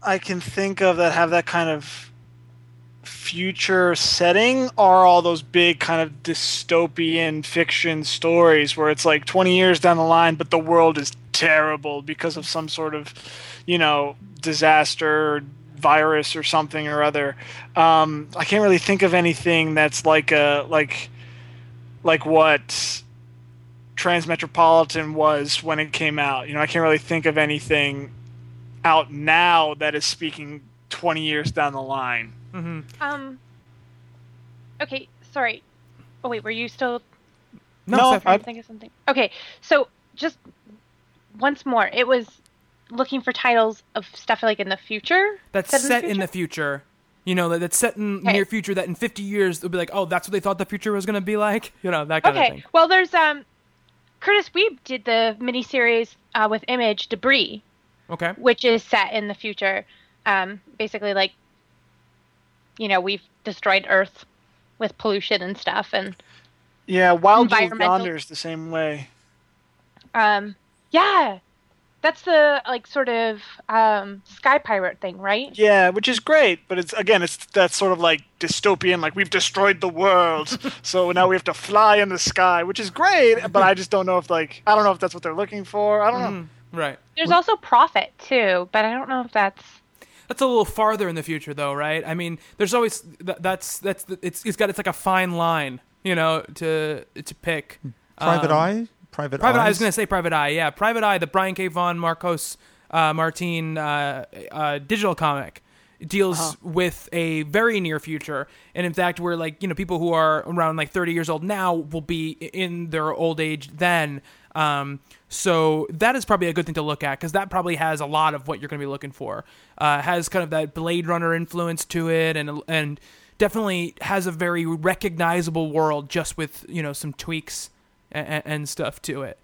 I can think of that have that kind of future setting are all those big kind of dystopian fiction stories where it's like 20 years down the line but the world is terrible because of some sort of you know disaster or virus or something or other. Um, i can't really think of anything that's like a like like what Transmetropolitan was when it came out. You know, I can't really think of anything out now that is speaking 20 years down the line. Um. Okay, sorry. Oh wait, were you still No, No, I- to think of something? Okay, so just once more, it was looking for titles of stuff like in the future. That's Set set in the in the future. You know, that that's set in Okay. near future. That in 50 years they'll be like, oh, that's what they thought the future was gonna be like. You know, that kind of thing. Okay. thing. Well, there's um, Kurtis Wiebe did the miniseries uh, with Image Debris, Okay. which is set in the future. Um, basically, like, you know, we've destroyed Earth with pollution and stuff, and Yeah, Wild Wolf Environmental- Yonder's the same way. um, yeah, that's the like sort of um, sky pirate thing, right? Yeah, which is great, but it's again, it's that sort of like dystopian, like we've destroyed the world, so now we have to fly in the sky, which is great. But I just don't know if like I don't know if that's what they're looking for. I don't know. Right. There's also Prophet too, but I don't know if that's That's a little farther in the future, though, right? I mean, there's always th- that's that's the, it's it's got it's like a fine line, you know, to to pick. Private Um, Eye? Private, Private Eye. I was gonna say Private Eye. Yeah, Private Eye. The Brian K. Vaughan Marcos uh, Martin uh, uh, digital comic deals with a very near future, and in fact, where like you know people who are around like 30 years old now will be in their old age then. Um, so that is probably a good thing to look at because that probably has a lot of what you're going to be looking for. Uh, has kind of that Blade Runner influence to it, and and definitely has a very recognizable world just with you know some tweaks and, and stuff to it.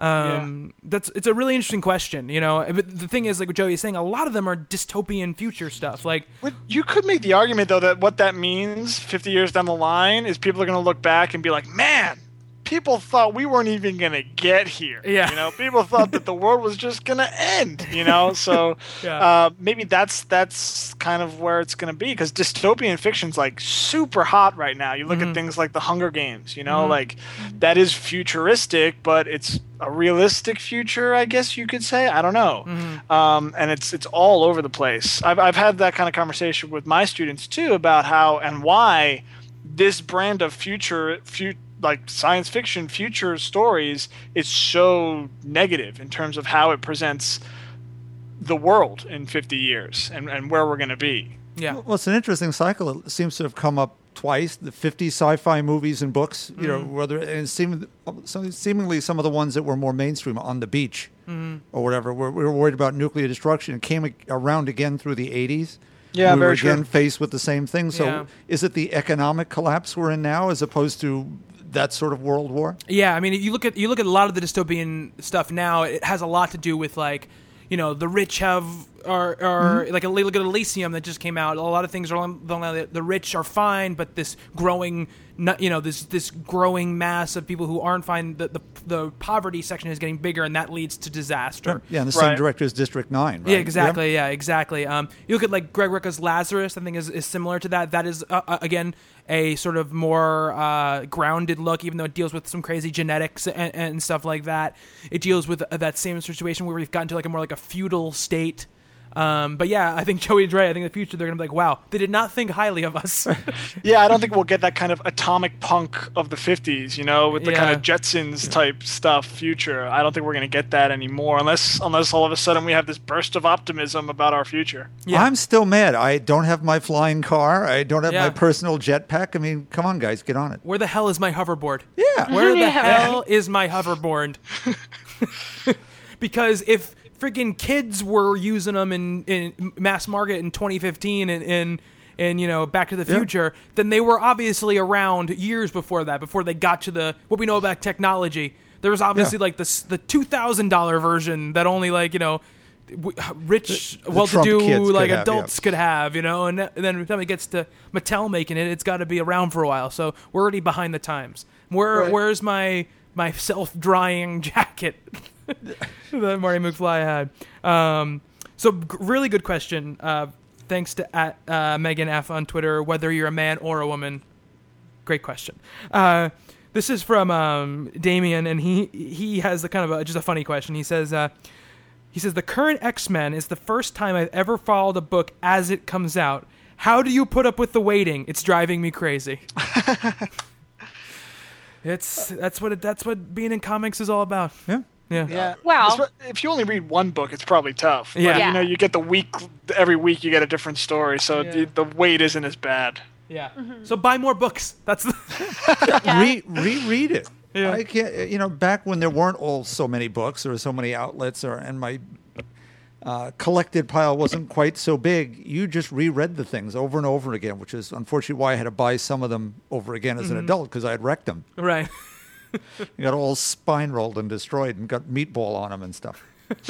Um, that's it's a really interesting question, you know. But the thing is, like what Joey is saying, a lot of them are dystopian future stuff. Like, you could make the argument though that what that means 50 years down the line is people are going to look back and be like, "Man, people thought we weren't even going to get here." Yeah. You know, people thought that the world was just going to end, you know? So Yeah. uh, maybe that's that's kind of where it's going to be cuz dystopian fiction's like super hot right now. You look Mm-hmm. at things like The Hunger Games, you know, like that is futuristic, but it's a realistic future, I guess you could say. I don't know Mm-hmm. um, and it's it's all over the place. I've I've had that kind of conversation with my students too about how and why this brand of future fu- like science fiction future stories is so negative in terms of how it presents the world in 50 years and, and where we're going to be. yeah, Well, it's an interesting cycle. It seems to have come up twice. The 50 sci-fi movies and books, you know, mm-hmm. whether and seem, some, seemingly some of the ones that were more mainstream on the beach mm-hmm. or whatever. We're, we were worried about nuclear destruction. It came around again through the 80s. Yeah, we were very true. again faced with the same thing. So, Yeah. is it the economic collapse we're in now, as opposed to that sort of world war? yeah. I mean, you look at you look at a lot of the dystopian stuff now. It has a lot to do with like, you know, the rich have are are like a look at Elysium that just came out. A lot of things are on the, the rich are fine, but this growing, you know, this this growing mass of people who aren't fine. The the, the poverty section is getting bigger, and that leads to disaster. Yeah, and the same Right. director as District Nine. Right? Yeah, exactly. Yeah, exactly. Um, you look at like Greg Rucka's Lazarus. I think is, is similar to that. That is uh, uh, again a sort of more uh, grounded look, even though it deals with some crazy genetics and, and stuff like that. It deals with that same situation where we've gotten to like a more like a feudal state. Um, but yeah, I think Joey's right. I think in the future they're gonna be like, wow, they did not think highly of us. Yeah, I don't think we'll get that kind of atomic punk of the 50s, you know, with the kind of Jetsons type stuff future. I don't think we're going to get that anymore unless unless all of a sudden we have this burst of optimism about our future. Yeah. I'm still mad. I don't have my flying car. I don't have Yeah. my personal jetpack. I mean, come on, guys, get on it. Where the hell is my hoverboard? Yeah. Where the Yeah. hell is my hoverboard? because if freaking kids were using them in, in mass market in 2015 and in in you know Back to the Yeah. Future, then they were obviously around years before that, before they got to the what we know about technology. There was obviously Yeah. like this the two thousand dollar version that only like you know. Rich, The- the well-to-do, kids could like have, yeah. adults could have, you know, and, and then by the time it gets to Mattel making it, it's got to be around for a while. So we're already behind the times. Where Right. where's my my self drying jacket that Marty McFly had? Um, so g- really good question. Uh, thanks to at uh, Megan F on Twitter. Whether you're a man or a woman, great question. Uh, this is from um, Damien, and he he has the kind of a, just a funny question. He says. Uh, he says the current X Men is the first time I've ever followed a book as it comes out. How do you put up with the waiting? It's driving me crazy. it's that's what it, that's what being in comics is all about. Yeah. Yeah. Yeah. Well- if you only read one book, it's probably tough. But, Yeah. Yeah. you know, you get the week every week you get a different story, so Yeah. the, the weight isn't as bad. Yeah. So buy more books. That's the, Yeah. Re- reread it. Yeah. I can't. You know, back when there weren't all so many books or so many outlets, or and my uh, collected pile wasn't quite so big, you just reread the things over and over again, which is unfortunately why I had to buy some of them over again as an adult because I had wrecked them. Right. You got all spine rolled and destroyed, and got meatball on them and stuff.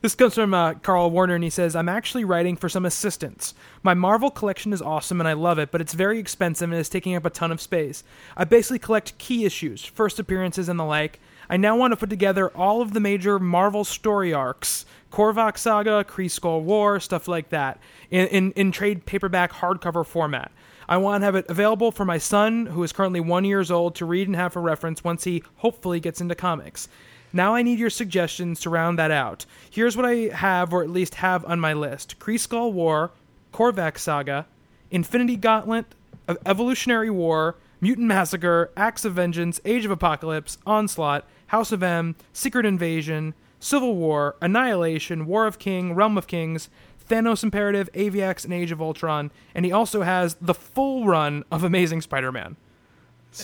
This comes from uh, Carl Warner, and he says, I'm actually writing for some assistance. My Marvel collection is awesome, and I love it, but it's very expensive and is taking up a ton of space. I basically collect key issues, first appearances, and the like. I now want to put together all of the major Marvel story arcs Korvac Saga, Kree Skrull War, stuff like that, in, in, in trade paperback hardcover format. I want to have it available for my son, who is currently one years old, to read and have for reference once he hopefully gets into comics. Now I need your suggestions to round that out. Here's what I have, or at least have on my list: Kree Skrull War, Korvac Saga, Infinity Gauntlet, Ev- Evolutionary War, Mutant Massacre, Acts of Vengeance, Age of Apocalypse, Onslaught, House of M, Secret Invasion, Civil War, Annihilation, War of King, Realm of Kings, Thanos Imperative, Aviax, and Age of Ultron, and he also has the full run of Amazing Spider-Man.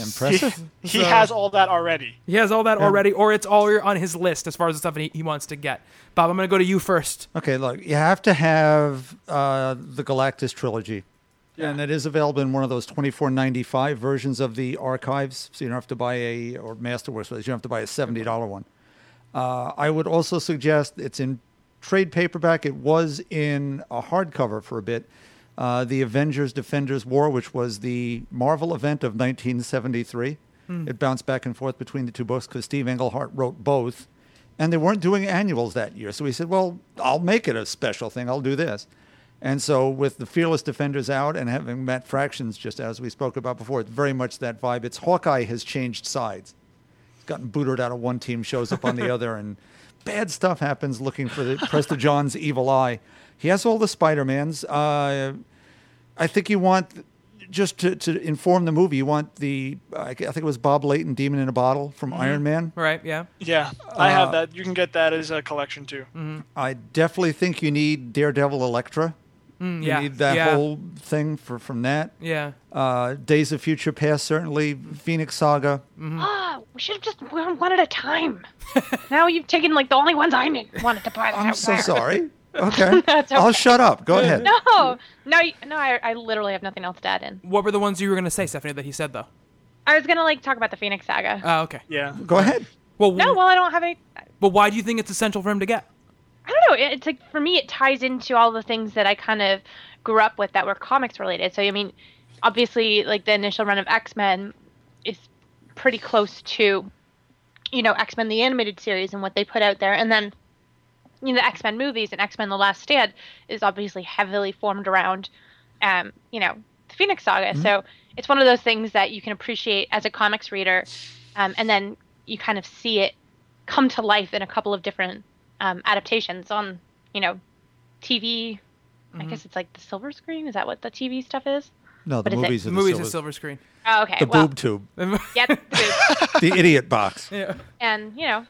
Impressive. He So- has all that already. He has all that already, or it's all on his list as far as the stuff he, he wants to get. Bob, I'm going to go to you first. Okay, look, you have to have uh, the Galactus trilogy. Yeah. And it is available in one of those twenty four ninety five versions of the archives, so you don't have to buy a or Masterworks, you don't have to buy a seventy dollar one. Uh, I would also suggest it's in trade paperback. It was in a hardcover for a bit. Uh, the Avengers Defenders War, which was the Marvel event of 1973. It bounced back and forth between the two books because Steve Englehart wrote both. And they weren't doing annuals that year. So he said, Well, I'll make it a special thing. I'll do this. And so, with the Fearless Defenders out and having Matt Fraction's, just as we spoke about before, it's very much that vibe. It's Hawkeye has changed sides. He's gotten booted out of one team, shows up on the other, and bad stuff happens looking for the Prester John's evil eye. He has all the Spider Mans. Uh, I think you want just to, to inform the movie. You want the I think it was Bob Layton, Demon in a Bottle from Iron Man. Right? Yeah. Yeah, I have Uh, that. You can get that as a collection too. I definitely think you need Daredevil, Elektra. You Mm, yeah, need that yeah. whole thing for from that. Yeah. Uh, Days of Future Past, certainly. Phoenix Saga. Ah, we should have just went one at a time. now you've taken like the only ones I need- wanted to buy. I'm so there. sorry. Okay. That's I'll shut up. Go ahead. No, no, no. I, I literally have nothing else to add in. What were the ones you were going to say, Stephanie, that he said, though? I was gonna like talk about the Phoenix Saga. Oh, okay. Yeah. Go ahead. Well, no, well, I don't have any. But why do you think it's essential for him to get? I don't know. It's like for me, it ties into all the things that I kind of grew up with that were comics related. So I mean, obviously, like the initial run of X Men is pretty close to, you know, X Men the animated series and what they put out there, and then you know the X Men movies and X Men the Last Stand is obviously heavily formed around, um, you know, the Phoenix Saga. So it's one of those things that you can appreciate as a comics reader, um, and then you kind of see it come to life in a couple of different um, adaptations on, you know, TV. I guess it's like the silver screen. Is that what the TV stuff is? No, the What is it? movies The are the, movie's silver, a silver screen. Oh, okay. the well, boob tube, yeah, the boob. the idiot box. Yeah. and you know,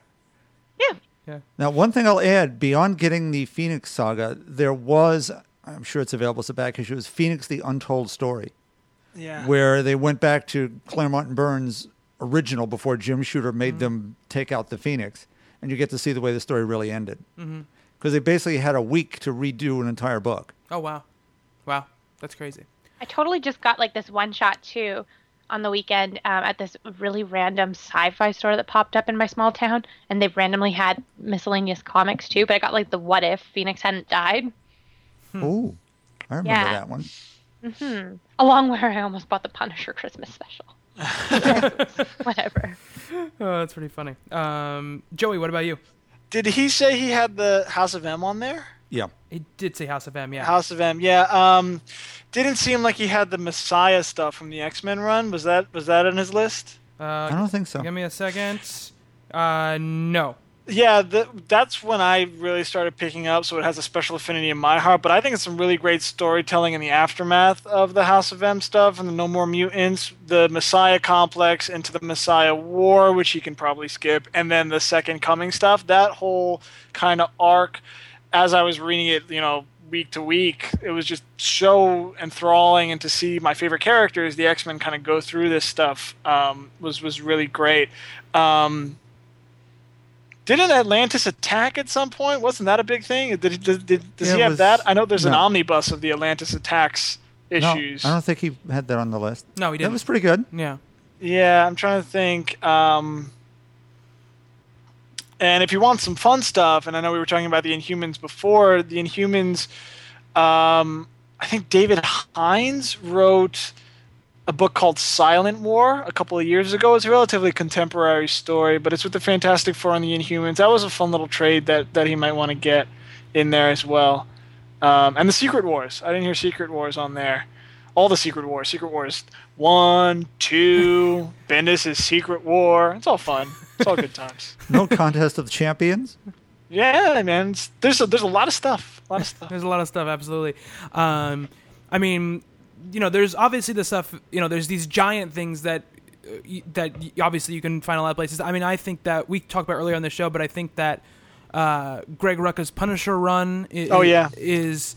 yeah. Yeah. Now, one thing I'll add beyond getting the Phoenix Saga, there was, I'm sure it's available as a back issue, was Phoenix: The Untold Story. Yeah. where they went back to Claremont and Byrne's original before Jim Shooter made them take out the Phoenix, and you get to see the way the story really ended. Mm-hmm. Because they basically had a week to redo an entire book. Oh, wow. Wow. That's crazy. I totally just got like this one shot too on the weekend um, at this really random sci-fi store that popped up in my small town, and they randomly had miscellaneous comics too. But I got like the What If Phoenix hadn't died, hmm. Ooh, I remember Yeah. that one. Mm-hmm. along where I almost bought the Punisher Christmas special. Whatever. Oh, that's pretty funny. Um, Joey, what about you? Did he say he had the House of M on there? Yeah. He did say House of M, yeah. House of M, yeah. Um, didn't seem like he had the Messiah stuff from the X Men run. Was that was that in his list? Uh, I don't think so. Give me a second. Uh, no. Yeah, th- that's when I really started picking up. So it has a special affinity in my heart. But I think it's some really great storytelling in the aftermath of the House of M stuff and the No More Mutants, the Messiah complex into the Messiah War, which you can probably skip, and then the Second Coming stuff. That whole kind of arc, as I was reading it, you know, week to week. It was just so enthralling, and to see my favorite characters, the X Men, kind of go through this stuff um, was was really great. Um, didn't Atlantis attack at some point? Wasn't that a big thing? Did, he- did, did, does Yeah, he it have was- that? I know there's an omnibus of the Atlantis attacks issues. No, issues. I don't think he had that on the list. No, he didn't. That was pretty good. yeah. Yeah, I'm trying to think. Um, and if you want some fun stuff, and I know we were talking about the Inhumans before, the Inhumans, um, I think David Hines wrote a book called Silent War a couple of years ago. It's a relatively contemporary story, but it's with the Fantastic Four and the Inhumans. That was a fun little trade that, that he might want to get in there as well. Um, and the Secret Wars. I didn't hear Secret Wars on there. All the Secret Wars. Secret Wars one, two, Bendis' Secret War. It's all fun. It's all good times. No contest of the champions. Yeah, man. It's, there's a, there's a lot of stuff. A lot of stuff. There's a lot of stuff, absolutely. Um, I mean, you know, there's obviously the stuff. You know, there's these giant things that uh, that y- obviously you can find a lot of places. I mean, I think that we talked about earlier on the show, but I think that uh, Greg Rucka's Punisher run i- Oh, yeah. is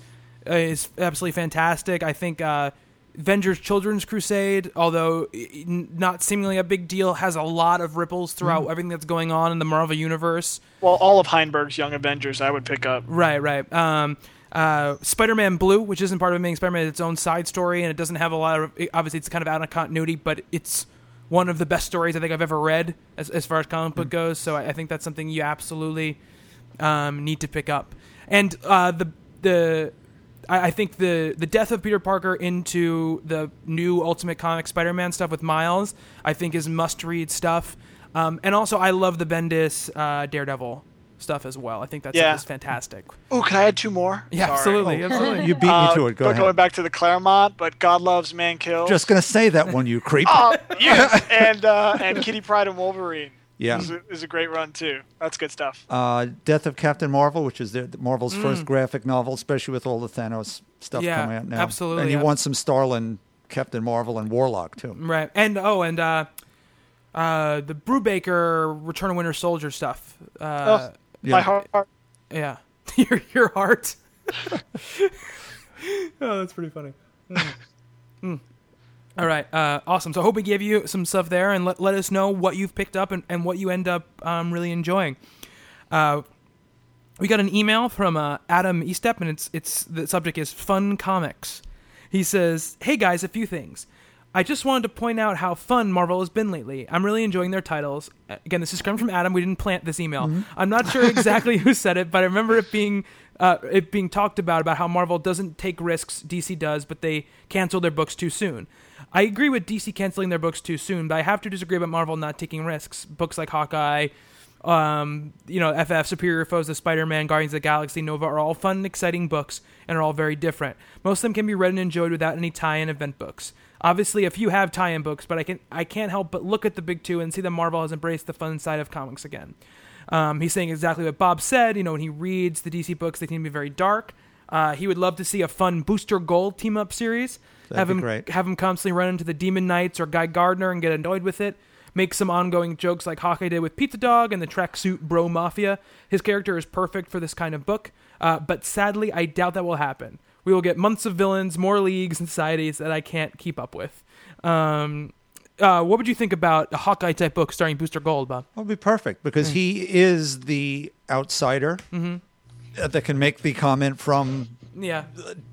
uh, is absolutely fantastic. I think uh, Avengers Children's Crusade, although not seemingly a big deal, has a lot of ripples throughout Mm-hmm. everything that's going on in the Marvel universe. Well, all of Heinberg's Young Avengers I would pick up. Right, right. Um, uh, Spider-Man Blue, which isn't part of Amazing Spider-Man, it's its own side story, and it doesn't have a lot of. obviously, it's kind of out of continuity, but it's one of the best stories I think I've ever read as, as far as comic book goes. So I, I think that's something you absolutely um, need to pick up. And uh, the the I, I think the the death of Peter Parker into the new Ultimate Comic Spider-Man stuff with Miles, I think is must-read stuff. Um, and also, I love the Bendis uh, Daredevil stuff as well. I think that's Yeah. fantastic. Oh, can I add two more? Yeah, Sorry. absolutely, absolutely. You beat Uh, me to it. Go but ahead. Going back to the Claremont, but God loves man kills. Just gonna say that one, you creep. Oh, yes. and uh, and Kitty Pryde and Wolverine. Yeah. is a, is a great run too. That's good stuff. Uh, Death of Captain Marvel, which is their, Marvel's first graphic novel, especially with all the Thanos stuff Mm. Yeah, coming out now. absolutely, And you yeah. want some Starlin, Captain Marvel, and Warlock too. Right. And oh, and uh, uh, the Brubaker Return of Winter Soldier stuff. Uh, oh, my heart. Yeah. your your heart. oh, that's pretty funny. Mm. Mm. All right. Uh, awesome. So I hope we gave you some stuff there, and let let us know what you've picked up and, and what you end up um, really enjoying. Uh, we got an email from uh, Adam Eastep, and it's it's the subject is fun comics. He says, "Hey guys, a few things. I just wanted to point out how fun Marvel has been lately. I'm really enjoying their titles. Again, this is coming from Adam. We didn't plant this email. I'm not sure exactly who said it, but I remember it being uh, it being talked about about how Marvel doesn't take risks. DC does, but they cancel their books too soon. I agree with DC canceling their books too soon, but I have to disagree about Marvel not taking risks. Books like Hawkeye, um, you know, FF, Superior Foes The Spider-Man, Guardians of the Galaxy, Nova are all fun and exciting books and are all very different. Most of them can be read and enjoyed without any tie-in event books. Obviously, a few have tie-in books, but I can I can't help but look at the big two and see that Marvel has embraced the fun side of comics again. Um, he's saying exactly what Bob said. You know, when he reads the DC books, they tend to be very dark. Uh, he would love to see a fun Booster Gold team up series. That'd have him great. have him constantly run into the Demon Knights or Guy Gardner and get annoyed with it. Make some ongoing jokes like Hawkeye did with Pizza Dog and the tracksuit Bro Mafia. His character is perfect for this kind of book, uh, but sadly, I doubt that will happen. We will get months of villains, more leagues and societies that I can't keep up with. Um, uh, what would you think about a Hawkeye type book starring Booster Gold, Bob? Would be perfect because he is the outsider uh, that can make the comment from Yeah,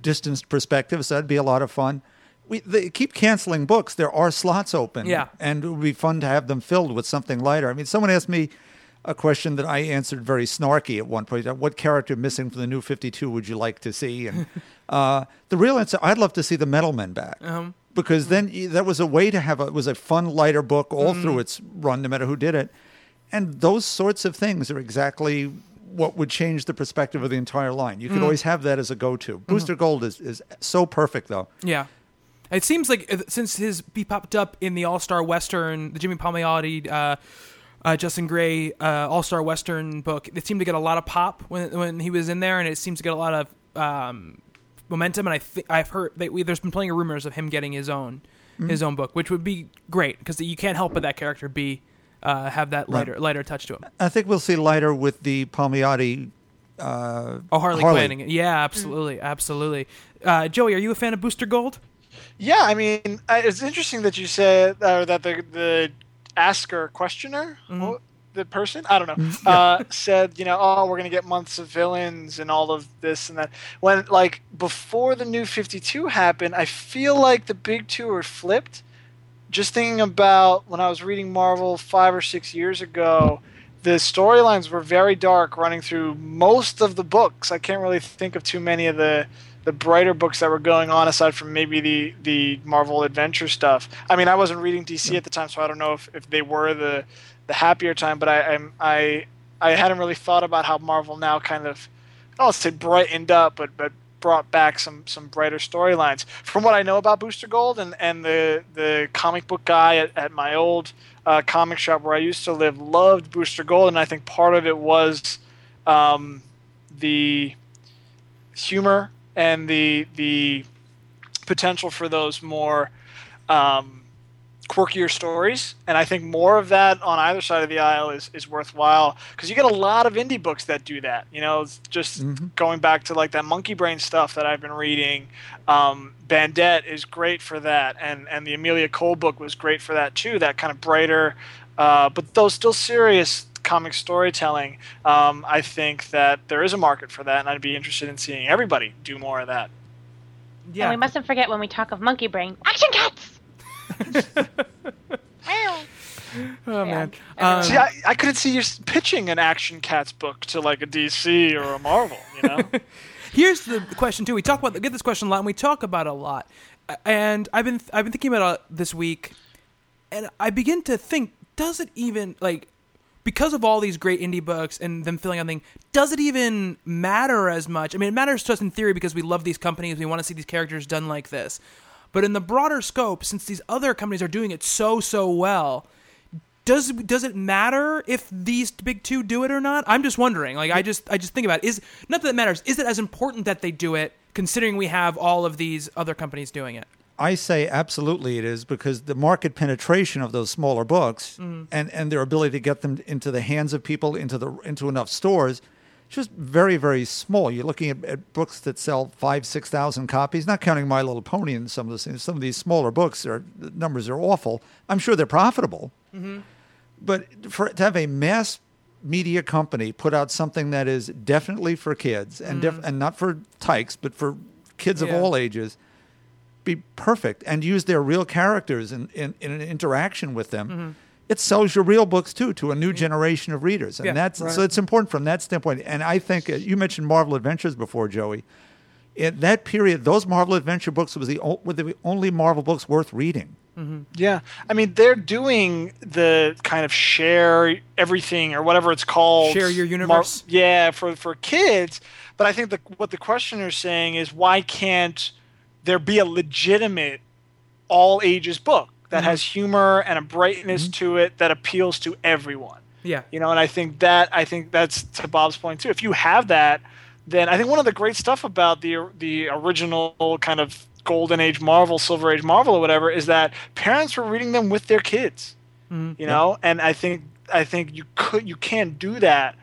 distanced perspective. So that'd be a lot of fun. We they keep canceling books. There are slots open. Yeah. and it would be fun to have them filled with something lighter. I mean, someone asked me a question that I answered very snarky at one point. What character missing from the new Fifty Two would you like to see? And uh, the real answer, I'd love to see the Metal Men back. Because then that was a way to have a, it was a fun, lighter book all through its run, no matter who did it. And those sorts of things are exactly what would change the perspective of the entire line. You could always have that as a go-to. Booster Gold is, is so perfect, though. Yeah. It seems like uh, since his he popped up in the All Star Western, the Jimmy Palmiotti, uh, uh, Justin Gray uh, All Star Western book, it seemed to get a lot of pop when when he was in there, and it seems to get a lot of um, momentum. And I think I've heard that we, there's been plenty of rumors of him getting his own his own book, which would be great because you can't help but that character be uh, have that lighter lighter touch to him. I think we'll see lighter with the Palmiotti uh, Oh, Harley, Harley. Quinn. Yeah, absolutely, absolutely. Uh, Joey, are you a fan of Booster Gold? Yeah, I mean, it's interesting that you said uh, that the the asker questioner, wh- the person, I don't know, uh, said, you know, oh, we're gonna get months of villains and all of this and that. When like before the new Fifty Two happened, I feel like the big two are flipped. Just thinking about when I was reading Marvel five or six years ago, the storylines were very dark, running through most of the books. I can't really think of too many of the the brighter books that were going on aside from maybe the the Marvel adventure stuff. I mean, I wasn't reading DC at the time, so I don't know if, if they were the the happier time. But I I'm, I I hadn't really thought about how Marvel now kind of I don't want to say brightened up, but but brought back some some brighter storylines. From what I know about Booster Gold and and the the comic book guy at, at my old uh, comic shop where I used to live loved Booster Gold, and I think part of it was um, the humor and the the potential for those more um, quirkier stories. And I think more of that on either side of the aisle is, is worthwhile because you get a lot of indie books that do that. You know, just going back to like that monkey brain stuff that I've been reading. Um, Bandette is great for that, and and the Amelia Cole book was great for that too. That kind of brighter, uh, but though still serious comic storytelling. Um, I think that there is a market for that, and I'd be interested in seeing everybody do more of that. Yeah. And we mustn't forget when we talk of monkey brain, action cats. Meow. oh man. Um, See, I, I couldn't see you pitching an Action Cats book to like a DC or a Marvel. You know, Here's the question too. We talk about get this question a lot, and we talk about it a lot. And I've been I've been thinking about it this week, and I begin to think: Does it even like because of all these great indie books and them filling everything? Does it even matter as much? I mean, it matters to us in theory because we love these companies. We want to see these characters done like this. But in the broader scope, since these other companies are doing it so so well, does does it matter if these big two do it or not? I'm just wondering. Like I just I just think about it. is not that it matters. Is it as important that they do it considering we have all of these other companies doing it? I say absolutely it is because the market penetration of those smaller books mm. and, and their ability to get them into the hands of people into the into enough stores just very very small. You're looking at, at books that sell five six thousand copies, not counting My Little Pony and some of those things. Some of these smaller books are the numbers are awful. I'm sure they're profitable, mm-hmm. but for to have a mass media company put out something that is definitely for kids and def- mm. and not for tykes, but for kids of all ages be perfect and use their real characters in, in, in an interaction with them, Mm-hmm. it sells your real books too to a new generation of readers, and Yeah, that's right. so it's important from that standpoint. And I think uh, you mentioned Marvel Adventures before, Joey. In that period, those Marvel Adventure books was the o- were the only Marvel books worth reading. yeah. I mean, they're doing the kind of share everything or whatever it's called. Share your universe? yeah, for for kids. But I think the, what the questioner is saying is why can't there be a legitimate all ages book that Mm-hmm. has humor and a brightness to it that appeals to everyone? Yeah. You know, and I think that I think that's to Bob's point too. If you have that, then I think one of the great stuff about the the original kind of golden age Marvel, silver age Marvel, or whatever, is that parents were reading them with their kids. You know, and I think I think you could you can't do that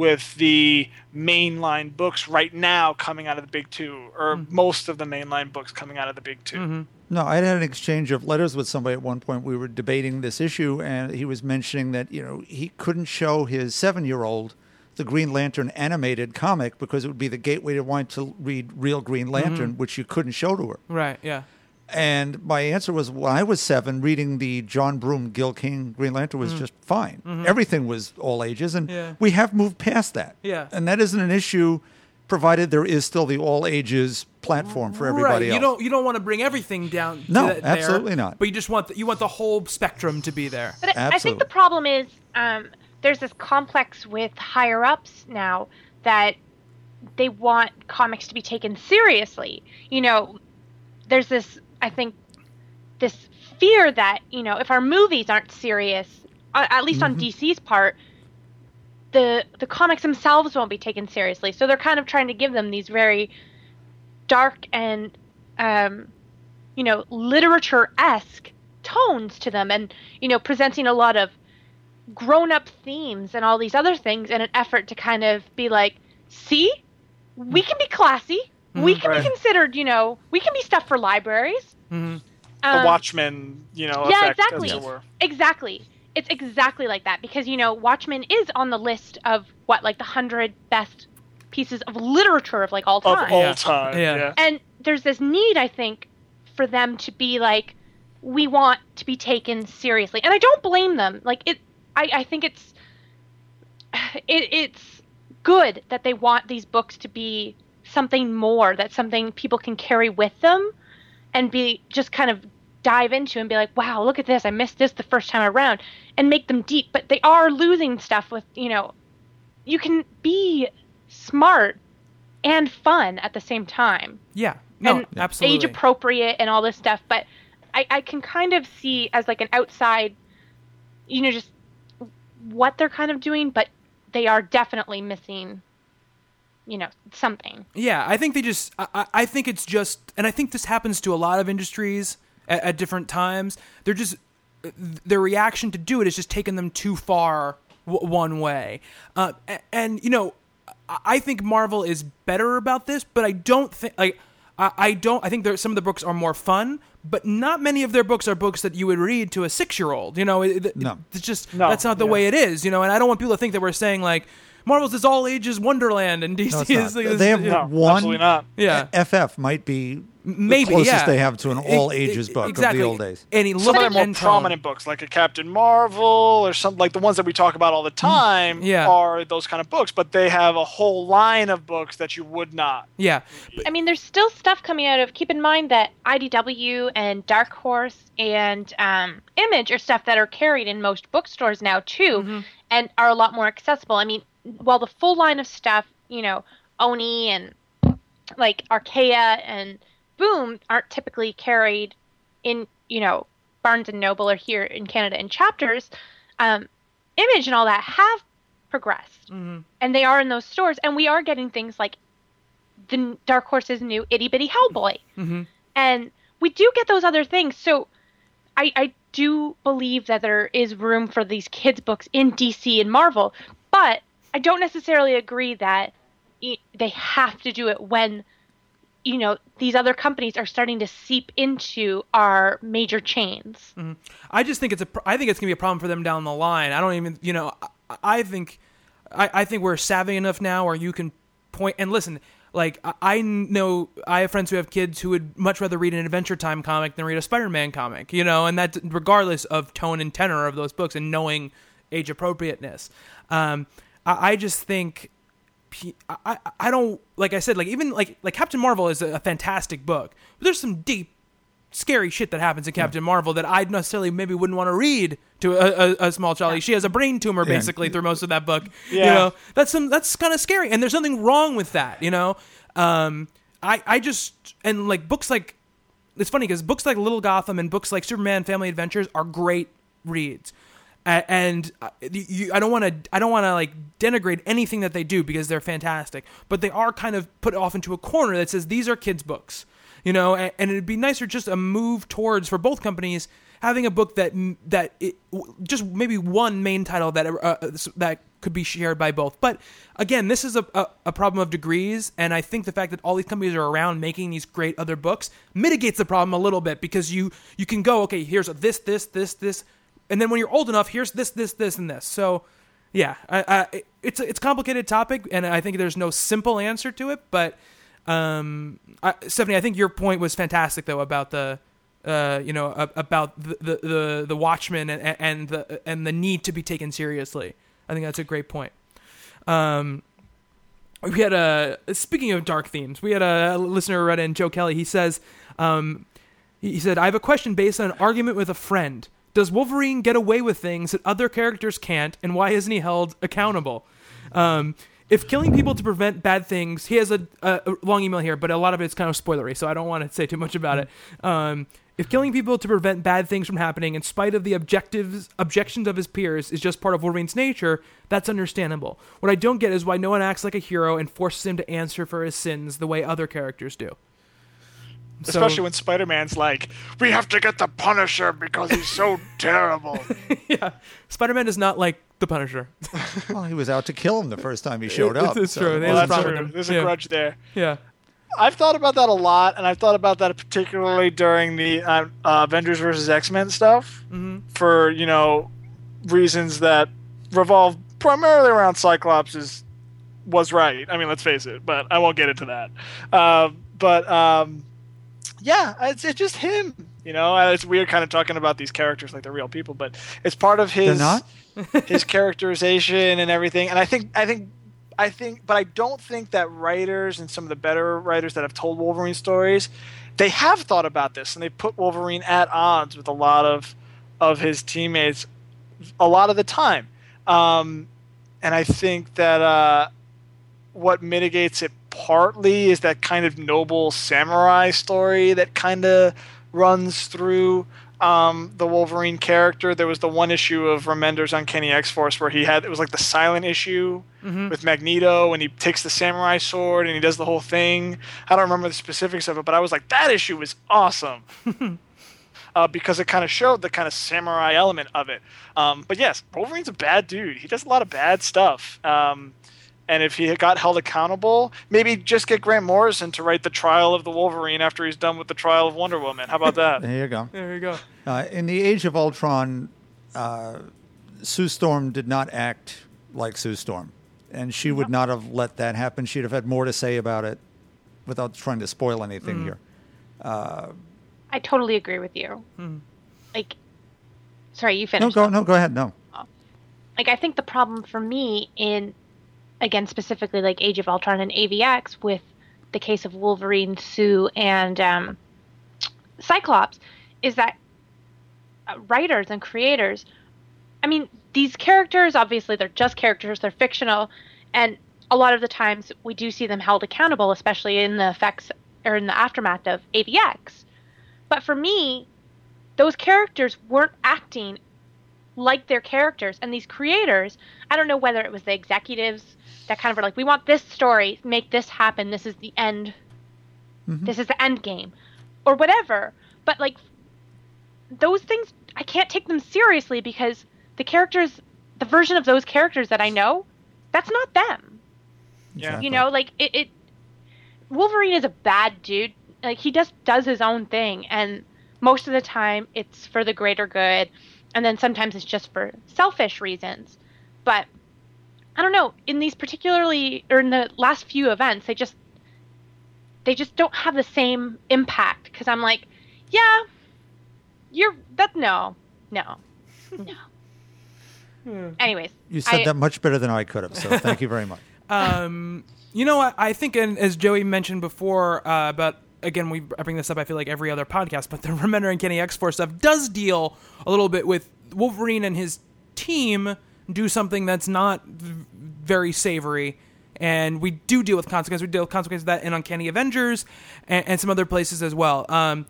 with the mainline books right now coming out of the big two, or mm-hmm. most of the mainline books coming out of the big 2 mm-hmm. No, I had an exchange of letters with somebody at one point. We were debating this issue, and he was mentioning that you know he couldn't show his seven-year-old the Green Lantern animated comic because it would be the gateway to wanting to read real Green Lantern, mm-hmm. which you couldn't show to her. Right. Yeah. And my answer was, when I was seven, reading the John Broome, Gil Kane Green Lantern was just fine. Everything was all ages, and Yeah. we have moved past that. Yeah. and that isn't an issue, provided there is still the all ages platform for everybody right. else. You don't you don't want to bring everything down. To No, that there, absolutely not. But you just want the, you want the whole spectrum to be there. But I- I think the problem is um, there's this complex with higher ups now that they want comics to be taken seriously. You know, there's this, I think, this fear that, you know, if our movies aren't serious, at least on mm-hmm. DC's part, the the comics themselves won't be taken seriously. So they're kind of trying to give them these very dark and um, you know literature esque tones to them, and you know presenting a lot of grown up themes and all these other things in an effort to kind of be like, see, we mm. can be classy. We mm, can Right. be considered, you know, we can be stuff for libraries. Mhm. the Um, Watchmen, you know, yeah, effect, exactly. as it were. Exactly. It's exactly like that because you know Watchmen is on the list of what like the hundred best pieces of literature of like all time. Of all Yeah. time. Yeah. Yeah. and there's this need i think for them to be like we want to be taken seriously and i don't blame them like it i, I think it's it, it's good that they want these books to be something more that something people can carry with them and be just kind of dive into and be like wow look at this i missed this the first time around and make them deep but they are losing stuff with you know you can be smart and fun at the same time Yeah. No, and absolutely. age appropriate and all this stuff but I, I can kind of see as like an outside you know just what they're kind of doing but they are definitely missing you know something Yeah, I think they just. I, I- I think it's just, and I think this happens to a lot of industries at, at different times. They're just their reaction to do it is just taking them too far w- one way. Uh, a- and you know, I- I think Marvel is better about this, but I don't think like. I I don't. I think there, some of the books are more fun, but not many of their books are books that you would read to a six-year-old. You know, it, it- No. it's just No, that's not the yeah. way it is. You know, and I don't want people to think that we're saying like Marvel's this all ages Wonderland and DC No, is. not. is- They have yeah. One. absolutely not. Yeah. FF might be Maybe the closest yeah. they have to an all ages book exactly. of the old days. And he Some looked of their more and prominent books, like a Captain Marvel or some like the ones that we talk about all the time, Mm. Yeah. are those kind of books. But they have a whole line of books that you would not. Yeah, I mean, there's still stuff coming out of. Keep in mind that IDW and Dark Horse and um, Image are stuff that are carried in most bookstores now too, and are a lot more accessible. I mean, while the full line of stuff, you know, Oni and like Archaia and Boom aren't typically carried in, you know, Barnes and Noble or here in Canada in chapters, um, Image and all that have progressed, and they are in those stores, and we are getting things like the Dark Horse's new itty bitty Hellboy, Mhm. and we do get those other things. So, I I do believe that there is room for these kids books in DC and Marvel, but I don't necessarily agree that they have to do it when you know these other companies are starting to seep into our major chains. I just think it's a. I think it's gonna be a problem for them down the line. I don't even. You know, I, I think, I, I think we're savvy enough now where you can point and listen. Like I- know, I have friends who have kids who would much rather read an Adventure Time comic than read a Spider-Man comic. You know, and that regardless of tone and tenor of those books and knowing age appropriateness. Um, I, I just think I, I don't like I said like even like like Captain Marvel is a, a fantastic book. But there's some deep scary shit that happens in Captain Marvel that I necessarily maybe wouldn't want to read to a, a, a small child. She has a brain tumor Yeah. basically through most of that book. You know, that's some that's kind of scary, and there's nothing wrong with that. You know, um, I I just and like books like it's funny because books like Little Gotham and books like Superman Family Adventures are great reads. And uh, you, I don't want to. I don't want to like denigrate anything that they do because they're fantastic. But they are kind of put off into a corner that says these are kids' books, you know. And, and it'd be nicer just a move towards for both companies having a book that that it, just maybe one main title that uh, that could be shared by both. But again, this is a, a, a problem of degrees, and I think the fact that all these companies are around making these great other books mitigates the problem a little bit because you you can go okay, here's this this this this, and then when you're old enough, here's this this this and this. So yeah, I, I, it's it's a complicated topic, and I think there's no simple answer to it. But um, I, Stephanie, I think your point was fantastic though about the uh, you know, about the the the, the Watchmen and, and the and the need to be taken seriously. I think that's a great point. Um, we had a speaking of dark themes, we had a listener read in Joe Kelly. He says, um, he said, "I have a question based on an argument with a friend. Does Wolverine get away with things that other characters can't, and why isn't he held accountable?" Um, if killing people to prevent bad things, he has a, a long email here, but a lot of it's kind of spoilery, so I don't want to say too much about it. Um, if killing people to prevent bad things from happening, in spite of the objectives objections of his peers, is just part of Wolverine's nature, that's understandable. What I don't get is why no one acts like a hero and forces him to answer for his sins the way other characters do. So- Especially when Spider Man's like, we have to get the Punisher because he's so terrible. yeah, Spider-Man is not like the Punisher. Well, he was out to kill him the first time he showed up. it's so- true. Well, that's true. him. There's a Yeah. grudge there. yeah. I've thought about that a lot, and I've thought about that particularly during the uh, uh, Avengers versus X Men stuff, for you know reasons that revolve primarily around Cyclops is was right. I mean, let's face it, but I won't get into that. Uh, but um, yeah, it's, it's just him. You know, Uh, it's weird kind of talking about these characters like they're real people, but it's part of his not? his characterization and everything. And I think I think I think, but I don't think that writers and some of the better writers that have told Wolverine stories, they have thought about this and they put Wolverine at odds with a lot of of his teammates a lot of the time. Um, and I think that uh, what mitigates it partly is that kind of noble samurai story that kind of runs through um, the Wolverine character. There was the one issue of Remender's Uncanny X Force where he had it was like the silent issue with Magneto, and he takes the samurai sword and he does the whole thing. I don't remember the specifics of it, but I was like, that issue was awesome. Uh, because it kind of showed the kind of samurai element of it. Um, but yes, Wolverine's a bad dude. He does a lot of bad stuff. Um, and if he got held accountable, maybe just get Grant Morrison to write the trial of the Wolverine after he's done with the trial of Wonder Woman. How about that? There you go. There you go. Uh, in the Age of Ultron, uh, Sue Storm did not act like Sue Storm, and she would not have let that happen. She'd have had more to say about it, without trying to spoil anything here. I totally agree with you. Like, sorry, you finished. No, finished. go no, go ahead. No, like I think the problem for me in again specifically like Age of Ultron and AVX with the case of Wolverine, Sue, and um, Cyclops is that uh, writers and creators, I mean, these characters obviously they're just characters, they're fictional, and a lot of the times we do see them held accountable, especially in the effects or in the aftermath of AVX. But for me, those characters weren't acting like their characters and these creators i don't know whether it was the executives that kind of were like we want this story. Make this happen. This is the end. Mm-hmm. This is the end game. Or whatever. But like those things i can't take them seriously because the characters the version of those characters that i know that's not them. Yeah. You know like it, it wolverine is a bad dude. Like he just does his own thing and most of the time it's for the greater good and then sometimes it's just for selfish reasons. But i don't know in these particularly or in the last few events they just they just don't have the same impact because i'm like yeah you're that no no no anyways you said I- that much better than I could have. So thank you very much. Um, you know, I, I think, and as Joey mentioned before, uh, about again, we I bring this up. I feel like every other podcast, but the Remender Uncanny X Force stuff does deal a little bit with Wolverine and his team do something that's not very savory. And we do deal with consequences. We deal with consequences of that in Uncanny Avengers and, and some other places as well. Um,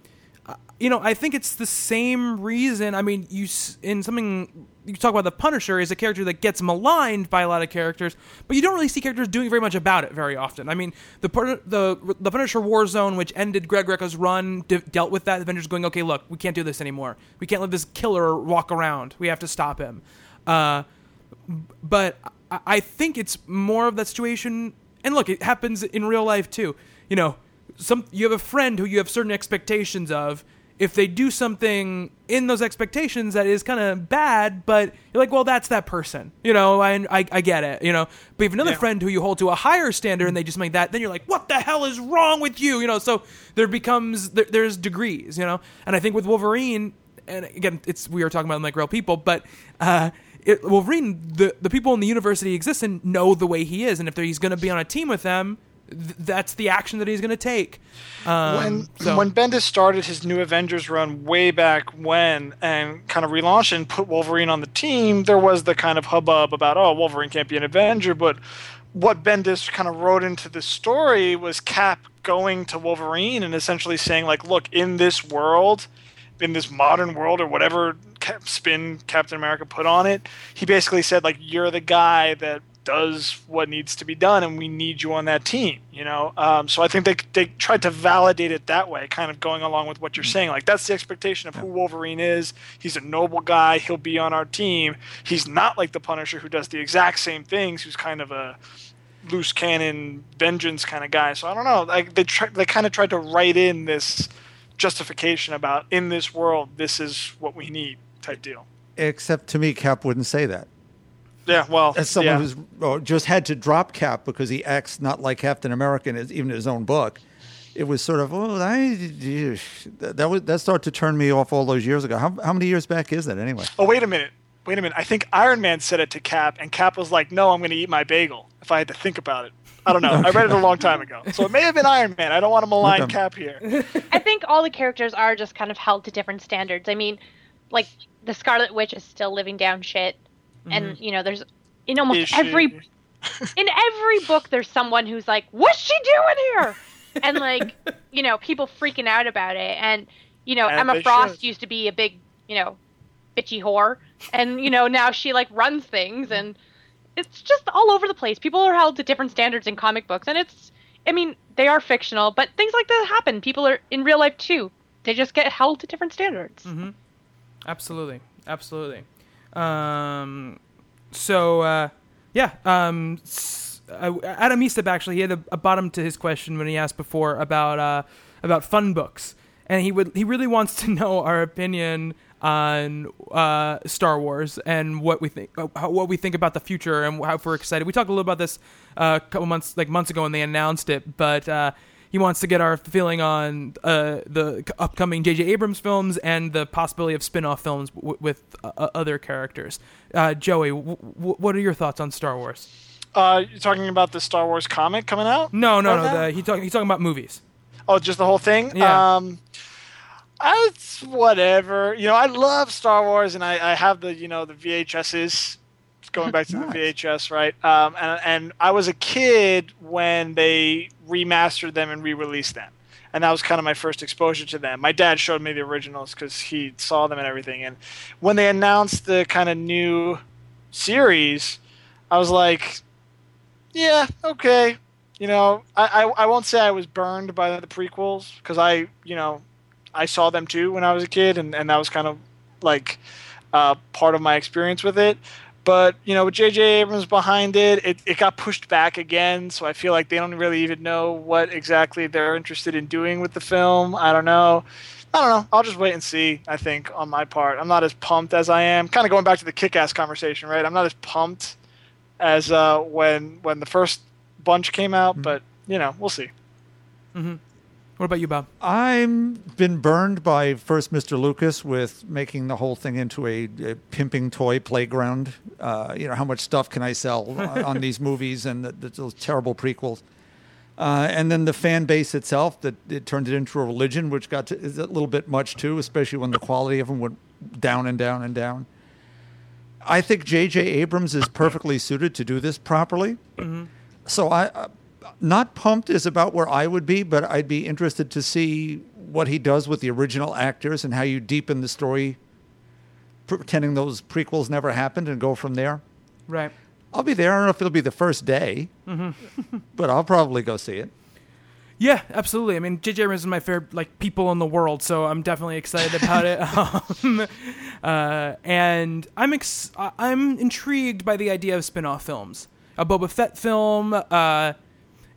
you know, I think it's the same reason. I mean, you in something you talk about the Punisher is a character that gets maligned by a lot of characters, but you don't really see characters doing very much about it very often. I mean, the the the Punisher Warzone, which ended Greg Rucka's run, de- dealt with that. The Avengers going, okay, look, we can't do this anymore. We can't let this killer walk around. We have to stop him. Uh, but I, I think it's more of that situation. And look, it happens in real life too. You know, some you have a friend who you have certain expectations of. If they do something in those expectations that is kind of bad, but you're like, well, that's that person, you know, I, I, I get it, you know. But if another Yeah. friend who you hold to a higher standard and they just make that, then you're like, what the hell is wrong with you, you know? So there becomes there, there's degrees, you know. And I think with Wolverine, and again, it's we are talking about like real people, but uh, it, Wolverine, the the people in the universe that he exists in know the way he is, and if he's going to be on a team with them, th- that's the action that he's going to take. Um, when so- when Bendis started his new Avengers run way back when and kind of relaunched and put Wolverine on the team, there was the kind of hubbub about oh Wolverine can't be an Avenger, but what Bendis kind of wrote into the story was Cap going to Wolverine and essentially saying like, look, in this world, in this modern world or whatever Cap- spin Captain America put on it, he basically said like, you're the guy that does what needs to be done, and we need you on that team. You know, um, so I think they they tried to validate it that way, kind of going along with what you're saying. Like that's the expectation of who Wolverine is. He's a noble guy. He'll be on our team. He's not like the Punisher, who does the exact same things. Who's kind of a loose cannon vengeance kind of guy. So I don't know. Like they try, they kind of tried to write in this justification about in this world, this is what we need type deal. Except to me, Cap wouldn't say that. Yeah, well, As someone yeah. who's oh, just had to drop Cap because he acts not like Captain America, in his, even in his own book, it was sort of oh, I, that that was that started to turn me off all those years ago. How, how many years back is that anyway? Oh, wait a minute. Wait a minute. I think Iron Man said it to Cap, and Cap was like, "No, I'm going to eat my bagel." If I had to think about it, I don't know. I read it a long time ago, so it may have been Iron Man. I don't want to malign Okay. Cap here. I think all the characters are just kind of held to different standards. I mean, like the Scarlet Witch is still living down shit, and mm-hmm. you know, there's in almost Is every in every book there's someone who's like, "What's she doing here?" and like, you know, people freaking out about it. And you know, And Emma Frost should. used to be a big, you know, bitchy whore, and you know, now she like runs things, and it's just all over the place. People are held to different standards in comic books, and it's, I mean, they are fictional, but things like that happen. People are in real life too. They just get held to different standards. Mm-hmm. Absolutely, absolutely. Um, so uh, yeah, um, uh, Adam Eastep actually he had a, a bottom to his question when he asked before about uh, about fun books, and he would he really wants to know our opinion on uh, Star Wars and what we think uh, how, what we think about the future and how we're excited. We talked a little about this uh, a couple months like months ago when they announced it, but. Uh, he wants to get our feeling on uh, the upcoming J.J. Abrams films and the possibility of spin-off films w- with uh, other characters. Uh, Joey, w- w- what are your thoughts on Star Wars? Uh, you talking about the Star Wars comic coming out? No, no, Right no. The, he talk, he's talking about movies. Oh, just the whole thing? Yeah. Um, I, it's whatever. You know, I love Star Wars, and I, I have the you know the VHSs. Going back to the VHS, right? Um, and, and I was a kid when they remastered them and re-released them, and that was kind of my first exposure to them. My dad showed me the originals because he saw them and everything. And when they announced the kind of new series, I was like, yeah, okay. You know, I, I, I won't say I was burned by the prequels because I, you know, I saw them too when I was a kid, and, and that was kind of like uh, part of my experience with it. But, you know, with J.J. Abrams behind it, it, it got pushed back again, so I feel like they don't really even know what exactly they're interested in doing with the film. I don't know. I don't know. I'll just wait and see, I think, on my part. I'm not as pumped as I am. Kind of going back to the kick ass conversation, right? I'm not as pumped as uh, when when the first bunch came out, but you know, we'll see. What about you, Bob? I've been burned by first Mr. Lucas with making the whole thing into a, a pimping toy playground. Uh, you know, how much stuff can I sell on these movies and the, the, those terrible prequels? Uh, and then the fan base itself that it turned it into a religion, which got to, is a little bit much too, especially when the quality of them went down and down and down. I think J.J. Abrams is perfectly suited to do this properly. So I, uh, not pumped is about where I would be, but I'd be interested to see what he does with the original actors and how you deepen the story, pretending those prequels never happened, and go from there. Right. I'll be there. I don't know if it'll be the first day, but I'll probably go see it. Yeah, absolutely. I mean, J.J. Abrams is my favorite like people in the world, so I'm definitely excited about it. Um, uh, and I'm ex- I- I'm intrigued by the idea of spin-off films. A Boba Fett film, uh,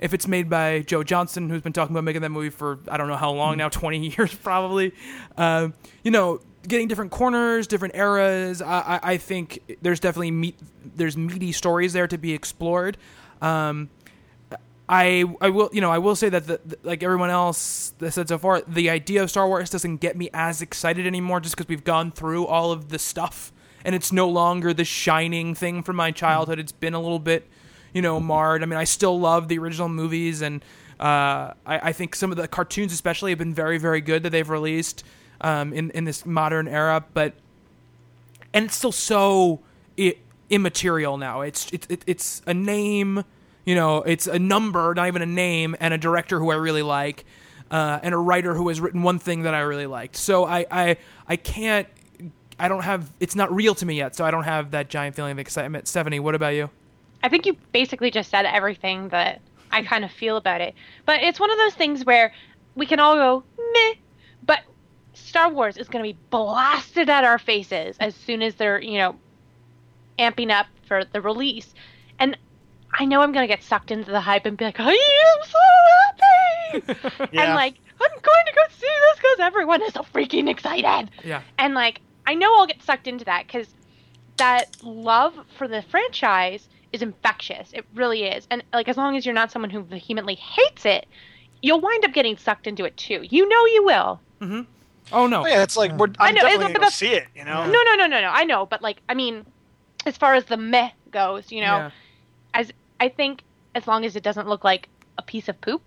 if it's made by Joe Johnston, who's been talking about making that movie for I don't know how long now, 20 years probably. Uh, you know, getting different corners, different eras. I, I, I think there's definitely meat, there's meaty stories there to be explored. Um, I I will you know I will say that the, the- like everyone else that said so far, the idea of Star Wars doesn't get me as excited anymore just because we've gone through all of the stuff and it's no longer the shining thing from my childhood. It's been a little bit you know marred. I mean, I still love the original movies and uh, I, I think some of the cartoons especially have been very very good that they've released um, in in this modern era, but and it's still so I- immaterial now. It's it's it, it's a name, you know, it's a number, not even a name, and a director who I really like, uh, and a writer who has written one thing that I really liked. So I I I can't. I don't have. It's not real to me yet, so I don't have that giant feeling of excitement. Stephanie, what about you? I think you basically just said everything that I kind of feel about it. But it's one of those things where we can all go meh, but Star Wars is going to be blasted at our faces as soon as they're you know amping up for the release, and I know I'm going to get sucked into the hype and be like, I am so happy, Yeah. and like I'm going to go see this because everyone is so freaking excited. Yeah. And like, I know I'll get sucked into that because that love for the franchise is infectious. It really is. And like, as long as you're not someone who vehemently hates it, you'll wind up getting sucked into it too. You know you will. Oh no. Oh, yeah, it's like we're. I'm know, definitely it's- gonna but go that's- see it. You know. No, no, no, no, no. I know, but like, I mean, as far as the meh goes, you know, Yeah. as I think as long as it doesn't look like a piece of poop,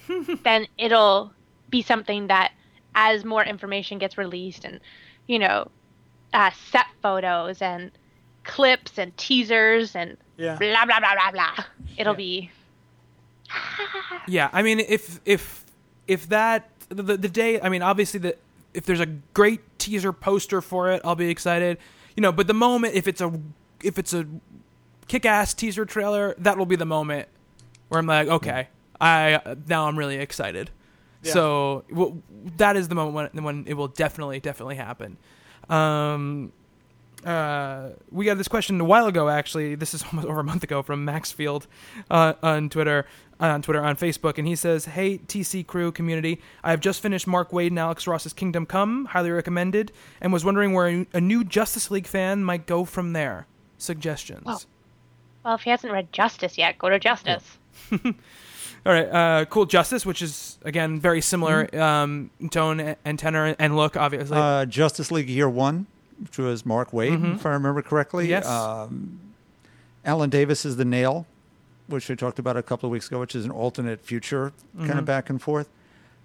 then it'll be something that as more information gets released and you know, uh, set photos and clips and teasers and Yeah. blah blah blah blah blah, it'll be Yeah, I mean, if if if that the, the day, I mean, obviously the if there's a great teaser poster for it, I'll be excited. You know, but the moment if it's a if it's a kick-ass teaser trailer, that will be the moment where I'm like, okay, I now I'm really excited. Yeah. So well, that is the moment when, when it will definitely definitely happen. Um, uh, we got this question a while ago. Actually, this is almost over a month ago from Maxfield uh, on Twitter, uh, on Twitter, on Facebook, and he says, "Hey TC Crew community, I have just finished Mark Waid and Alex Ross's Kingdom Come, highly recommended, and was wondering where a, a new Justice League fan might go from there. Suggestions." Well. well. If he hasn't read Justice yet, go to Justice. All right, uh, cool. Justice, which is again very similar um, tone and tenor and look, obviously. Uh, Justice League Year One, which was Mark Waid, mm-hmm. if I remember correctly. Yes. Um, Alan Davis is the Nail, which we talked about a couple of weeks ago, which is an alternate future kind of mm-hmm. back and forth.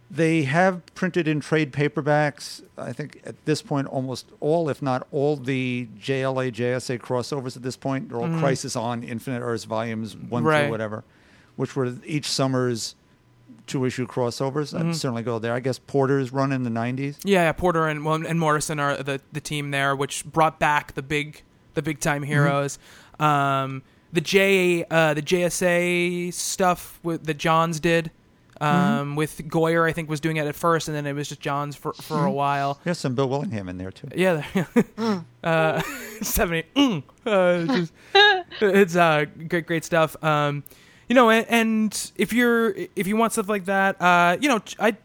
They have printed in trade paperbacks. I think at this point, almost all, if not all, the JLA JSA crossovers at this point. They're all mm-hmm. Crisis on Infinite Earths volumes one Right. through whatever, which were each summer's two issue crossovers. I'd certainly go there. I guess Porter's run in the 90s. Yeah, yeah, Porter and well, and Morrison are the the team there, which brought back the big the big time heroes. Um, the J uh, the JSA stuff with that Johns did um, with Goyer, I think was doing it at first, and then it was just Johns for for a while. There's some Bill Willingham in there too. Yeah, uh, seventy. Mm, uh, it's, just- it's uh, great, great stuff. Um, you know, and, and if you're if you want stuff like that, uh, you know, I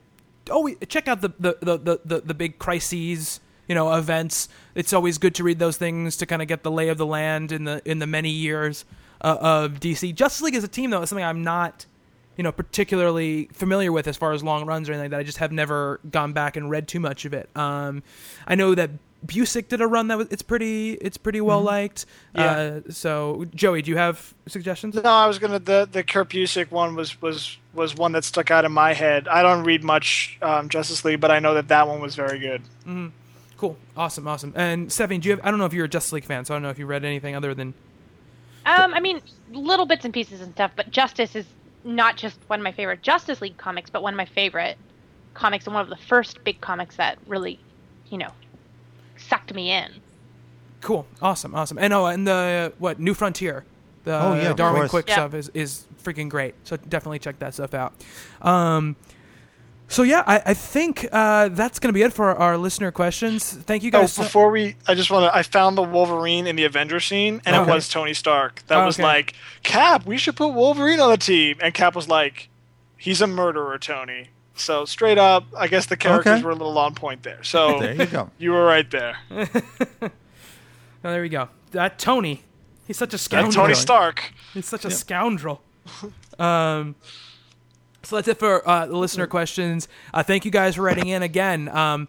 always check out the the, the, the, the the big crises. You know, events. It's always good to read those things to kind of get the lay of the land in the in the many years uh, of DC. Justice League as a team, though, is something I'm not you know, particularly familiar with as far as long runs or anything like that. I just have never gone back and read too much of it. Um, I know that Busiek did a run that was it's pretty it's pretty well liked. Yeah. Uh, so Joey, do you have suggestions? No, I was gonna the the Kurt Busiek one was was was one that stuck out in my head. I don't read much um, Justice League, but I know that that one was very good. Mm-hmm. Cool, awesome, awesome. And Sevin, do you have? I don't know if you're a Justice League fan, so I don't know if you read anything other than. Um, I mean, little bits and pieces and stuff, but Justice is not just one of my favorite Justice League comics, but one of my favorite comics and one of the first big comics that really, you know, sucked me in. Cool, awesome, awesome. And oh, and the what New Frontier, the Oh, yeah, of Darwyn. Quick Yeah. stuff is is freaking great. So definitely check that stuff out. Um, so yeah, I, I think uh, that's gonna be it for our listener questions. Thank you Oh, guys. so- before we, I just want to. I found the Wolverine in the Avenger scene, and Okay. it was Tony Stark. That was like, Cap, we should put Wolverine on the team, and Cap was like, he's a murderer, Tony. So straight up, I guess the characters Okay. were a little on point there. So There you go. you were right there. oh, there we go. That Tony, he's such a That scoundrel. Tony Stark. He's such a scoundrel. um, so that's it for uh, the listener questions. Uh, thank you guys for writing in again. Um,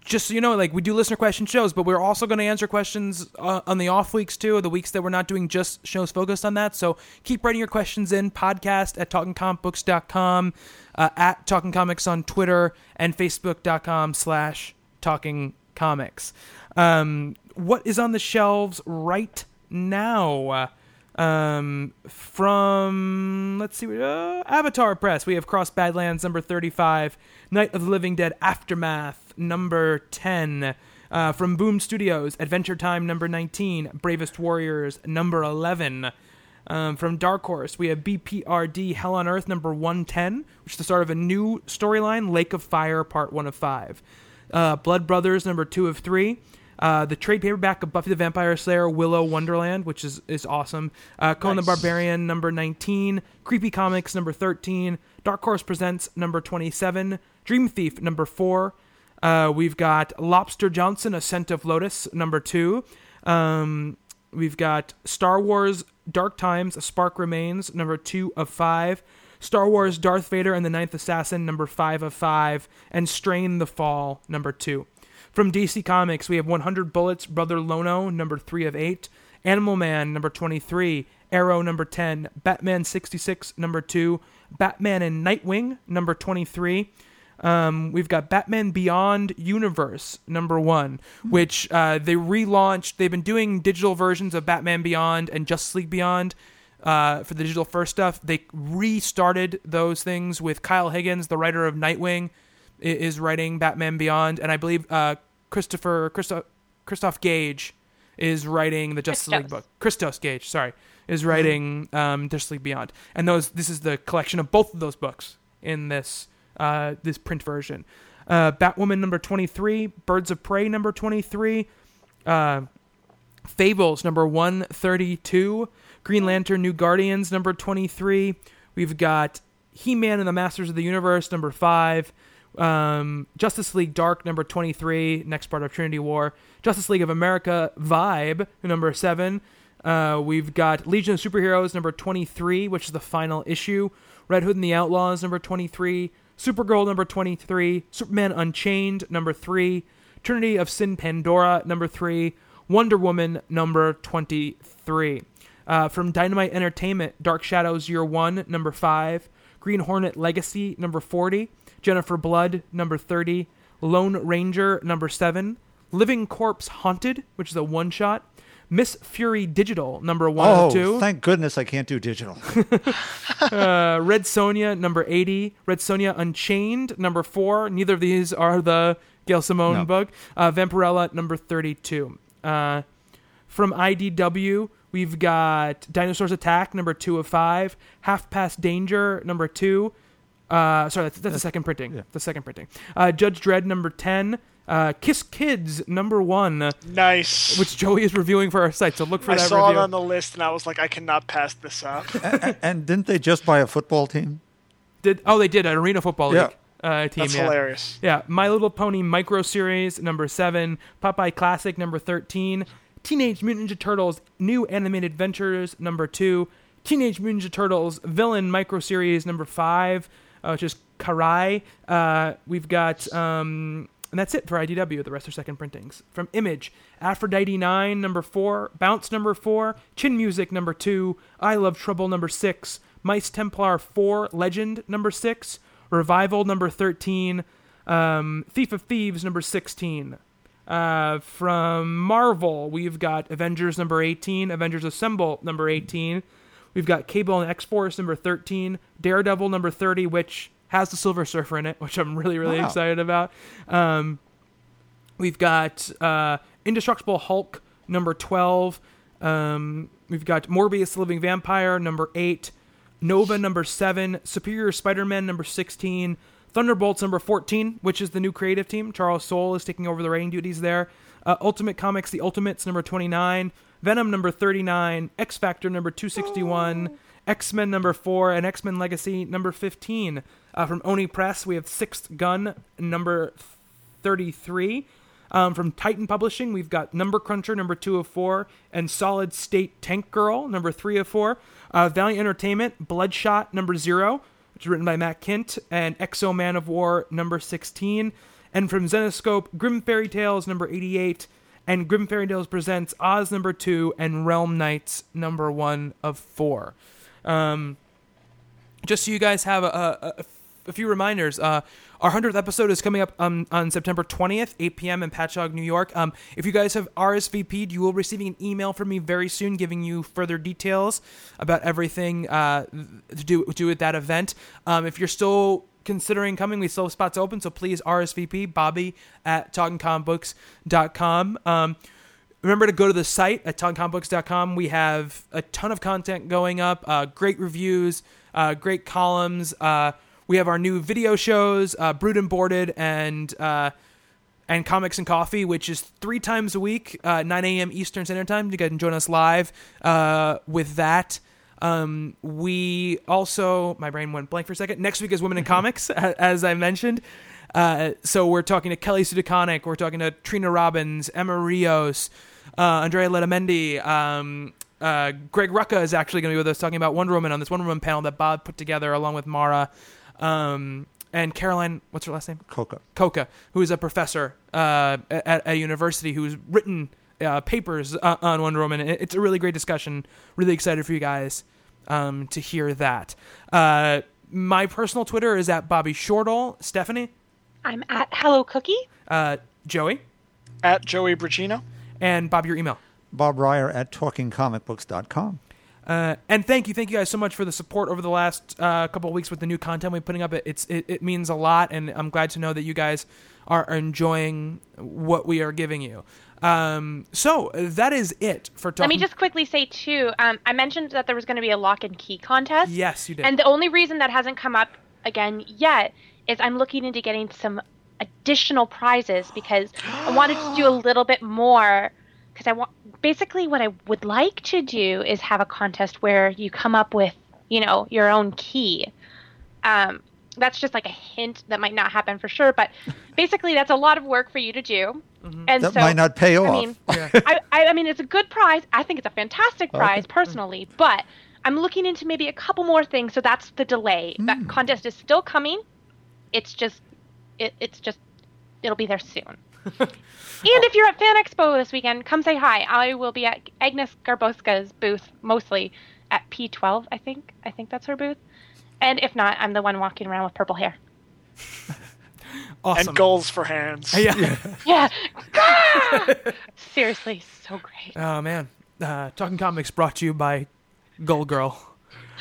just so you know, like we do listener question shows, but we're also going to answer questions uh, on the off weeks too, the weeks that we're not doing just shows focused on that. So keep writing your questions in podcast at talkingcomicbooks.com, uh, at Talking Comics on Twitter, and facebook.com slash Talking Comics. Um, what is on the shelves right now? Um, from let's see, uh, Avatar Press, we have Cross Badlands number thirty-five, Night of the Living Dead Aftermath number ten, Uh, from Boom Studios, Adventure Time number 19, Bravest Warriors number 11. Um, from Dark Horse, we have BPRD Hell on Earth number 110, which is the start of a new storyline, Lake of Fire, part 1 of 5. Uh, Blood Brothers number 2 of 3. Uh, the trade paperback of Buffy the Vampire Slayer, Willow Wonderland, which is, is awesome. Uh, Conan the Barbarian number 19. Creepy Comics number 13. Dark Horse Presents number 27. Dream Thief number 4. Uh, we've got Lobster Johnson, A Scent of Lotus number 2. Um, We've got Star Wars Dark Times, A Spark Remains, number two of five. Star Wars Darth Vader and the Ninth Assassin, number five of five. And Strain the Fall, number two. From DC Comics, we have 100 Bullets, Brother Lono, number three of eight. Animal Man, number 23. Arrow, number 10. Batman 66, number two. Batman and Nightwing, number 23. Um, we've got Batman Beyond Universe number one, which uh, they relaunched. They've been doing digital versions of Batman Beyond and Justice League Beyond uh, for the digital first stuff. They restarted those things with Kyle Higgins, the writer of Nightwing, is writing Batman Beyond, and I believe uh, Christopher Christoph Christoph Gage is writing the Justice League book. Christos Gage, sorry, is writing um, Justice League Beyond, and those this is the collection of both of those books in this uh, this print version. Uh, Batwoman number twenty three, Birds of Prey number twenty three, uh, Fables number one thirty two, Green Lantern New Guardians number twenty three. We've got He Man and the Masters of the Universe number five. Um, Justice League Dark number 23, next part of Trinity War. Justice League of America Vibe number 7. Uh, we've got Legion of Superheroes number 23, which is the final issue. Red Hood and the Outlaws number 23. Supergirl number 23. Superman Unchained number 3. Trinity of Sin Pandora number 3. Wonder Woman number 23. Uh, from Dynamite Entertainment, Dark Shadows Year 1 number 5. Green Hornet Legacy number 40. Jennifer Blood number 30. Lone Ranger number 7. Living Corpse Haunted, which is a one shot. Miss Fury Digital number 1 Oh, of 2. thank goodness I can't do digital. Uh, Red Sonja number 80, Red Sonja Unchained number 4. Neither of these are the Gail Simone No. book. Uh, Vampirella number 32. Uh, from IDW, we've got Dinosaurs Attack number 2 of 5, Half Past Danger number 2. Uh, sorry, that's, that's the second printing. The second printing. Uh, Judge Dredd number 10. Uh, Kiss Kids number 1, Nice. which Joey is reviewing for our site. So look for I that I saw review. it on the list and I was like, I cannot pass this up. and, and didn't they just buy a football team? did oh they did an arena football Yeah. league uh, team. That's yeah. hilarious. Yeah, My Little Pony Micro Series number seven, Popeye Classic number thirteen, Teenage Mutant Ninja Turtles New Animated Adventures number two, Teenage Mutant Ninja Turtles Villain Micro Series number five, uh, Karai. Uh, we've got um, and that's it for IDW. The rest are second printings from Image. Aphrodite nine number four, Bounce number four, Chin Music number two, I Love Trouble number six, Mice Templar four, Legend number six, Revival number thirteen, um, Thief of Thieves number sixteen. Uh, from Marvel, we've got Avengers number 18, Avengers Assemble number 18. We've got Cable and X Force number 13, Daredevil number 30, which has the Silver Surfer in it, which I'm really, really Wow. excited about. Um, we've got uh, Indestructible Hulk number 12. Um, we've got Morbius the Living Vampire number 8. Nova number 7. Superior Spider Man number 16. Thunderbolts number 14, which is the new creative team. Charles Soule is taking over the writing duties there. Uh, Ultimate Comics The Ultimates number 29. Venom number 39. X Factor number 261. X Men number 4. And X Men Legacy number 15. Uh, from Oni Press, we have Sixth Gun number 33. Um, from Titan Publishing, we've got Number Cruncher, number two of four, and Solid State Tank Girl, number three of four. Uh, Valiant Entertainment, Bloodshot, number zero, which is written by Matt Kindt, and X-O Manowar, number 16. And from Zenescope, Grimm Fairy Tales, number 88, and Grimm Fairy Tales presents Oz, number two, and Realm Knights, number one of four. Um, just so you guys have a, a, a few reminders, uh, our 100th episode is coming up um, on September 20th, 8 p.m. in Patchogue, New York. Um, if you guys have RSVP'd, you will be receiving an email from me very soon giving you further details about everything uh, to do, to do with that event. Um, if you're still considering coming, we still have spots open, so please RSVP Bobby at talkingcombooks.com. Um, remember to go to the site at talkingcombooks.com. We have a ton of content going up, uh, great reviews, uh, great columns. Uh, we have our new video shows, uh, Brood and Boarded, and uh, and Comics and Coffee, which is three times a week, uh, 9 a.m. Eastern Standard Time. You can join us live uh, with that. Um, we also, my brain went blank for a second. Next week is Women in Comics, as I mentioned. Uh, so we're talking to Kelly Sue DeConnick, we're talking to Trina Robbins, Emma Rios, uh, Andrea Letamendi. Um, uh, Greg Rucka is actually going to be with us talking about Wonder Woman on this Wonder Woman panel that Bob put together along with Mara. Um, and Caroline, what's her last name? Cocca. Cocca, who is a professor uh, at a university who's written uh, papers uh, on Wonder Woman. It's a really great discussion. Really excited for you guys um, to hear that. Uh, my personal Twitter is at Bobby Shortle. Stephanie, I'm at Hello Cookie. uh, Joey, At Joey Braccino. and Bob, your email. Bob Reyer at talkingcomicbooks.com. Uh, and thank you, thank you guys so much for the support over the last uh, couple of weeks with the new content we're putting up. It, it's it, it means a lot, and I'm glad to know that you guys are enjoying what we are giving you. Um, so that is it for talking. Let me just quickly say too. Um, I mentioned that there was going to be a lock and key contest. Yes, you did. And the only reason that hasn't come up again yet is I'm looking into getting some additional prizes because I wanted to do a little bit more. Because I want basically what I would like to do is have a contest where you come up with you know your own key. Um, that's just like a hint that might not happen for sure, but basically that's a lot of work for you to do. Mm-hmm. And That so might not pay off. I mean, I, I, I mean, it's a good prize. I think it's a fantastic oh, prize personally, but I'm looking into maybe a couple more things. So that's the delay. That hmm. contest is still coming. It's just, it, it's just, it'll be there soon. and if you're at Fan Expo this weekend, come say hi. I will be at Agnes Garbowska's booth, mostly at P12. I think. I think that's her booth. And if not, I'm the one walking around with purple hair. awesome. And goals for hands. Yeah. Yeah. Ah! Seriously, so great. Oh man. Uh, Talking Comics brought to you by Gold Girl.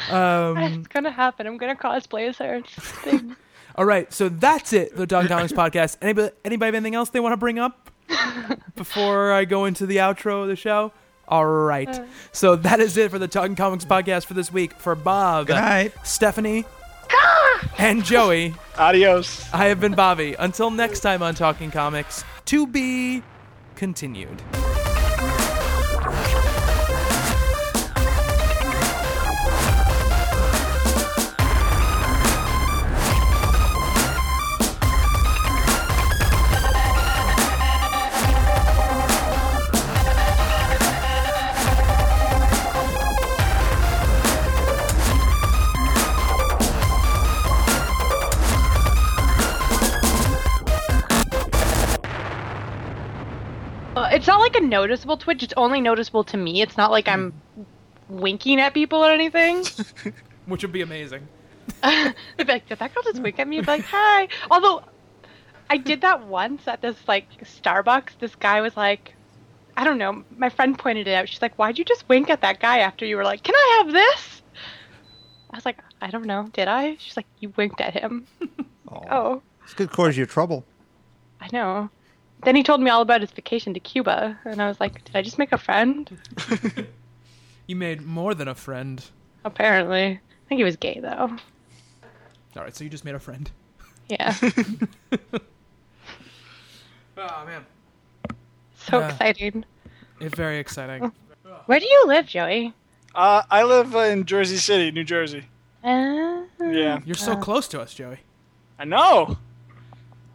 Um, It's gonna happen. I'm gonna cosplay as her. It's a thing. all right, so that's it for the Talking Comics podcast. Anybody, anybody have anything else they want to bring up before I go into the outro of the show? All right. So that is it for the Talking Comics podcast for this week. For Bob, Good night. Stephanie, and Joey, Adios. I have been Bobby. Until next time on Talking Comics, to be continued. Noticeable twitch. It's only noticeable to me. It's not like I'm winking at people or anything. Which would be amazing. They'd be like, "Did that girl just wink at me?" I'd be like, "Hi." Although, I did that once at this like Starbucks. This guy was like, I don't know. My friend pointed it out. She's like, "Why'd you just wink at that guy after you were like, can I have this?" I was like, "I don't know. Did I?" She's like, "You winked at him." oh, This could cause you trouble. I know. Then he told me all about his vacation to Cuba, and I was like, "Did I just make a friend?" You made more than a friend. Apparently, I think he was gay though. All right, so you just made a friend. Yeah, Oh man, so Yeah. exciting. it's very exciting. Where do you live, Joey? Uh, I live uh, in Jersey City, New Jersey. Uh, Yeah. You're so close to us, Joey. I know.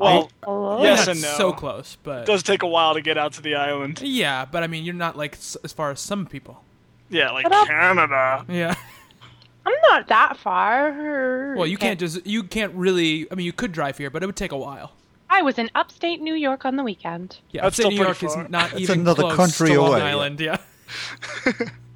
Well, hello? yes and no. so close, but it does take a while to get out to the island. yeah. But I mean, you're not like s- as far as some people. Yeah, like Shut up. Canada. Yeah. I'm not that far. Well, you can't just you can't really. I mean, you could drive here, but it would take a while. I was in upstate New York on the weekend. Yeah, That's upstate New York pretty is not That's even another close country to Long away. Island. Yeah.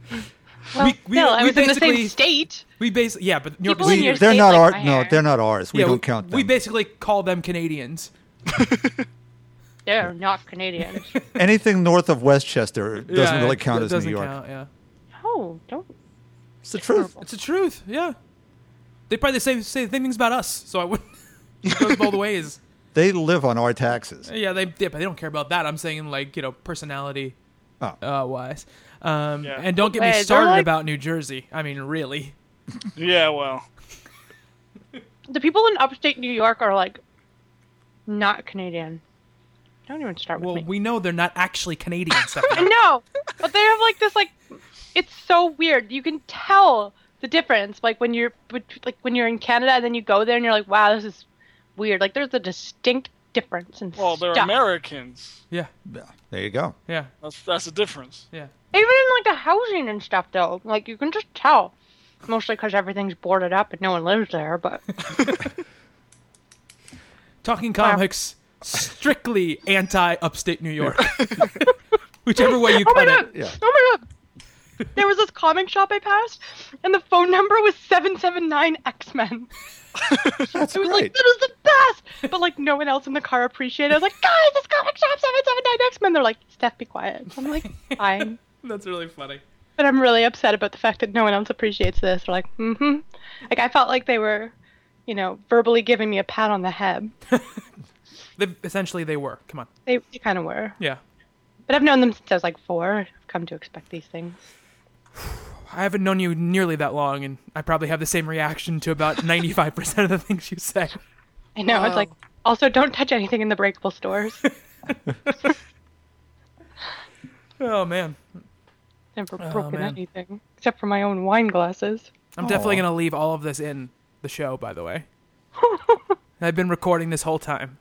Well, We- we- still, I we was in the basically- same state. We basically yeah, but New York People is in We, your they're state not like ours. my No, hair. they're not ours. We yeah, don't count them. We basically call them Canadians. They're not Canadians. Anything north of Westchester doesn't Yeah, really it count as doesn't New York. count, yeah. oh, don't. It's the truth. It's the truth. Yeah. They probably say say the same things about us, so I wouldn't. It goes both ways. They live on our taxes. Yeah, they yeah, but they don't care about that. I'm saying like you know personality Oh. uh, wise. Um, Yeah. And don't get me Wait, they're started like- about New Jersey. I mean, really. Yeah, well. The people in upstate New York are like not Canadian. Don't even start with Well, me. we know they're not actually Canadian stuff. I but they have like this like it's so weird. You can tell the difference like when you're like when you're in Canada and then you go there and you're like, wow, this is weird. Like there's a distinct difference in Well, they're stuff. Americans. yeah, Yeah, There you go. yeah, That's that's the difference. yeah. Even in like the housing and stuff though, like you can just tell. Mostly because everything's boarded up and no one lives there, but Talking comics, strictly anti upstate New York. Whichever way you oh my cut god, it. Yeah. oh my god. There was this comic shop I passed, and the phone number was seven seven nine X Men. That's It was great. like that is the best, but like no one else in the car appreciated. it. I was like, guys, this comic shop seven seven nine X Men. They're like, Steph, be quiet. I'm like, fine, That's really funny. but I'm really upset about the fact that no one else appreciates this. They're like, mm-hmm. Like I felt like they were, you know, verbally giving me a pat on the head. They, essentially, they were. Come on. They, they kind of were, Yeah. but I've known them since I was like four. I've come to expect these things. I haven't known you nearly that long, and I probably have the same reaction to about 95% of the things you say. I know. It's like also don't touch anything in the breakable stores. Oh, man. Never Oh, broken man. anything except for my own wine glasses. I'm definitely Aw. going to leave all of this in the show, by the way. I've been recording this whole time.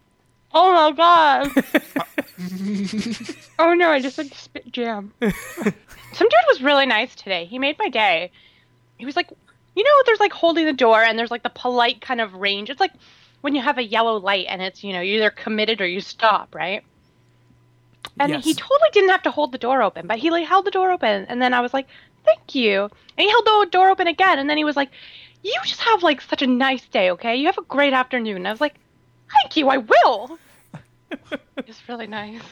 Oh my god! oh no, I just like spit jam. Some dude was really nice today. He made my day. He was like, you know, there's like holding the door and there's like the polite kind of range. It's like when you have a yellow light and it's, you know, you're either committed or you stop, right? And he totally didn't have to hold the door open, but he like held the door open and then I was like, thank you. And he held the door open again and then he was like, you just have like such a nice day, okay? You have a great afternoon. And I was like, thank you, I will. it's really nice.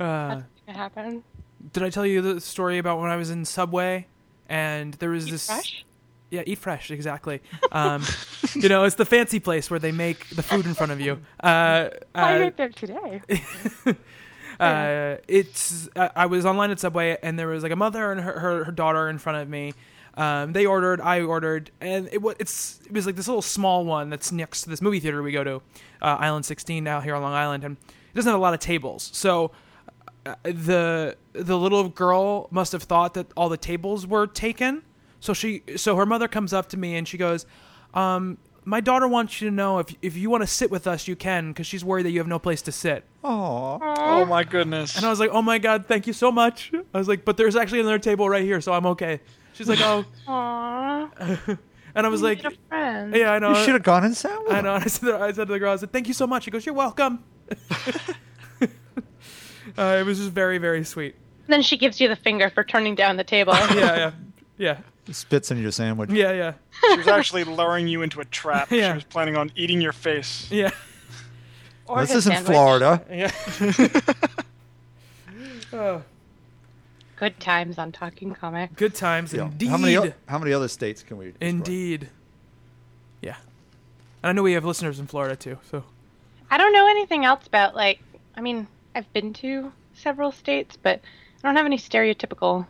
Uh, happened. did I tell you the story about when I was in Subway and there was Eat this fresh? Yeah, eat fresh, exactly. Um, you know, it's the fancy place where they make the food in front of you. Uh, I uh, ate there today. uh, it's uh, I was online at Subway and there was like a mother and her, her, her daughter in front of me. Um, they ordered, I ordered, and it was it's it was like this little small one that's next to this movie theater we go to, uh, Island 16 out here on Long Island, and it doesn't have a lot of tables. So uh, the the little girl must have thought that all the tables were taken. So she so her mother comes up to me and she goes, um, "My daughter wants you to know if if you want to sit with us, you can, because she's worried that you have no place to sit." Aw. Oh my goodness. And I was like, "Oh my god, thank you so much." I was like, "But there's actually another table right here, so I'm okay." She's like, "Oh," Aww. and I was like, a friend. "Yeah, I know." You should have gone and sat with I know. And I said, to- I said to the girl, "I said, thank you so much." She goes, "You're welcome." uh, it was just very, very sweet. Then she gives you the finger for turning down the table. Yeah, yeah, yeah, Spits in your sandwich. yeah, yeah, She was actually luring you into a trap. Yeah. She was planning on eating your face. yeah, Or This isn't sandwich. Florida. yeah. oh, Good times on Talking Comic. good times, Yeah. indeed. How many o- how many other states can we? describe? Indeed. Yeah. And I know we have listeners in Florida too, so I don't know anything else about like. I mean, I've been to several states, but I don't have any stereotypical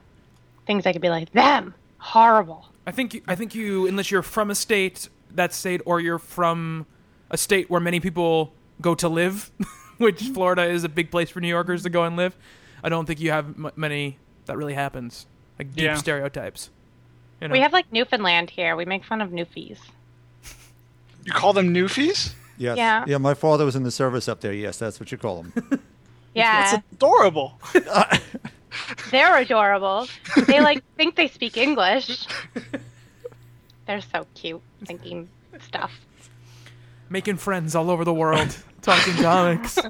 things I could be like them horrible. I think you, I think you unless you're from a state, that state, or you're from a state where many people go to live, which mm-hmm. Florida is a big place for New Yorkers to go and live. I don't think you have m- many that really happens, like deep Yeah. stereotypes. You know? We have like Newfoundland here. We make fun of Newfies. You call them Newfies? Yes. Yeah. Yeah. My father was in the service up there. Yes, that's what you call them. Yeah, That's adorable. They're adorable. They like think they speak English. They're so cute, thinking stuff. making friends all over the world, talking comics.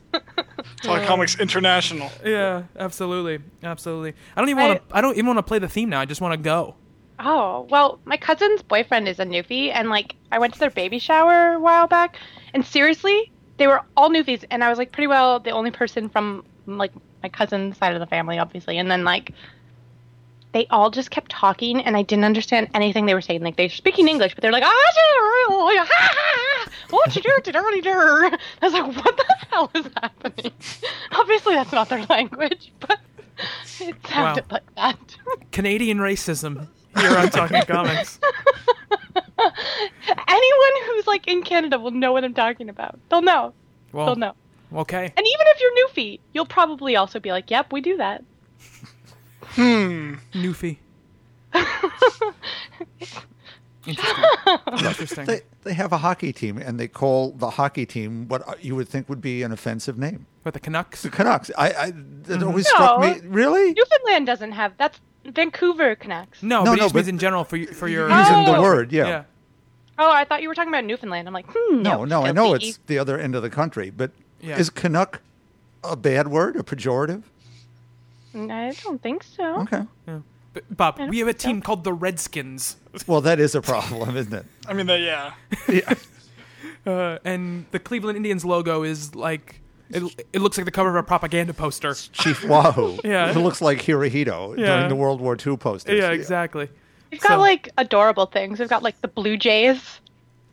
Talk Comics International. Yeah, absolutely, absolutely. I don't even want to. I don't even want to play the theme now. I just want to go. Oh, well, my cousin's boyfriend is a Newfie, and like I went to their baby shower a while back, and seriously, they were all Newfies, and I was like pretty well the only person from like my cousin's side of the family, obviously, and then like they all just kept talking, and I didn't understand anything they were saying. Like they were speaking English, but they're like, "Ah, what you do. I was like, what the hell is happening? Obviously, that's not their language, but it sounded Wow. like that. Canadian racism here on Talking Comics. Anyone who's like in Canada will know what I'm talking about. They'll know. Well, They'll know. Okay. And even if you're Newfie, you'll probably also be like, "Yep, we do that." Hmm. Newfie. Interesting. Interesting. They, they have a hockey team, and they call the hockey team what you would think would be an offensive name. But the Canucks? The Canucks. I, I that always struck No. me. Really? Newfoundland doesn't have that's Vancouver Canucks. No, No, but it no, just means but- in general for you, for your Using the Oh. word, yeah. yeah. Oh, I thought you were talking about Newfoundland. I'm like, hmm. No, no, I know it's the other end of the country, but Yeah. is Canuck a bad word, a pejorative? I don't think so. Okay. But, Bob, we have a think so. team called the Redskins, Well, that is a problem, isn't it? I mean, that, yeah. Yeah. uh, and the Cleveland Indians logo is like it, it looks like the cover of a propaganda poster. Chief Wahoo. Yeah. It looks like Hirohito Yeah. during the World War II posters. Yeah, exactly. We've got So- like adorable things. We've got like the Blue Jays.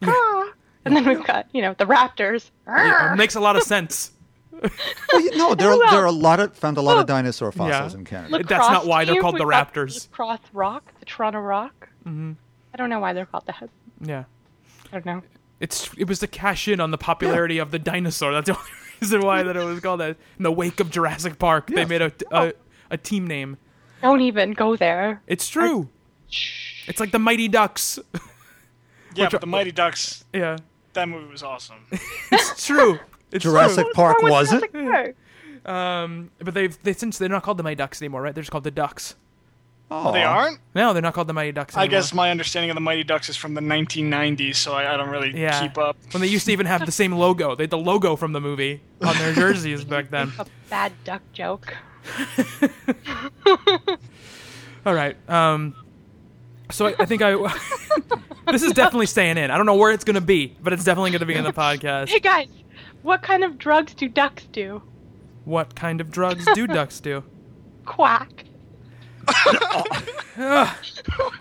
Ah. And then we've got, you know, the Raptors. Yeah, it makes a lot of sense. Well, you know, there, are, there are a lot of found a lot of Oh. dinosaur fossils Yeah. in Canada. Look- That's not why they're called the we've got Raptors. Lacrosse Rock, the Toronto Rock. Mm-hmm. I don't know why they're called that. Yeah. I don't know. It's it was to cash in on the popularity of the dinosaur. That's the only reason why that it was called that. In the wake of Jurassic Park, they made a, a a team name. Don't even go there. It's true. It's like the Mighty Ducks. Yeah, Which but the Mighty Ducks, yeah, that movie was awesome. it's true. It's Jurassic What's Park, wrong was it? Park? Um, but they've they since they're not called the Mighty Ducks anymore, right? They're just called the Ducks. Oh, They aren't? No, they're not called the Mighty Ducks. Anymore. I guess my understanding of the Mighty Ducks is from the 1990s, so I, I don't really Yeah. keep up. When they used to even have the same logo, they had the logo from the movie on their jerseys back then. A bad duck joke. All right. Um, so I, I think I. this is definitely staying in. I don't know where it's going to be, but it's definitely going to be in the podcast. Hey guys, what kind of drugs do ducks do? What kind of drugs do ducks do? Quack.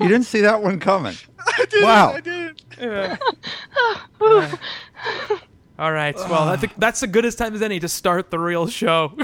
You didn't see that one coming. wow. I did. All right. Well, I think that's the goodest time as any to start the real show.